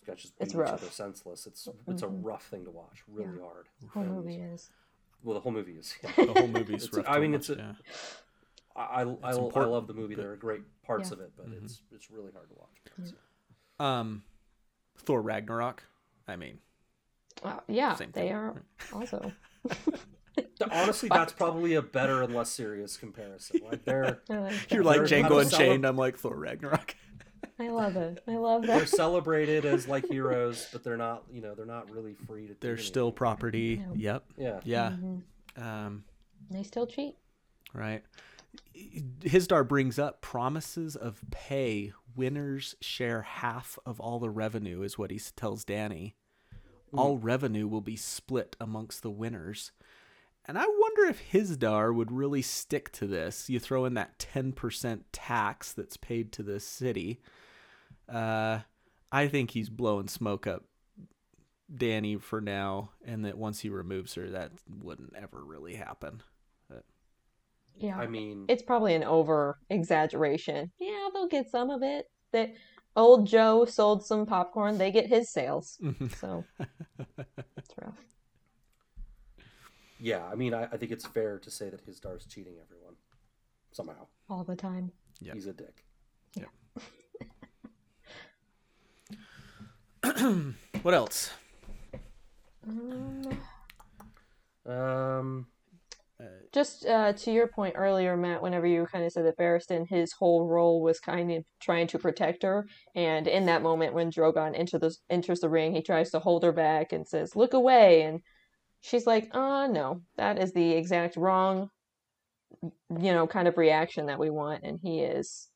these guys just It's beat each rough. other senseless. It's it's a Mhm. rough thing to watch, really Yeah. hard. The whole And- movie is. Well, the whole movie is. Yeah. The whole movie It's- rough. I mean, watch, it's a- yeah. I I, I, I love the movie. but- There are great parts Yeah. of it, but Mhm. it's it's really hard to watch. Yeah. um, Thor Ragnarok. I mean, Uh, yeah, Same they thing. are also. Honestly, that's probably a better and less serious comparison. Like they're like you're like They're Django kind of cele- Unchained. I'm like Thor Ragnarok. I love it. I love that. they're celebrated as like heroes, but they're not. You know, they're not really free to. They're still anything. property. No. Yep. Yeah. Yeah. Mhm. Um, They still cheat. right. Hizdahr brings up promises of pay. Winners share half of all the revenue, is what he tells Dany. All revenue will be split amongst the winners. And I wonder if Hizdahr would really stick to this. You throw in that 10% tax that's paid to the city. Uh, I think he's blowing smoke up Dany for now, and that once he removes her, that wouldn't ever really happen. Yeah. I mean, it's probably an over exaggeration. Yeah, they'll get some of it. That old Joe sold some popcorn, they get his sales. So it's rough. Yeah, I mean, I, I think it's fair to say that his is cheating everyone somehow. All the time. Yep. He's a dick. Yeah. what else? Um, Um, just uh, to your point earlier, Matt, whenever you kind of said that Barristan, his whole role was kind of trying to protect her, and in that moment when Drogon enter the, enters the ring, he tries to hold her back and says, "Look away," and she's like, "Uh, no, that is the exact wrong, you know, kind of reaction that we want," and he is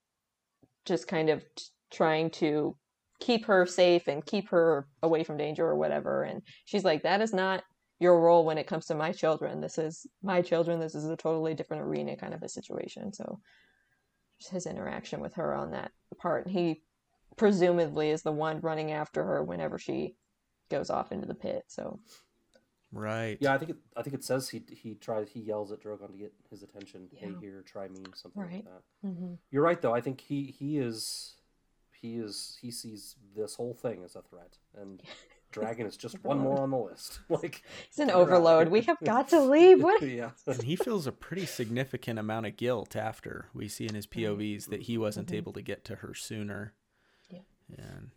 just kind of t- trying to keep her safe and keep her away from danger or whatever, and she's like, "That is not." your role when it comes to my children. This is my children. This is a totally different arena kind of a situation. So just his interaction with her on that part. He presumably is the one running after her whenever she goes off into the pit. So Right. yeah, I think it, I think it says he he tries he yells at Drogon to get his attention. Hey, Yeah. here, try me, something Right. like that. mm-hmm. You're right, though. I think he he is he is he sees this whole thing as a threat, and Dragon is just one more on the list. Like it's an Get her out of overload. We have got to leave. What? yeah, and he feels a pretty significant amount of guilt after we see in his POVs that he wasn't Mhm. able to get to her sooner. Yeah. And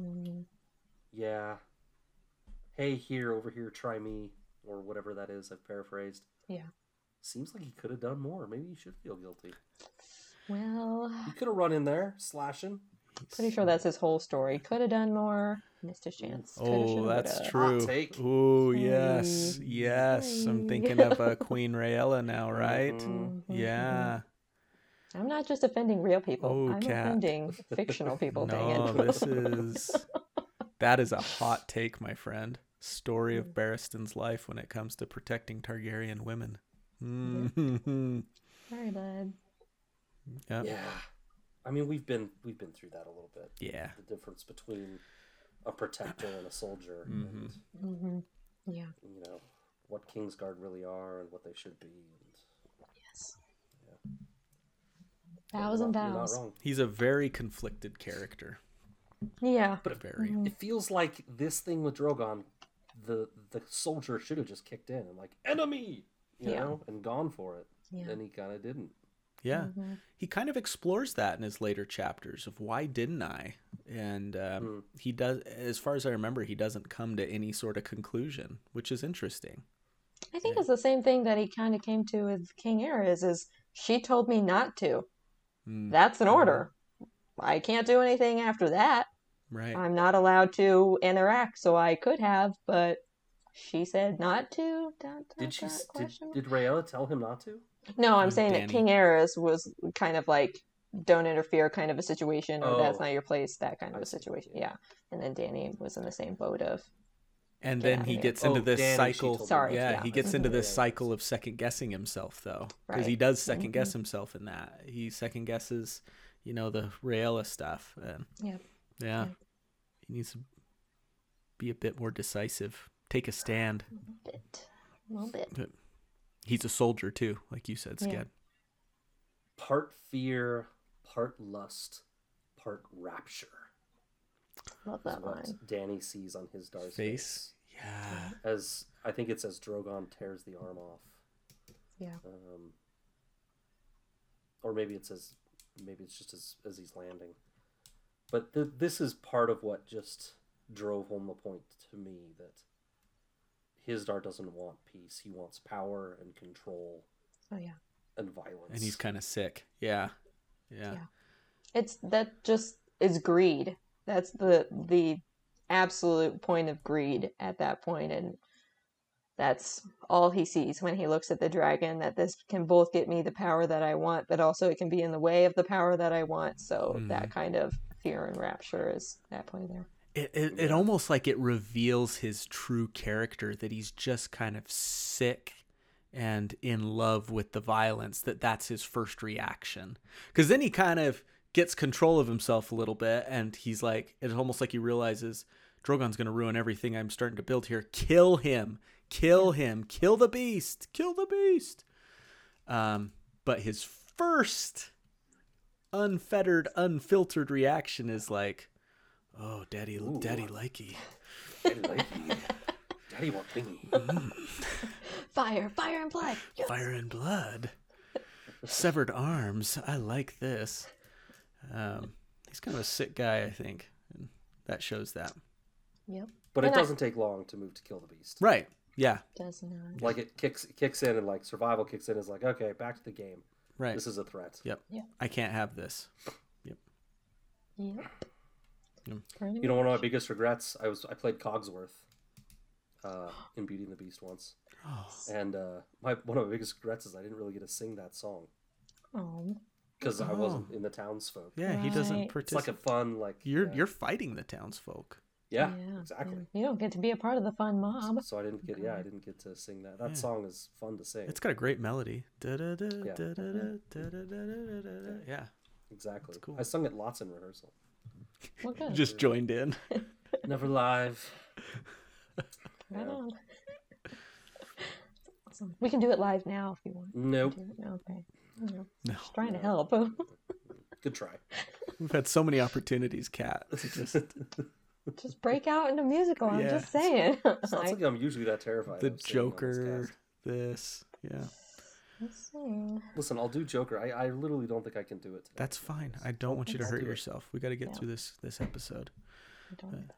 Mm, yeah. Hey, here, over here, try me, or whatever that is. I've paraphrased. Yeah. Seems like he could have done more. Maybe he should feel guilty. Well, He could have run in there, slashing. pretty sure that's his whole story. Could have done more. Missed a chance. Coulda, Oh, that's woulda. true. take. Oh, yes. Hey. Yes. I'm thinking of uh, Queen Rhaella now, right? Mhm. Mhm, Yeah. I'm not just offending real people. Oh, I'm Kat. offending fictional people. dang No, it. this is that is a hot take, my friend. Story Mm. of Barristan's life when it comes to protecting Targaryen women. Mhm. Sorry, bud. Yep. Yeah. I mean, we've been we've been through that a little bit. Yeah. The difference between a protector and a soldier, Mhm. and hmm Yeah. you know what Kingsguard really are and what they should be. And Yes. Yeah. Vows you're and not- you're not vows. wrong. He's a very conflicted character. Yeah. But Very. Mhm. it feels like this thing with Drogon, the the soldier should have just kicked in and like enemy, you Yeah. know, and gone for it. Yeah. And he kind of didn't. Yeah. Mhm. He kind of explores that in his later chapters of why didn't I? And um, he does, as far as I remember, he doesn't come to any sort of conclusion, which is interesting. I think Yeah. it's the same thing that he kind of came to with King Aerys is she told me not to. Mm, That's an order. I can't do anything after that. Right. I'm not allowed to interact, so I could have, but she said not to. Dot, dot, Did she? dot, Did, question did Rhaella tell him not to? No, I'm Oh, saying Dany. that King Aerys was kind of like don't interfere kind of a situation or that's Oh. not your place, that kind of a situation. yeah. Yeah. And then Dany was in the same boat of And then outta he here. gets Oh, into this Dany, cycle. Sorry, yeah, yeah. he gets into this Yeah, yeah, cycle of second guessing himself, though, because Right. he does second guess Mhm. himself in that. He second guesses, you know, the Rhaella stuff, and Yep. yeah, Yep. he needs to be a bit more decisive, take a stand. a bit. A little bit. He's a soldier too, like you said, Yeah. Part fear, part lust, part rapture. Love Is that what line. Dany sees on his dark Face. Yeah. As I think it's as Drogon tears the arm off. Yeah. Um, or maybe it's as maybe it's just as as he's landing. But th- this is part of what just drove home the point to me that Hizdahr doesn't want peace. He wants power and control Oh yeah. and violence. And he's kind of sick. Yeah. Yeah. Yeah. It's that just is greed. That's the the absolute point of greed at that point and that's all he sees when he looks at the dragon. That this can both get me the power that I want, but also it can be in the way of the power that I want. So Mm. that kind of fear and rapture is at play there. It, it, it almost like it reveals his true character that he's just kind of sick and in love with the violence that that's his first reaction. Because then he kind of gets control of himself a little bit and he's like it's almost like he realizes drogon's going to ruin everything i'm starting to build here. Kill him. Kill him. Kill the beast. Kill the beast. Um but his first unfettered unfiltered reaction is like oh daddy Ooh. daddy likey Daddy likey. Daddy want thingy. Fire, fire and blood. Yes. Fire and blood. Severed arms. I like this. Um, he's kind of a sick guy, I think. And that shows that. Yep. But it And I- doesn't take long to move to kill the beast. Right. Yeah. Does not. Like it kicks it kicks in and like survival kicks in is like, okay, back to the game. Right. This is a threat. Yep. Yeah. I can't have this. Yep. Mm. Pretty You know, one of my biggest regrets, I was I played Cogsworth uh, in Beauty and the Beast once, Oh, and uh, my one of my biggest regrets is I didn't really get to sing that song Oh, because I Oh. wasn't in the townsfolk. yeah. He doesn't participate. It's like a fun like You're yeah, you're fighting the townsfolk. Yeah, exactly. yeah. You don't get to be a part of the fun mob. So I didn't get yeah I didn't get to sing that. That Yeah. song is fun to sing. It's got a great melody. Yeah. Yeah. exactly. It's cool. I sung it lots in rehearsal. Well, good. Just joined in. Never live. right yeah. on. awesome. We can do it live now if you want. Nope. Do it- Okay. No, No. Just trying to help. Good try. We've had so many opportunities, Kat. to Just just break out into musical. I'm Yeah. just saying. It's not I- like I'm usually that terrified. the of singing on this Joker, cast. this. Yeah. Let's see. Listen, I'll do Joker. I, I literally don't think I can do it. Today, That's fine. I don't want you to Let's hurt do it. yourself. We got to get Yeah. through this this episode. I don't-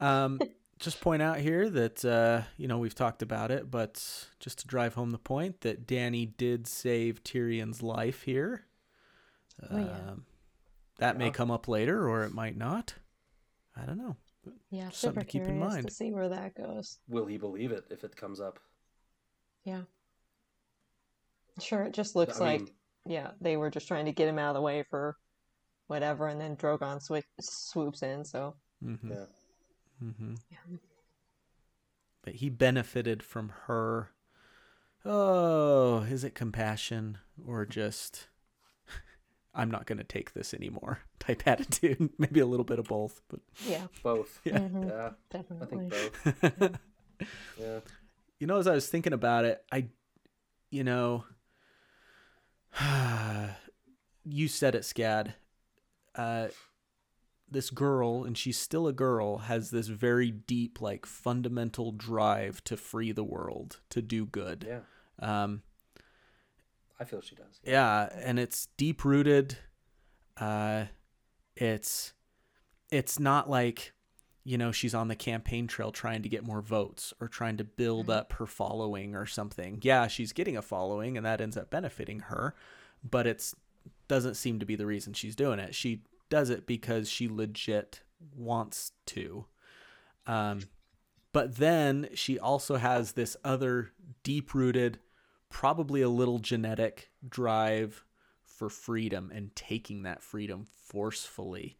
Um, just point out here that uh, you know we've talked about it, but just to drive home the point that Dany did save Tyrion's life here. Oh, yeah. Um, that may Yeah. come up later, or it might not. I don't know. Yeah, Something to keep in mind. to see where that goes. Will he believe it if it comes up? Yeah. Sure, it just looks I like mean- yeah, they were just trying to get him out of the way for whatever, and then Drogon swi- swoops in. So Mm-hmm. Yeah. Mm-hmm. Yeah. But he benefited from her. Oh, is it compassion or just I'm not going to take this anymore type attitude? Maybe a little bit of both, but yeah, Both. Yeah. mhm, Yeah, I definitely. think both. Yeah. you know, as I was thinking about it, I, you know, you said it, Scad. Uh, this girl, and she's still a girl, has this very deep, like, fundamental drive to free the world, to do good. Yeah. Um, I feel she does. yeah and it's deep rooted uh it's it's not like you know she's on the campaign trail trying to get more votes or trying to build Right. up her following or something yeah she's getting a following and that ends up benefiting her but it's doesn't seem to be the reason she's doing it she does it because she legit wants to um but then she also has this other deep rooted probably a little genetic drive for freedom and taking that freedom forcefully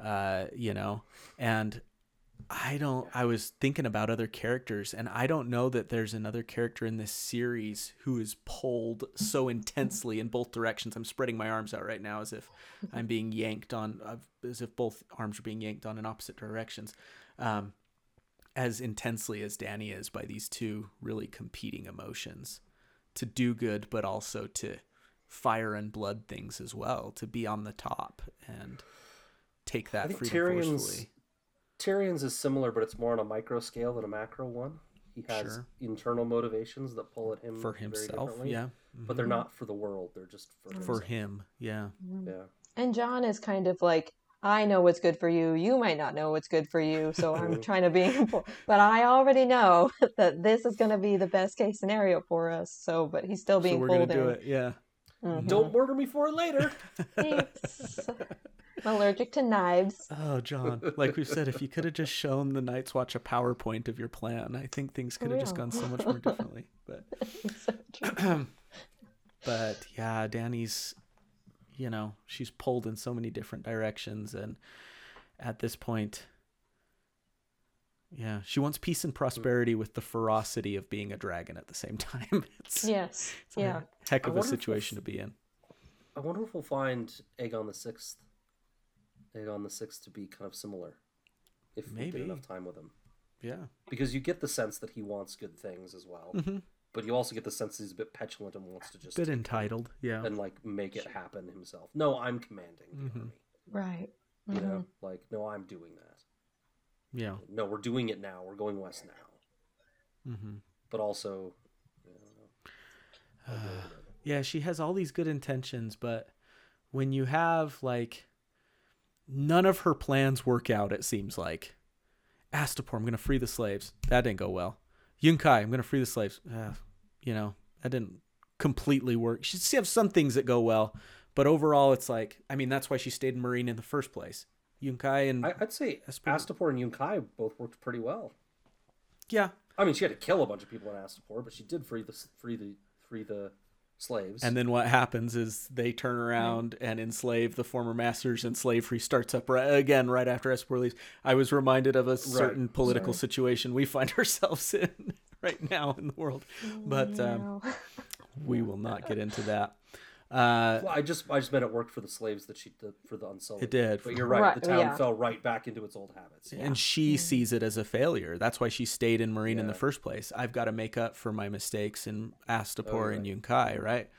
uh you know? And i don't i was thinking about other characters and i don't know that there's another character in this series who is pulled so intensely in both directions. I'm spreading my arms out right now as if i'm being yanked on as if both arms are being yanked on in opposite directions um as intensely as dany is by these two really competing emotions to do good, but also to fire and blood things as well, to be on the top and take that I that think freedom Tyrion's forcefully. Tyrion's is similar, but it's more on a micro scale than a macro one. He has Sure. internal motivations that pull at him For very himself, differently, yeah. but they're mm-hmm. not for the world. They're just for For himself. him, yeah. Yeah. And Jon is kind of like, I know what's good for you. You might not know what's good for you. So I'm trying to be, but I already know that this is going to be the best case scenario for us. So, but he's still So being we're gonna do it, yeah. Mhm. Don't murder me for it later. Thanks. I'm allergic to knives. Oh, Jon, like we've said, if you could have just shown the Night's Watch a PowerPoint of your plan, I think things could have just gone so much more differently. But So but yeah, Dany's, you know, she's pulled in so many different directions, and at this point, yeah, she wants peace and prosperity with the ferocity of being a dragon at the same time. It's, yes. it's a Yeah. heck of a wonder we'll situation to be in. I wonder if we'll find Aegon the Sixth, Aegon the Sixth to be kind of similar, if we get enough time with him. Yeah. Because you get the sense that he wants good things as well, Mm-hmm. But you also get the sense that he's a bit petulant and wants to just Bit entitled. Yeah. and like make it happen himself. No, I'm commanding the Mhm. army. Right. You Mhm. know, like no, I'm doing that. Yeah. No, we're doing it now. We're going west now. Mm-hmm. But also, I don't know. I'll deal with it. Yeah, she has all these good intentions, but when you have like none of her plans work out, it seems like. Astapor, I'm gonna free the slaves. That didn't go well. Yunkai, I'm gonna free the slaves. Uh, you know, that didn't completely work. She have some things that go well, but overall, it's like I mean, that's why she stayed in Meereen in the first place. Yunkai and I, I'd say Astapor- Astapor and Yunkai both worked pretty well. yeah, I mean, she had to kill a bunch of people in Astapor, but she did free the free the free the slaves. And then what happens is they turn around and enslave the former masters, and slavery starts up right, again right after Espor leaves. I was reminded of a certain political Sorry. situation we find ourselves in right now in the world, but um, we will not get into that. Uh, well, I just I just meant it worked for the slaves that she the, for the Unsullied. It did. But you're right. Right, the town yeah. fell right back into its old habits. Yeah. And she sees it as a failure. That's why she stayed in Meereen in the first place. I've got to make up for my mistakes in Astapor Oh, and. Yunkai, right?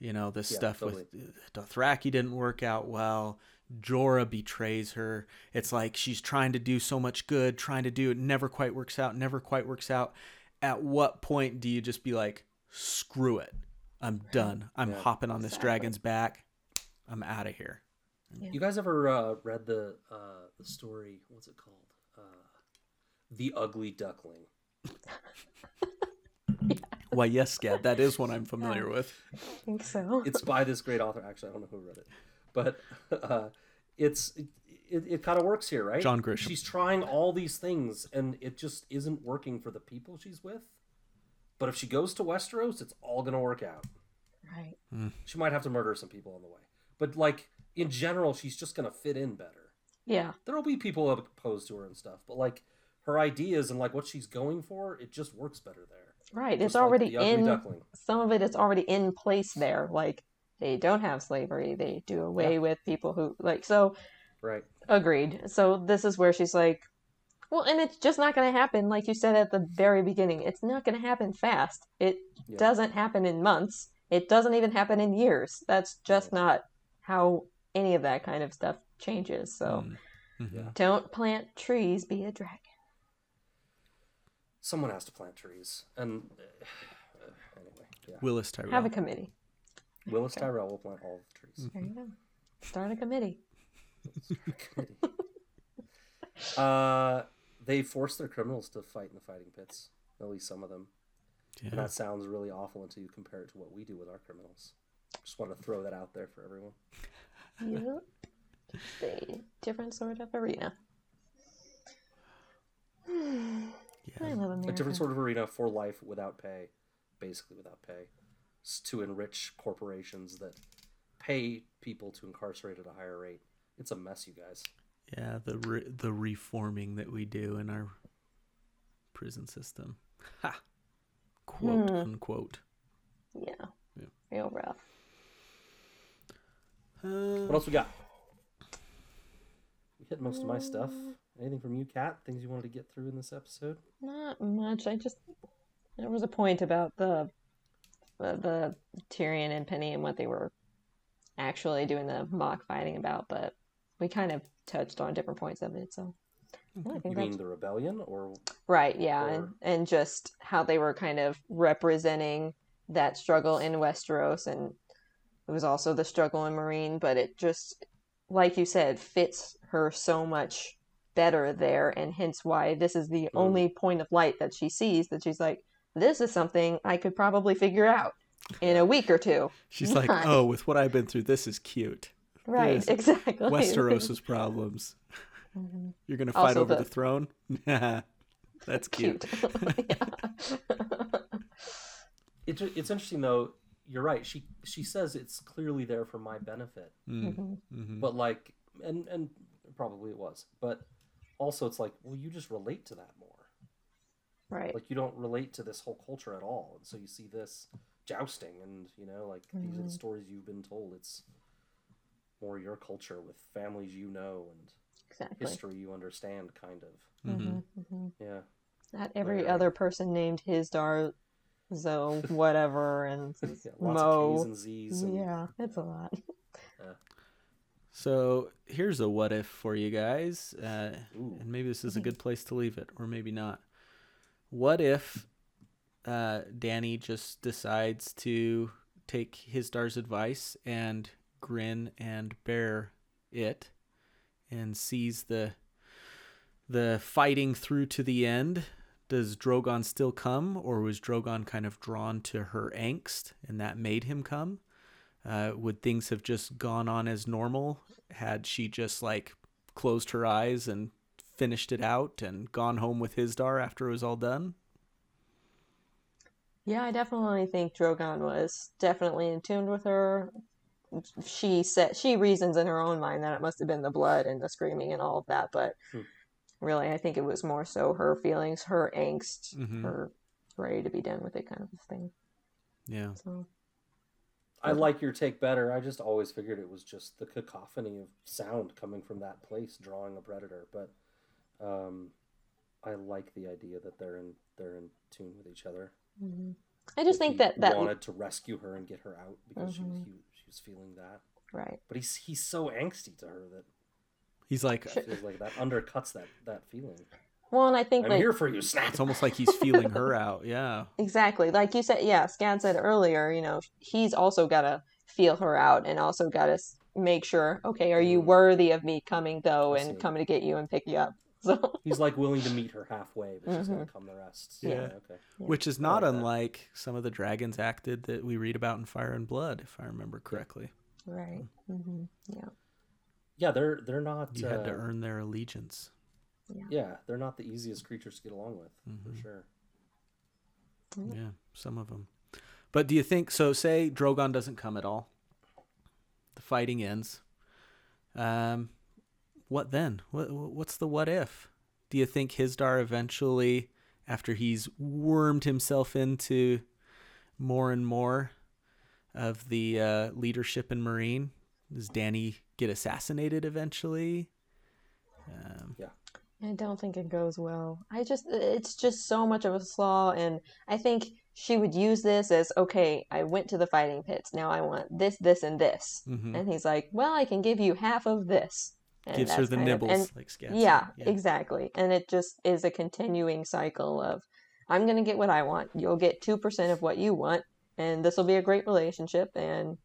You know, this Yeah, stuff totally. with Dothraki didn't work out well. Jorah betrays her. It's like she's trying to do so much good, trying to do it, never quite works out, never quite works out. At what point do you just be like, screw it? I'm done. I'm Yeah. hopping on this Exactly. dragon's back. I'm out of here. You guys ever uh, read the uh, the story? What's it called? Uh, the Ugly Duckling. Why, yes, Scad, that is one I'm familiar with. I think so. It's by this great author. Actually, I don't know who wrote it, but uh, it's it, it, it kind of works here, right? John Grisham. She's trying all these things, and it just isn't working for the people she's with. But if she goes to Westeros, it's all gonna work out. Right. Hmm. She might have to murder some people on the way, but like in general, she's just gonna fit in better. Yeah. There'll be people opposed to her and stuff, but like her ideas and like what she's going for, it just works better there. Right. Just It's like already the in duckling. some of it is already in place there. Like they don't have slavery. They do away Yeah. with people who like so Right. Agreed. So this is where she's like well, and it's just not going to happen like you said at the very beginning. It's not going to happen fast. It Yeah. doesn't happen in months. It doesn't even happen in years. That's just not how any of that kind of stuff changes. So Mm. Mhm. Yeah. don't plant trees, be a dragon. Someone has to plant trees, and uh, anyway, yeah. Willas Tyrell. Have a committee. Willas Tyrell will plant all the trees. There you go. Start a committee. Committee. uh, they force their criminals to fight in the fighting pits. At least some of them, and that sounds really awful until you compare it to what we do with our criminals. Just want to throw that out there for everyone. Yep. Just a different sort of arena. I yeah. love America. A different sort of arena for life without pay, basically without pay, s- to enrich corporations that pay people to incarcerate at a higher rate. It's a mess, you guys. Yeah, the re- the reforming that we do in our prison system. Ha. Quote Hmm. unquote. Yeah. Yeah. Real rough. Uh, What else we got? We hit most of my stuff. Anything from you, Kat? Things you wanted to get through in this episode? Not much. I just there was a point about the the, the Tyrion and Penny and what they were actually doing the mock fighting about, but we kind of touched on different points of it. So You mean the rebellion, or right. Yeah, or- and and just how they were kind of representing that struggle in Westeros, and it was also the struggle in Meereen, but it just like you said fits her so much better there and hence why this is the Mm. only point of light that she sees that she's like this is something i could probably figure out in a week or two. She's like, oh, with what I've been through, this is cute. Right, Yes. exactly. Westeros's problems. Mhm. You're gonna fight Also over the- the throne. That's cute. It, it's interesting though. You're right. She she says it's clearly there for my benefit, Mm, Mhm. mhm. but like, and and probably it was, but also it's like, well, you just relate to that more. right. Like you don't relate to this whole culture at all, and so you see this jousting, and you know, like these are the Mhm. stories you've been told. It's more your culture with families you know and Exactly. history you understand, kind of. Mhm. hmm hmm Yeah. Not every Right. other person named Hizdahr, zo, whatever, and yeah lots Mo. and Z's. And, yeah, it's a lot. So here's a what if for you guys, uh, and maybe this is a Mhm. good place to leave it, or maybe not. What if uh, Dany just decides to take Hizdahr's advice and grin and bear it, and sees the the fighting through to the end? Does Drogon still come, or was Drogon kind of drawn to her angst, and that made him come? Uh, would things have just gone on as normal had she just like closed her eyes and finished it out and gone home with Hizdahr after it was all done? Yeah, I definitely think Drogon was definitely in tune with her. She said she reasons in her own mind that it must have been the blood and the screaming and all of that, but Hmm. really, I think it was more so her feelings, her angst, Mhm. her ready to be done with it kind of thing. Yeah. So I like your take better. I just always figured it was just the cacophony of sound coming from that place drawing a predator. But um, I like the idea that they're in they're in tune with each other. mhm. I just That think he that that wanted to rescue her and get her out because she, was, Mhm. He, she was feeling that. right. But he's he's so angsty to her that He's like, it feels like that undercuts that that feeling. Well, and I think I'm like here for you, snap. it's almost like he's feeling her out. Yeah. Exactly. Like you said, yeah, Scan said earlier, you know, he's also got to feel her out and also got to make sure, okay, are you Mm. worthy of me coming though and coming to get you and pick you up? So, He's like willing to meet her halfway, but she's gonna Mhm. come the rest. Yeah. okay. Which is not like that. unlike some of the dragons acted that we read about in Fire and Blood, if I remember correctly. right. hmm Yeah. Yeah, they're they're not. You had to uh, earn their allegiance. Yeah, they're not the easiest creatures to get along with Mhm. for sure. Mm. Yeah, some of them. But do you think so? Say Drogon doesn't come at all. The fighting ends. Um, what then? What what's the what if? Do you think Hizdahr eventually, after he's wormed himself into more and more of the uh, leadership in Meereen, does Dany get assassinated eventually? Um, I don't think it goes well. I just, it's just so much of a slaw. And I think she would use this as, okay, I went to the fighting pits. Now I want this, this, and this. mhm. And he's like, well, I can give you half of this. And Gives her the kind of- nibbles, and like said. yeah, exactly. And it just is a continuing cycle of I'm going to get what I want. You'll get 2% of what you want. And this will be a great relationship. And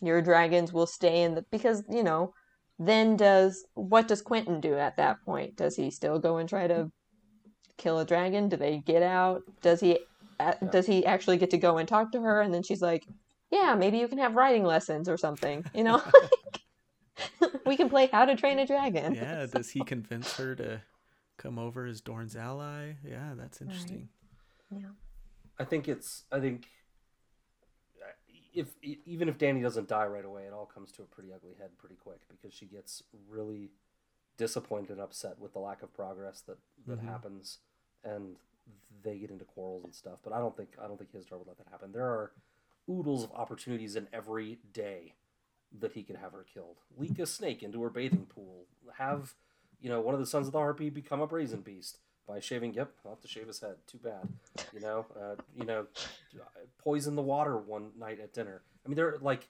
your dragons will stay in the. Because, you know, then does. What does Quentyn do at that point? Does he still go and try to kill a dragon? Do they get out? Does he. uh, Yeah. Does he actually get to go and talk to her? And then she's like, yeah, maybe you can have writing lessons or something. You know? we can play How to Train a Dragon. yeah, does he convince her to come over as Dorn's ally? Yeah, that's interesting. Yeah. I think it's. I think uh, if e- even if Dany doesn't die right away, it all comes to a pretty ugly head pretty quick because she gets really disappointed and upset with the lack of progress that that Mhm. happens, and they get into quarrels and stuff. But I don't think I don't think his Hizdahr would let that happen. There are oodles of opportunities in every day that he could have her killed. Leak a snake into her bathing pool. Have you know one of the sons of the harpy become a brazen beast by shaving. Yep, I'll have to shave his head. Too bad. You know, uh, you know, poison the water one night at dinner. I mean, they're like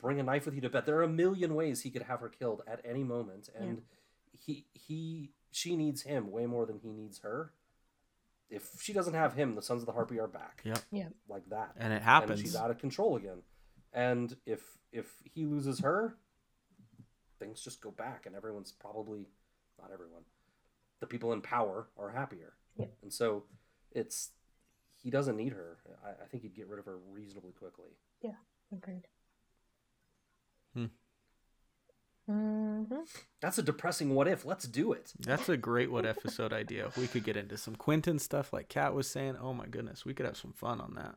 bring a knife with you to bed. There are a million ways he could have her killed at any moment, and he he she needs him way more than he needs her. If she doesn't have him, the sons of the harpy are back. Yep. Yeah. like that And it and happens. she's out of control again. And if if he loses her, things just go back, and everyone's probably not everyone. The people in power are happier, Yeah. and so it's he doesn't need her. I, I think he'd get rid of her reasonably quickly. Yeah, agreed. Hmm. hmm That's a depressing what if. Let's do it. That's a great what episode idea. We could get into some Quentyn stuff like Kat was saying. Oh my goodness, we could have some fun on that.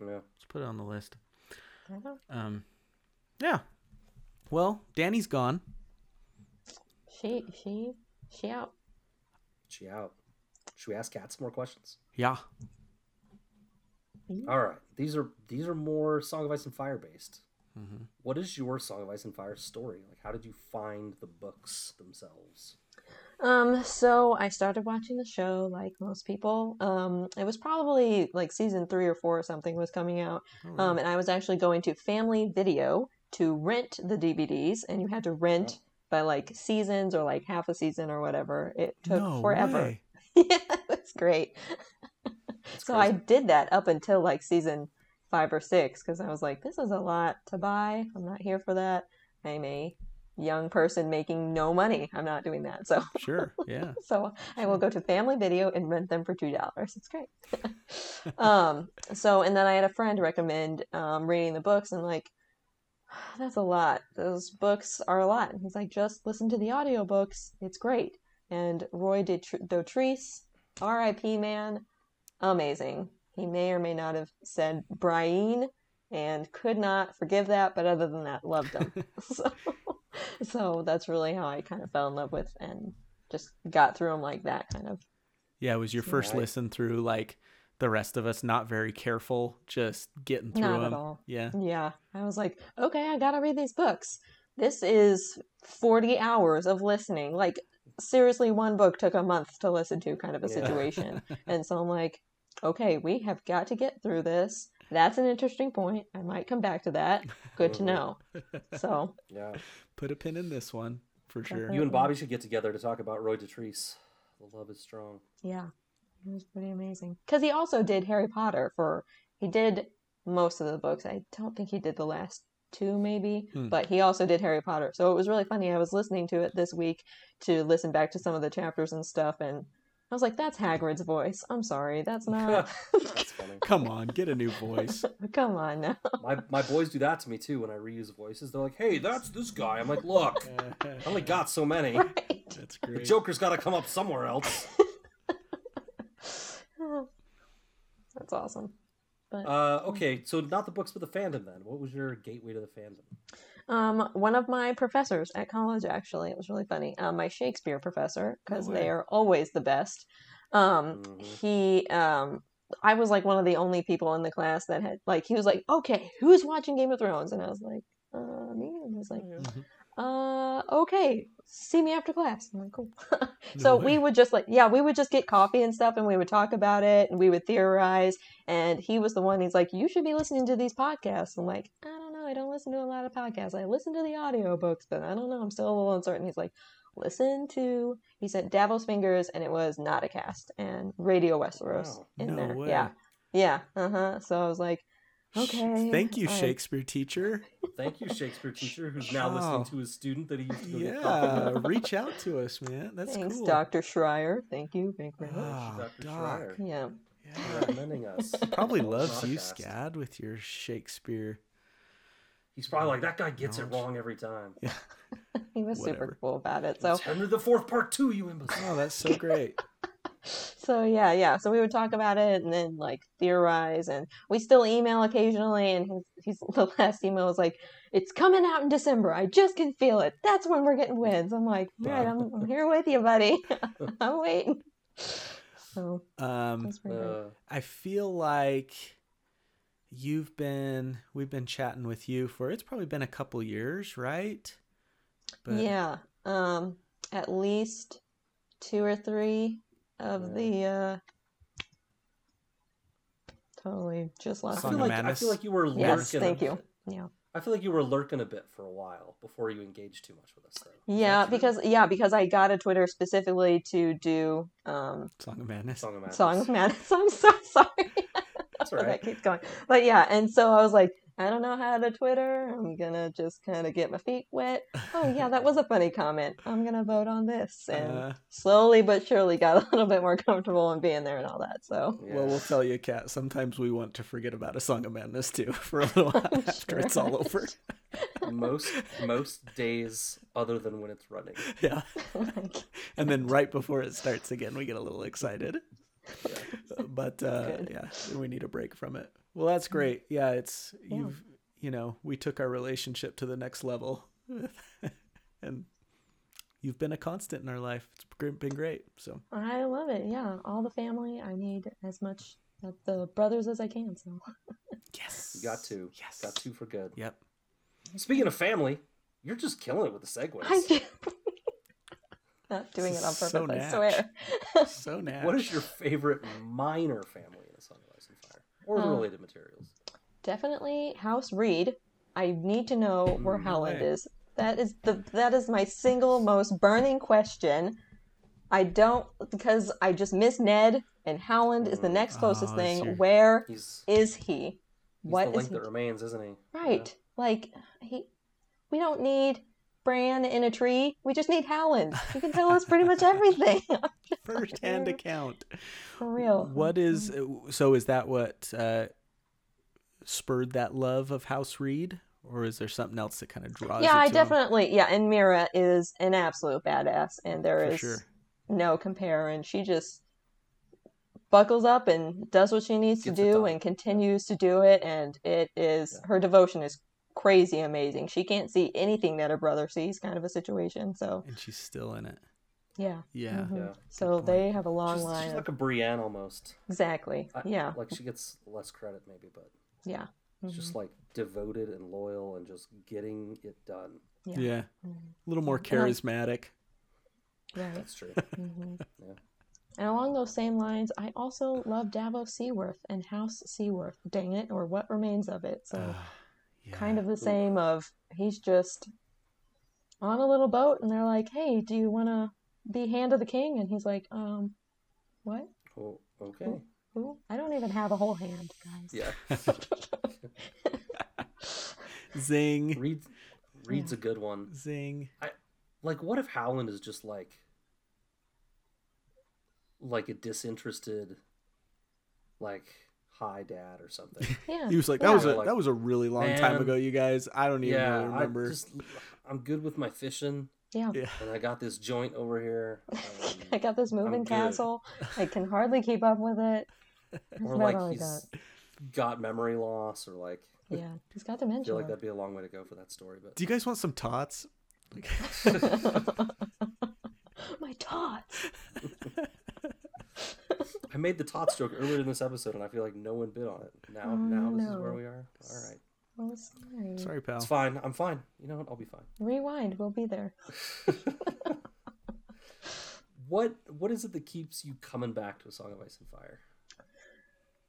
Yeah. Let's put it on the list. Um, yeah. Well, Dany's gone. She she she out. She out. Should we ask Kat some more questions? Yeah. All right. These are these are more Song of Ice and Fire based. hmm What is your Song of Ice and Fire story? Like, how did you find the books themselves? Um, so I started watching the show like most people. Um, it was probably like season three or four or something was coming out. Oh, Um, and I was actually going to Family Video to rent the DVDs, and you had to rent by like seasons or like half a season or whatever. It took no forever. yeah, that's great. That's so I did that up until like season five or six because I was like, this is a lot to buy. I'm not here for that. I'm a young person making no money. I'm not doing that. So Sure. Yeah. so I will go to Family Video and rent them for two dollars. It's great. um, so and then I had a friend recommend um, reading the books, and like that's a lot. Those books are a lot. And he's like, just listen to the audiobooks. It's great. And Roy did Dotrice, R.I.P. man, amazing. He may or may not have said Brian and could not forgive that, but other than that, loved him. so, so that's really how I kind of fell in love with and just got through them like that, kind of. Yeah. It was your first Right. listen through like the rest of us, not very careful, just getting through Not at them. all. Yeah. Yeah, I was like, okay, I gotta read these books. This is 40 hours of listening. Like, seriously, one book took a month to listen to, kind of a Yeah. situation. and so I'm like, okay, we have got to get through this. That's an interesting point. I might come back to that. Good to know. So, Yeah. Put a pin in this one for sure. You and Bobby should get together to talk about Roy Dotrice. The love is strong. yeah, it was pretty amazing. Because he also did Harry Potter for, he did most of the books. I don't think he did the last two, maybe, Hmm. but he also did Harry Potter. So it was really funny. I was listening to it this week to listen back to some of the chapters and stuff, and I was like, that's Hagrid's voice. I'm sorry, that's not. That's funny. Come on, get a new voice. Come on now. My my boys do that to me too when I reuse voices. They're like, "Hey, that's this guy." I'm like, "Look, I only got so many. Right. That's The. Joker's got to come up somewhere else." That's awesome. But Uh, okay, so not the books, but the fandom. Then, what was your gateway to the fandom? Um, one of my professors at college, actually, it was really funny. Um, my Shakespeare professor, because No they are always the best. Um, Mhm. he, um, I was like one of the only people in the class that had like he was like, okay, who's watching Game of Thrones? And I was like, uh, me. And he was like, Mhm. uh, okay, see me after class. I'm like, cool. so No we would just like, yeah, we would just get coffee and stuff, and we would talk about it, and we would theorize. And he was the one. He's like, you should be listening to these podcasts. I'm like, I don't know. I don't listen to a lot of podcasts. I listen to the audiobooks, but I don't know. I'm still a little uncertain. He's like, listen to. He said Davos Fingers, and it was not a cast, and Radio Westeros Wow. in No there. way. Yeah, yeah. Uh huh. So I was like, okay. Thank you, all right. Shakespeare teacher. Thank you, Shakespeare teacher, who's now Wow. listening to his student that he used to go Yeah, coffee with. reach out to us, man. That's Thanks, cool. Dr. Schreier. Thank you. Thank you very much. Ah, Dr. Doc. Schreier. Yeah. Yeah. recommending us. Probably on the loves you. Scad, with your Shakespeare. He's probably like, that guy gets it wrong every time. Yeah. He was Whatever. super cool about it. So It's Henry the Fourth Part Two, you imbecile. Oh, that's so great. so yeah, yeah. So we would talk about it and then like theorize and we still email occasionally and his, he's the last email was like, It's coming out in December. I just can feel it. That's when we're getting Winds. I'm like, All right, I'm, I'm here with you, buddy. I'm waiting. So Um, that's pretty great. Uh, I feel like you've been we've been chatting with you for it's probably been a couple years, right? yeah. Um at least two or three of Yeah. the uh totally just I lost Song feel of like I feel like you were lurking. Yes, a thank you. Yeah. I feel like you were lurking a bit for a while before you engaged too much with us, though. Yeah, because yeah, because I got a Twitter specifically to do um Song of Madness. Song of Madness. Song of Madness. I'm so sorry. That's all that right. keeps going. But yeah, and so I was like, I don't know how to Twitter. I'm gonna just kind of get my feet wet. Oh yeah, that was a funny comment. I'm gonna vote on this, and Uh, slowly but surely got a little bit more comfortable in being there and all that. So Yeah. Well, we'll tell you, Kat. Sometimes we want to forget about a Song of Madness too for a little while after it's all over. most most days other than when it's running. Yeah. and then right before it starts again, we get a little excited. But uh, yeah, we need a break from it. Well, that's great. Yeah, it's you've you know we took our relationship to the next level, and you've been a constant in our life. It's gr- been great. So I love it. Yeah, all the family. I need as much of the brothers as I can. So yes, You got two. Yes, Got two for good. Yep. Speaking of family, you're just killing it with the segues. I do. Not doing it on purpose. So I swear. So now, What is your favorite minor family in A Song of Ice and Fire? Or Uh, related materials? Definitely House Reed. I need to know where Mm, Howland way. is. That is the that is my single most burning question. I don't because I just miss Ned and Howland is the next closest Oh, thing. that's your- Where He's, is he? he's What the is link he? that remains, isn't he? Right. Like he we don't need Bran in a tree. We just need Howland. He can tell us pretty much everything. first-hand account? For real. What is so? Is that what uh, spurred that love of House Reed, or is there something else that kind of draws? yeah, you I to him? definitely yeah, and Meera is an absolute badass and there For is sure. no compare and she just buckles up and does what she needs Gets to do and continues to do it and it is her devotion is crazy amazing. She can't see anything that her brother sees kind of a situation. So, and she's still in it. yeah. Yeah. Mhm. Yeah. So they have a long She's, line she's of like a Brienne almost. Exactly. I- yeah. Like she gets less credit maybe, but Yeah. it's just like devoted and loyal and just getting it done. Yeah. Yeah. Mhm. A little more And I'm- charismatic. Right. That's true. hmm Yeah. And along those same lines, I also love Davos Seaworth and House Seaworth. Dang it, or what remains of it. So Ah, yeah. kind of the same. Of he's just on a little boat, and they're like, "Hey, do you want to be hand of the king?" And he's like, "Um, what? Oh, okay. Who? I don't even have a whole hand, guys." Yeah. Zing. Reed Reed's a good one. Zing. I, Like what if Howland is just like like a disinterested like hi dad or something. yeah. He was like, that yeah. was a Like, that was a really long time ago, you guys. I don't even yeah, really remember. I just I'm good with my fishing yeah. Yeah. and I got this joint over here. Um, I got this moving good. castle. I can hardly keep up with it. That's or like all he's got. got memory loss or like Yeah, he's got I dementia. feel like that'd be a long way to go for that story, but Do you guys want some tots? My tots. I made the tot stroke earlier in this episode and I feel like no one bit on it. Now Oh, now this is where we are. All right. Oh, sorry. sorry, pal. It's fine. I'm fine. You know what? I'll be fine. Rewind. We'll be there. What what is it that keeps you coming back to a Song of Ice and Fire?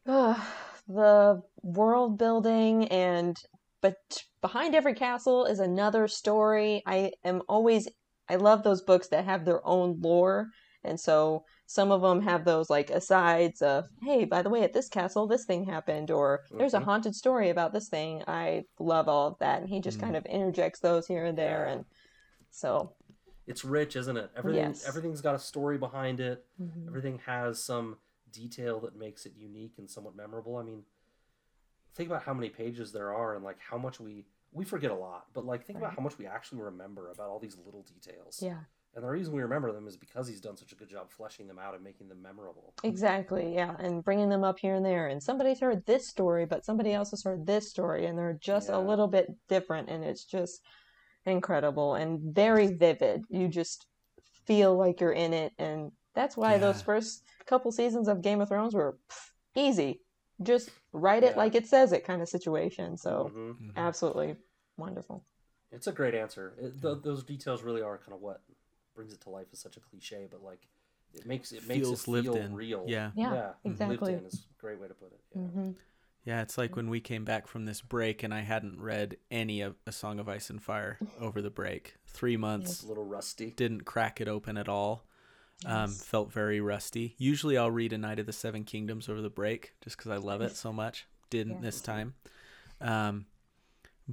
Ugh, the world building and but behind every castle is another story. I am always I love those books that have their own lore. And so some of them have those like asides of, hey, by the way, at this castle, this thing happened, or there's a Mhm. haunted story about this thing. I love all of that. And he just Mm. kind of interjects those here and there. And so, It's rich, isn't it? Everything Yes. everything's got a story behind it. mhm. Everything has some detail that makes it unique and somewhat memorable. I mean, think about how many pages there are and like how much we we forget a lot, but like think about how much we actually remember about all these little details. yeah. And the reason we remember them is because he's done such a good job fleshing them out and making them memorable. Exactly, yeah, and bringing them up here and there. And somebody's heard this story, but somebody else has heard this story, and they're just Yeah. a little bit different, and it's just incredible and very vivid. You just feel like you're in it, and that's why those first couple seasons of Game of Thrones were pff, easy. Just write it Yeah. like it says it kind of situation. So, Mhm. Mhm. absolutely wonderful. It's a great answer. It, th- those details really are kind of what brings it to life. Is such a cliche, but like it makes it makes Feels it lived feel in. real. Yeah. Yeah, exactly. Lived in is a great way to put it. Yeah. hmm Yeah, it's like when we came back from this break and I hadn't read any of A Song of Ice and Fire over the break. Three months, It's a little rusty. didn't crack it open at all. Um, felt very rusty. Usually I'll read A Knight of the Seven Kingdoms over the break just because I love it so much. Didn't Yeah. this time. Um,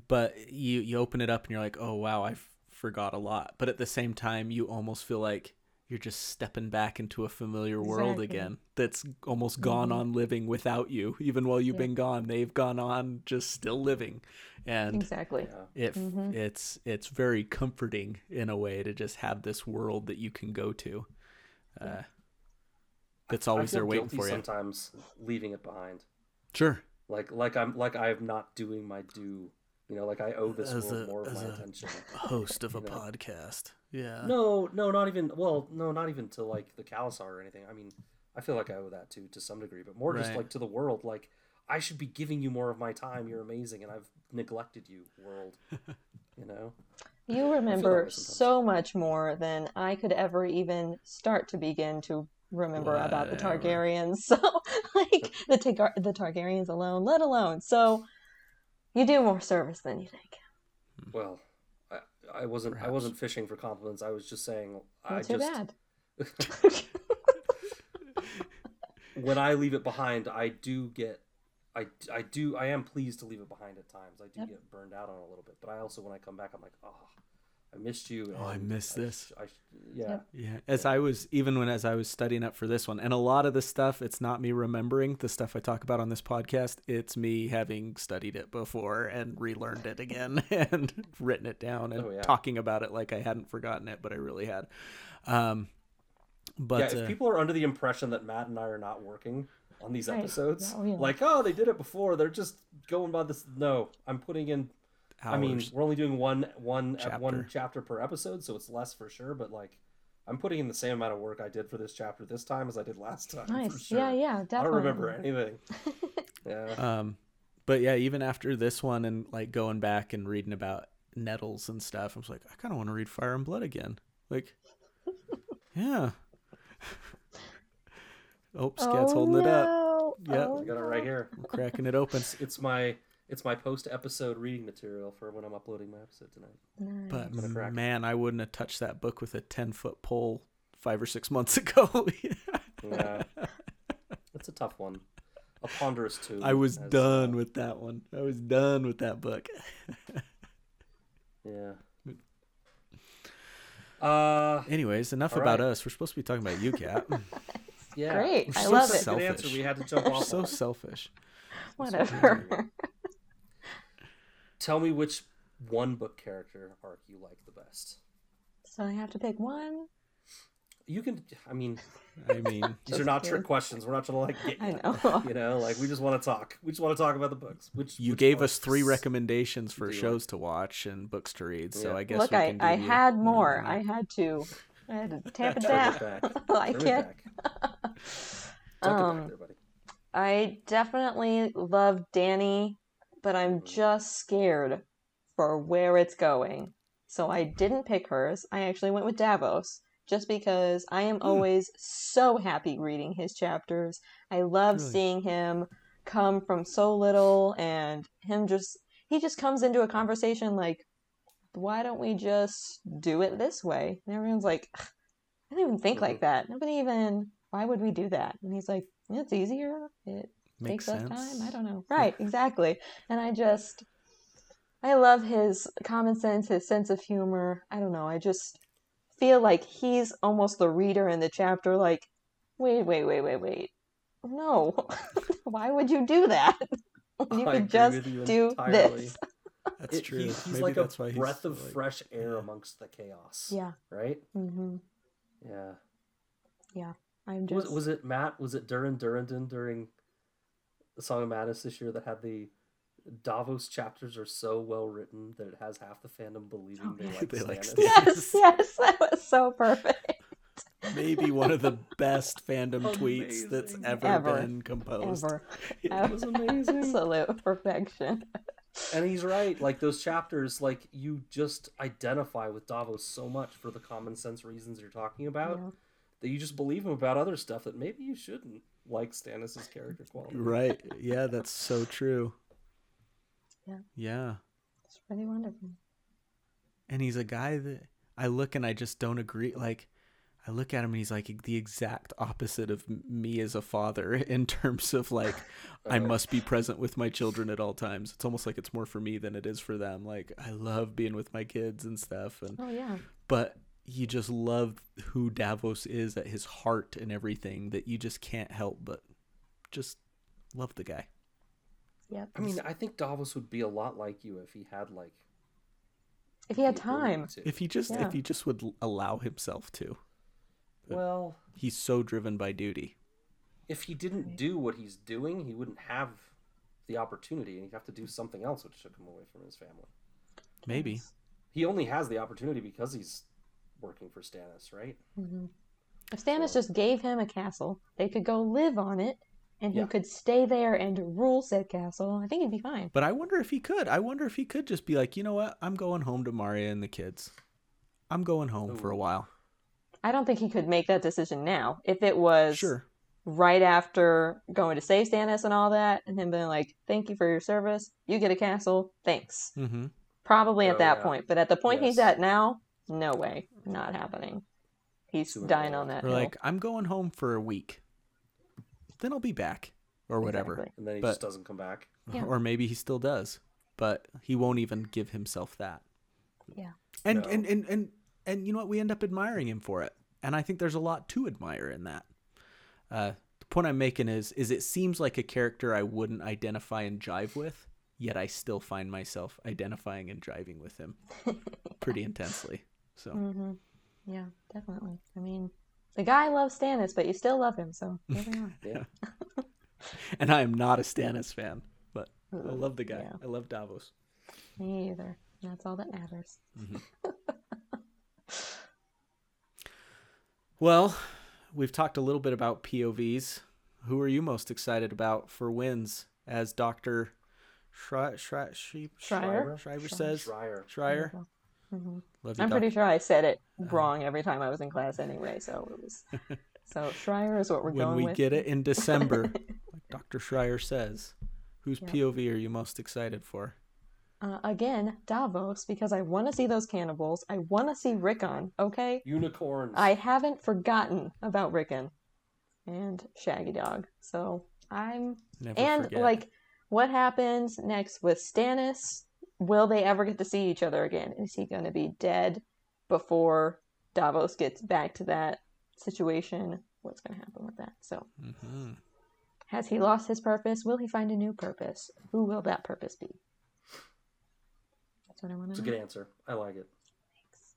but you you open it up and you're like, oh wow, I f- forgot a lot. But at the same time, you almost feel like you're just stepping back into a familiar world Exactly. again that's almost gone Mhm. on living without you. Even while you've Yeah. been gone, they've gone on just still living, and Exactly. Yeah. it Mhm. it's it's very comforting in a way to just have this world that you can go to. Uh, that's always I feel there waiting for you. Sometimes leaving it behind, Sure. like like I'm like I'm not doing my due. You know, like I owe this As world a- more of as my a- attention. Host of a know. podcast. Yeah. No, no, not even. Well, no, not even to like the Khalasar or anything. I mean, I feel like I owe that to to some degree, but more just like to the world. Like I should be giving you more of my time. You're amazing, and I've neglected you, world. you know. You remember so much more than I could ever even start to begin to remember about the Whatever. Targaryens. So, like the Tar- the Targaryens alone, let alone. So, you do more service than you think. Well, I, I wasn't. I wasn't fishing for compliments. I was just saying. I too just bad. when I leave it behind, I do get. I, I do I am pleased to leave it behind at times. I do Yep. get burned out on it a little bit, but I also when I come back, I'm like, oh, I missed you. Oh, I missed miss sh- this. I sh- yeah. Yeah, as I was even when as I was studying up for this one, and a lot of the stuff, it's not me remembering the stuff I talk about on this podcast. It's me having studied it before and relearned it again and written it down and Oh, yeah. talking about it like I hadn't forgotten it, but I really had. Um, but yeah, if uh, people are under the impression that Matt and I are not working on these Right. episodes, Yeah, we like, oh, they did it before, they're just going by this. No, I'm putting in. I mean, we're only doing one one Chapter. one chapter per episode, so it's less for sure. But like, I'm putting in the same amount of work I did for this chapter this time as I did last time. For Nice. sure. Yeah, yeah, definitely. I don't remember anything. yeah. Um, but yeah, even after this one and like going back and reading about nettles and stuff, I was like, I kind of want to read Fire and Blood again. Like, yeah. oh, Scat's holding it up, Yeah, Yep. Oh, I got it right here. I'm cracking it open. It's, it's my it's my post episode reading material for when I'm uploading my episode tonight. Nice. But gonna it. man, I wouldn't have touched that book with a ten foot pole five or six months ago. Yeah, it's a tough one. A ponderous too. I was as, done uh, with that one. I was done with that book. Yeah. Uh, Anyways, enough about right. us. We're supposed to be talking about you, Kat. yeah. Great. We're I so love That's it. a good Selfish. answer. We had to jump off. so selfish. Whatever. Tell me which one book character arc you like the best. so I have to pick one. You can. I mean, I mean, these are not kidding. trick questions. We're not trying to like get. You, I you. know. You know, like we just want to talk. We just want to talk about the books. Which you which gave one? us three recommendations for do you shows to watch and books to read, so Yeah. I guess Look, we I, can. I give you- had more. Mm, I had to. I had to tamp it down. I can't. back. Tuck it Um, there. I definitely love Dany, but I'm just scared for where it's going. So I didn't pick hers. I actually went with Davos just because I am Hmm. always so happy reading his chapters. I love Really? seeing him come from so little and him just he just comes into a conversation like why don't we just do it this way? And everyone's like I didn't even think like that. Nobody even why would we do that? And he's like, it's easier. It Makes takes less sense. time. I don't know. Right, exactly. And I just, I love his common sense, his sense of humor. I don't know. I just feel like he's almost the reader in the chapter. Like, wait, wait, wait, wait, wait. No, why would you do that? you I could just you do entirely. this. That's It- true. he- he's Maybe like a why breath of like- fresh air yeah. amongst the chaos. Yeah. Right. hmm Yeah. I'm Was, just. was it Matt? Was it Durin Durandon during the Song of Madness this year that had the Davos chapters are so well written that it has half the fandom believing Oh, they like They like Stannis? Yes, yes, that was so perfect. Maybe one of the best fandom tweets that's ever, Ever. been composed. Ever. It was amazing. Absolute perfection. and he's right. Like those chapters, like you just identify with Davos so much for the common sense reasons you're talking about Yeah. that you just believe him about other stuff that maybe you shouldn't, like Stannis' character quality. Right. Yeah, that's so true. Yeah. Yeah. It's really wonderful. And he's a guy that I look and I just don't agree. Like, I look at him and he's like the exact opposite of me as a father in terms of like I must be present with my children at all times. It's almost like it's more for me than it is for them. Like I love being with my kids and stuff and Oh yeah. but you just love who Davos is at his heart and everything that you just can't help but just love the guy. Yep. I mean, I think Davos would be a lot like you if he had like if he had time. If he just Yeah. if he just would allow himself to. well, He's so driven by duty. if he didn't do what he's doing, he wouldn't have the opportunity, and he'd have to do something else, which took him away from his family. Maybe. He only has the opportunity because he's working for Stannis, right? hmm If Stannis So- just gave him a castle, they could go live on it, and he Yeah. could stay there and rule said castle. I think he'd be fine. But I wonder if he could. I wonder if he could just be like, you know what? I'm going home to Marya and the kids. I'm going home for a while. I don't think he could make that decision now. If it was Sure. right after going to save Stannis and all that, and him being like, "Thank you for your service. You get a castle. Thanks." Mm-hmm. Probably at Oh, that yeah. point, but at the point he's at now, no way, not happening. He's Too dying involved. on that Or hill. like, I'm going home for a week. Then I'll be back. Or whatever. Exactly. And then he But- just doesn't come back. Yeah. Or maybe he still does. But he won't even give himself that. Yeah. And No. and, and and and you know what? We end up admiring him for it. And I think there's a lot to admire in that. Uh, the point I'm making is is it seems like a character I wouldn't identify and jive with, yet I still find myself identifying and driving with him pretty intensely. So hmm Yeah, definitely. I mean, the guy loves Stannis, but you still love him, so here we are. Yeah. and I am not a Stannis fan, but I love the guy. yeah. I love Davos. Me either. That's all that matters. Well, we've talked a little bit about POVs. Who are you most excited about for Winds as Doctor Shri- Shri- Shri- Schreier? Schreiber Schreier. says? Schreier. Schreier. hmm Love you, I'm Doc. pretty sure I said it Uh-huh. wrong every time I was in class anyway, so it was. So Schreier is what we're When going When we with. get it in December, like Dr. Schreier says, whose Yep. POV are you most excited for? Uh, again, Davos, because I want to see those cannibals. I want to see Rickon. Okay, Unicorns. I haven't forgotten about Rickon and Shaggy Dog. So I'm Never and forget. like what happens next with Stannis? Will they ever get to see each other again? Is he going to be dead before Davos gets back to that situation? What's going to happen with that? So, hmm has he lost his purpose? Will he find a new purpose? Who will that purpose be? That's what I want to. Know. It's to a good answer. I like it. Thanks.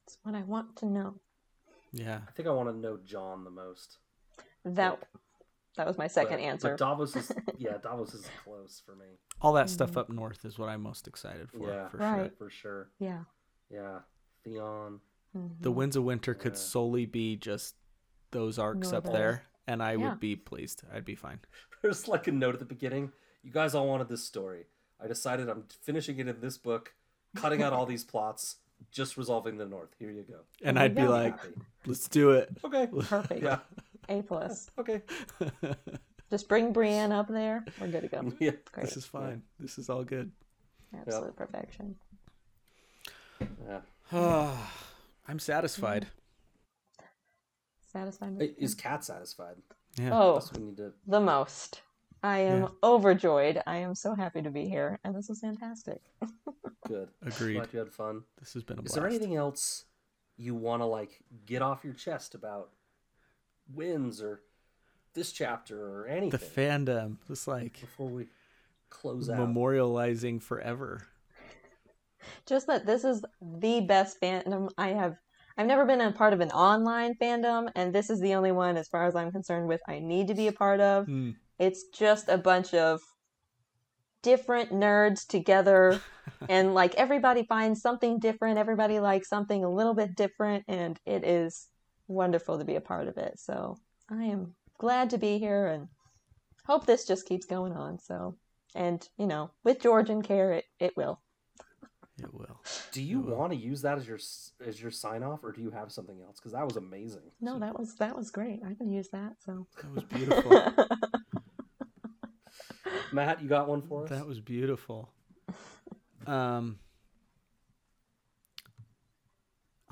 That's what I want to know. Yeah. I think I want to know Jon the most. That that was my second But- answer. But Davos is yeah, Davos is close for me. All that stuff Mhm. up north is what I'm most excited for, Yeah. for Right. sure. For sure. yeah. Yeah. Theon. The Mhm. Winds of Winter could Yeah. solely be just those arcs up there, and I Yeah. would be pleased. I'd be fine. There's like a note at the beginning. You guys all wanted this story. I decided I'm finishing it in this book, cutting out all these plots, just resolving the North. Here you go. And There I'd be like, Happy. let's do it. Okay. Perfect. Yeah. A plus. Okay. Just bring Brienne up there. We're good to go. Yeah. Great. this is fine. This is all good. Absolute perfection. Yeah. I'm satisfied. Satisfied. Hey, Is Kat satisfied? Yeah. Oh, we need to. the most. I am Yeah. overjoyed. I am so happy to be here, and this was fantastic. Good. Agreed. Glad you had fun. This has been a Is blast. there anything else you want to like get off your chest about Winds or this chapter or anything the fandom, just like before we close out? memorializing forever. Just that this is the best fandom I have. I've never been a part of an online fandom, and this is the only one, as far as I'm concerned, with I need to be a part of. Mm. It's just a bunch of different nerds together, and like everybody finds something different. Everybody likes something a little bit different, and it is wonderful to be a part of it. So I am glad to be here, and hope this just keeps going on. So, and you know, with George and care, it it will. It will. Do you will. want to use that as your as your sign off, or do you have something else? Because that was amazing. No, that was that was great. I can use that. So That was beautiful. Matt, you got one for us? that was beautiful. Um,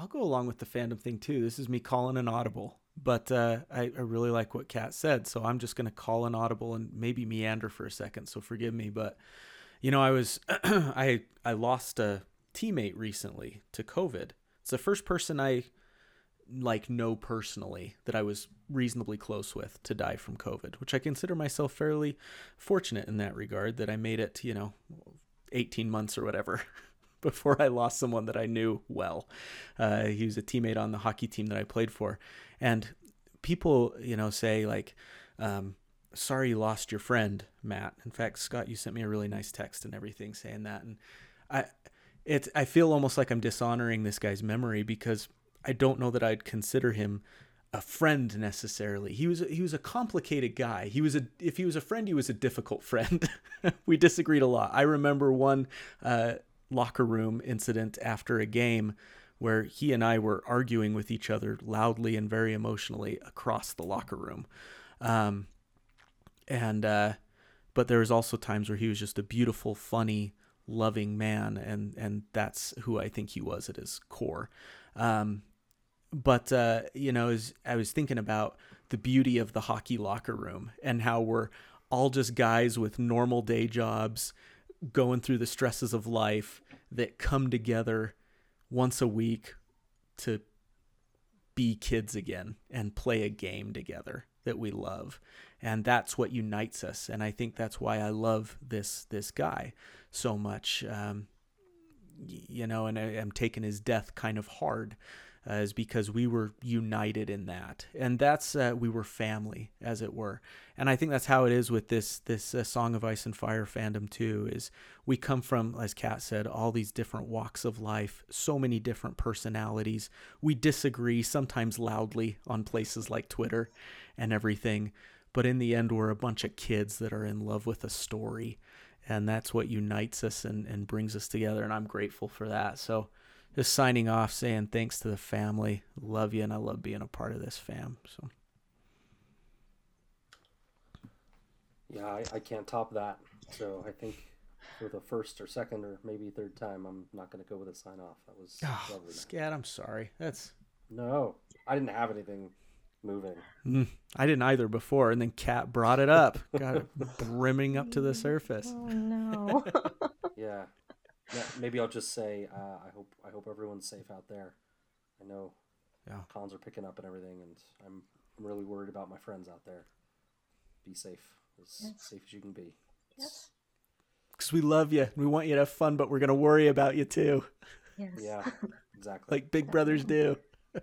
I'll go along with the fandom thing too. This is me calling an audible, but uh, I, I really like what Kat said, so I'm just gonna call an audible and maybe meander for a second. So forgive me, but you know, I was I I lost a teammate recently to COVID. It's the first person I like know personally that I was reasonably close with to die from COVID, which I consider myself fairly fortunate in that regard that I made it, you know, 18 months or whatever before I lost someone that I knew well. Uh, he was a teammate on the hockey team that I played for. And people, you know, say, like, um, sorry you lost your friend, Matt. In fact, Scott, you sent me a really nice text and everything saying that. And I, it, I feel almost like I'm dishonoring this guy's memory because I don't know that I'd consider him a friend necessarily. He was he was a complicated guy. He was a if he was a friend, he was a difficult friend. we disagreed a lot. I remember one uh, locker room incident after a game where he and I were arguing with each other loudly and very emotionally across the locker room. Um, and uh, but there was also times where he was just a beautiful, funny, loving man, and and that's who I think he was at his core. Um, but uh, you know, as I was thinking about the beauty of the hockey locker room and how we're all just guys with normal day jobs going through the stresses of life that come together once a week to be kids again and play a game together that we love. And that's what unites us. And i think that's why i love this this guy so much. Um, you know and I, am taking his death kind of hard uh, is because we were united in that, and that's uh, we were family, as it were. And I think that's how it is with this this uh, Song of Ice and Fire fandom too. Is we come from, as Kat said, all these different walks of life, so many different personalities. We disagree sometimes loudly on places like Twitter and everything, but in the end, we're a bunch of kids that are in love with a story and that's what unites us and, and brings us together and i'm grateful for that so just signing off saying thanks to the family. Love you, and I love being a part of this fam. So. Yeah, I, I can't top that. So I think for the first or second or maybe third time, I'm not going to go with a sign off. That was oh, lovely. Scat, I'm sorry. That's no, I didn't have anything moving. Mm, I didn't either before, and then Kat brought it up, got it brimming up to the surface. Oh no. yeah, yeah, maybe I'll just say uh, I hope I hope everyone's safe out there. I know yeah. cons are picking up and everything, and I'm I'm really worried about my friends out there. Be safe, as yes. safe as you can be. Yes. Because we love you, and we want you to have fun, but we're gonna worry about you too. Yes. Yeah, exactly. like big brothers do.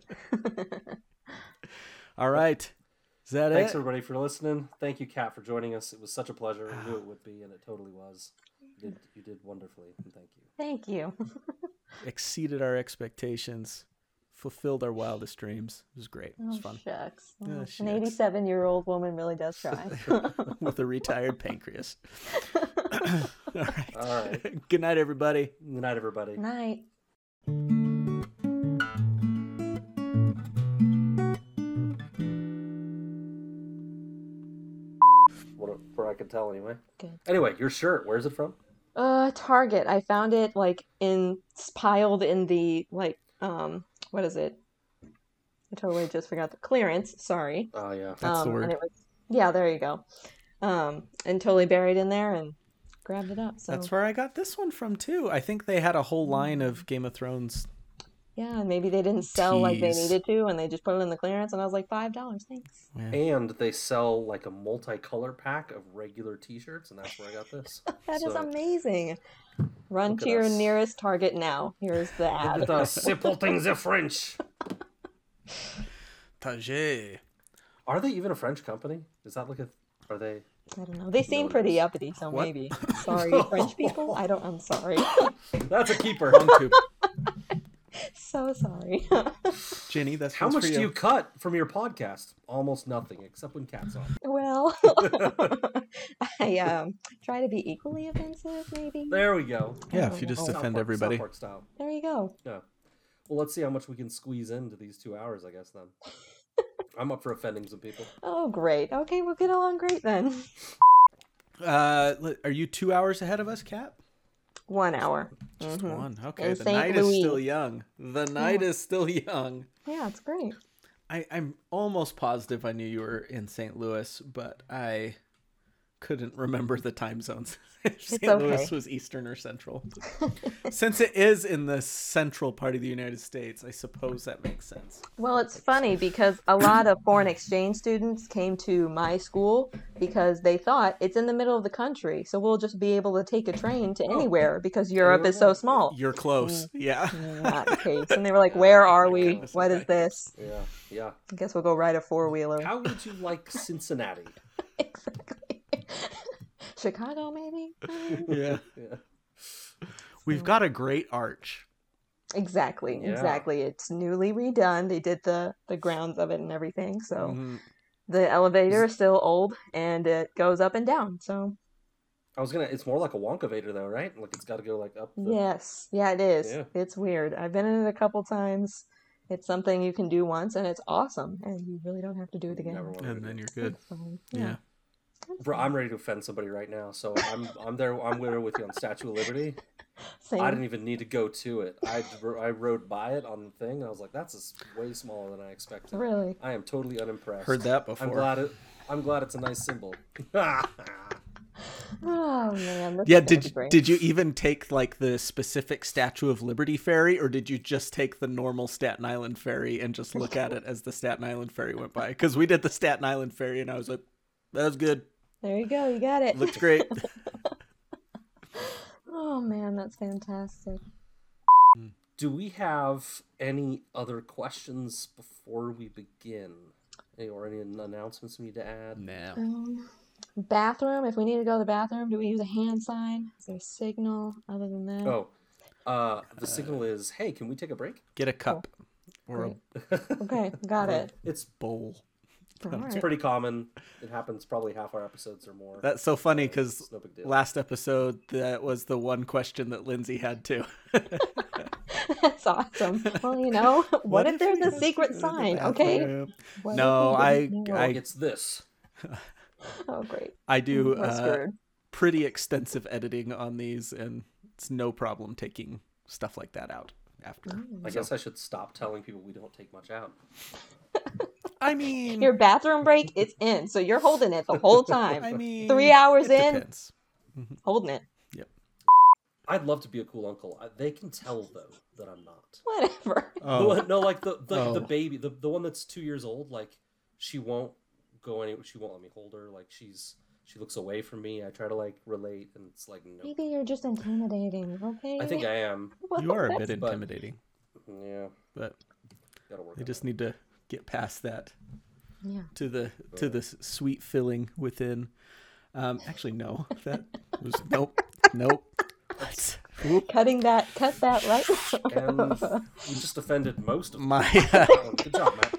All right. Is that Thanks, it? Thanks everybody for listening. Thank you, Kat, for joining us. It was such a pleasure. I knew it would be, and it totally was. You did, you did wonderfully, and thank you. Thank you. Exceeded our expectations, fulfilled our wildest dreams. It was great. It was oh, fun. Shucks. Oh, An 87 year old woman really does try. With a retired pancreas. All right. All right. Good night, everybody. Good night, everybody. Good night. What, for I could tell anyway. Good. Anyway, your shirt, where's it from? Uh, Target. I found it like in piled in the like um what is it? I totally just forgot the clearance. Sorry. Oh yeah, that's um, the word. And it was, yeah, there you go. Um, and totally buried in there and grabbed it up. So that's where I got this one from too. I think they had a whole line of Game of Thrones yeah, maybe they didn't sell tees. like they needed to, and they just put it in the clearance, and I was like, five dollars, thanks. Yeah. And they sell like a multicolor pack of regular T-shirts, and that's where I got this. that so, is amazing. Run to your us. nearest Target now. Here's the ad. the simpleton the French. Tage. Are they even a French company? Is that like a? Are they? I don't know. They seem pretty uppity, so what? maybe. Sorry, French people. I don't. I'm sorry. That's a keeper. so sorry. Jenny, that's how much do you cut from your podcast? Almost nothing, except when Kat's on. Well, I um, try to be equally offensive, maybe. There we go. Yeah, if you just defend Park, everybody. style. There you go. Yeah. Well, let's see how much we can squeeze into these two hours. I guess then. I'm up for offending some people. Oh, great. Okay, we'll get along great then. Uh, are you two hours ahead of us, Kat? One hour. Just Mhm. one. Okay, In the St. night is still young. The night is still young. Yeah, it's great. I, I'm almost positive I knew you were in St. Louis, but I couldn't remember the time zones. if St. Louis was Eastern or Central. Since it is in the central part of the United States, I suppose that makes sense. Well, it's funny because a lot of foreign exchange students came to my school because they thought it's in the middle of the country, so we'll just be able to take a train to anywhere because Europe is so small. You're close. Mm. Yeah. Not the case. And they were like, "Where are we? What is this?" Yeah, yeah. I guess we'll go ride a four wheeler. How would you like Cincinnati? exactly. Chicago, maybe. Yeah. Yeah. We've got a great arch. Exactly, Yeah. exactly. It's newly redone. They did the the grounds of it and everything. So Mhm. the elevator is still old and it goes up and down. So I was gonna. It's more like a Wonkavator though, right? Like it's got to go like up. The... yes, yeah, it is. Yeah. It's weird. I've been in it a couple times. It's something you can do once, and it's awesome, and you really don't have to do it again. Never wanted And then you're good. It's fun. Yeah. It's Bro. I'm ready to offend somebody right now. So I'm I'm there. I'm there with you on Statue of Liberty. Same. I didn't even need to go to it. I I rode by it on the thing, and I was like, "That's s- way smaller than I expected." Really. I am totally unimpressed. Heard that before. I'm glad it. I'm glad it's a nice symbol. Oh man. This Yeah, did you, great. did you even take like the specific Statue of Liberty ferry, or did you just take the normal Staten Island ferry and just look at it as the Staten Island ferry went by? Because we did the Staten Island ferry, and I was like, "That was good, There you go. You got it. Looks great." Oh man, that's fantastic. Do we have any other questions before we begin? Any, or any announcements we need to add? no. Um, bathroom. If we need to go to the bathroom, do we use a hand sign? Is there a signal other than that? Oh, uh, the signal is, "Hey, can we take a break?" Get a cup or a Okay, got it. It's bowl. All it's pretty common. It happens probably half our episodes or more. That's so funny because no last episode that was the one question that Lindsay had too. That's awesome. Well, you know, what, if there's a you- secret sign? Okay. What No, I- know? I- it's this. Oh, great. I do uh, pretty extensive editing on these, and it's no problem taking stuff like that out after. Mm. I guess I should stop telling people we don't take much out. I mean, Your bathroom break, it's in, so you're holding it the whole time. I mean, Three hours in, depends. Mm-hmm. holding it. Yep. I'd love to be a cool uncle. I, they can tell though that I'm not. Whatever. The Oh, one- no, like the the, the Oh. baby, the the one that's two years old. Like she won't go anywhere. She won't let me hold her. Like she's she looks away from me. I try to like relate, and it's like no. Maybe you're just intimidating, okay? I think I am. you are a That's- bit but- intimidating, Yeah, but gotta work. they on just that. need to get past that Yeah. to the to the sweet filling within. Um, actually, no, that was nope, nope. Whoop. Cutting that, cut that right. And we just offended most of them. My uh, Oh, good job, Matt.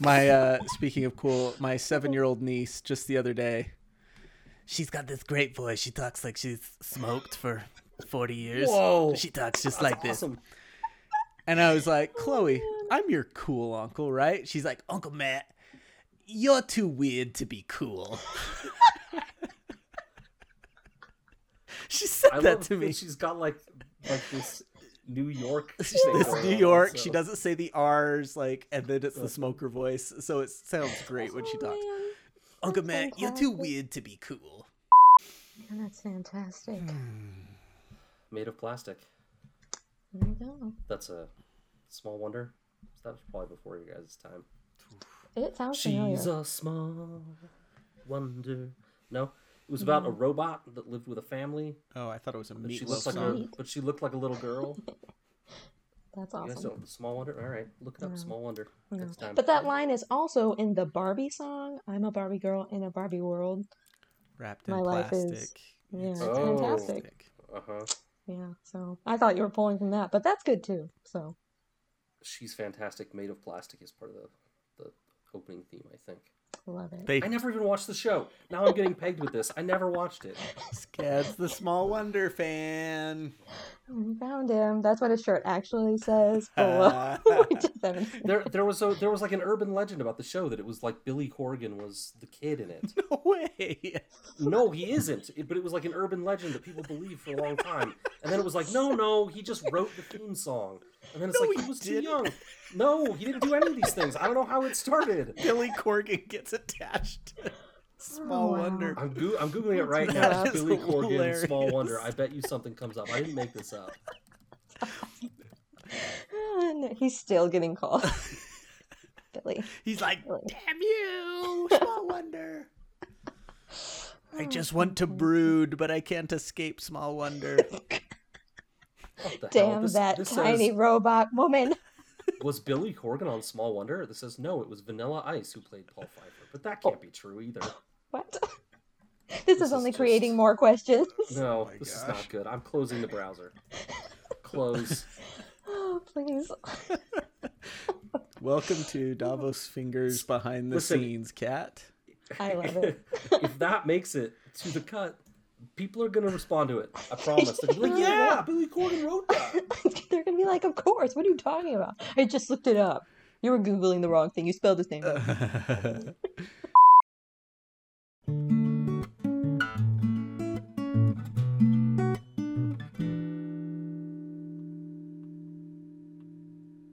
my uh speaking of cool my seven year old niece just the other day she's got this great voice she talks like she's smoked for 40 years Whoa. she talks just That's like this and i was like chloe i'm your cool uncle right she's like uncle matt you're too weird to be cool she said I that love to me that She's got like like this New York. this thing going New on, York, so- she doesn't say the R's, like, and then it's the smoker voice, so it sounds great when she talks. man. Uncle That's Matt, you're too weird to be cool. Man, that's fantastic. Hmm. made of plastic. There you go. That's a small wonder. That was probably before you guys' time. It sounds familiar. She's a small wonder. No, it was about a robot that lived with a family. Oh, I thought it was a But she meatloaf looked like song. a, but she looked like a little girl. That's You guys awesome. don't small wonder. All right, look it up. Yeah. Small wonder Yeah. next time. But that line is also in the Barbie song. I'm a Barbie girl in a Barbie world. Wrapped in My life is- plastic. yeah, It's it's fantastic. Uh huh. Yeah. So I thought you were pulling from that, but that's good too. So She's fantastic. Made of plastic is part of the the opening theme. I think. love it. They I never even watched the show. Now I'm getting pegged with this. I never watched it. Scad's the small wonder fan. I found him. That's what his shirt actually says. Below. We just haven't There, there was a there was like an urban legend about the show that it was like Billy Corgan was the kid in it. no way. No, he isn't. It- but it was like an urban legend that people believed for a long time. And then it was like, no, no, he just wrote the theme song. And then it's No, like he he was too didn't. young. No, he didn't do any of these things. I don't know how it started. Billy Corgan gets attached Small Oh, wow. Wonder. I'm goo I'm googling it right That now. is Billy Corgan, hilarious. Small Wonder. I bet you something comes up. I didn't make this up. And he's still getting called. Billy. He's like, Billy. damn you, Small Wonder. I just want to oh, brood, but I can't escape Small Wonder. What the hell? Damn This- that this tiny says, robot woman. was Billy Corgan on Small Wonder? This says no, it was Vanilla Ice who played Paul Pfeiffer. But that oh. can't be true either. What? This, This is only is creating more questions. Oh no, Oh my this is not good. I'm closing the browser. Close. Oh, please. Welcome to Davos Fingers Behind the Listen. Scenes, Kat. I love it. if that makes it to the cut, people are gonna respond to it. I promise. They're gonna be like, "Yeah, Billy Corgan wrote that." They're gonna be like, "Of course. What are you talking about? I just looked it up. You were googling the wrong thing. You spelled his name. wrong."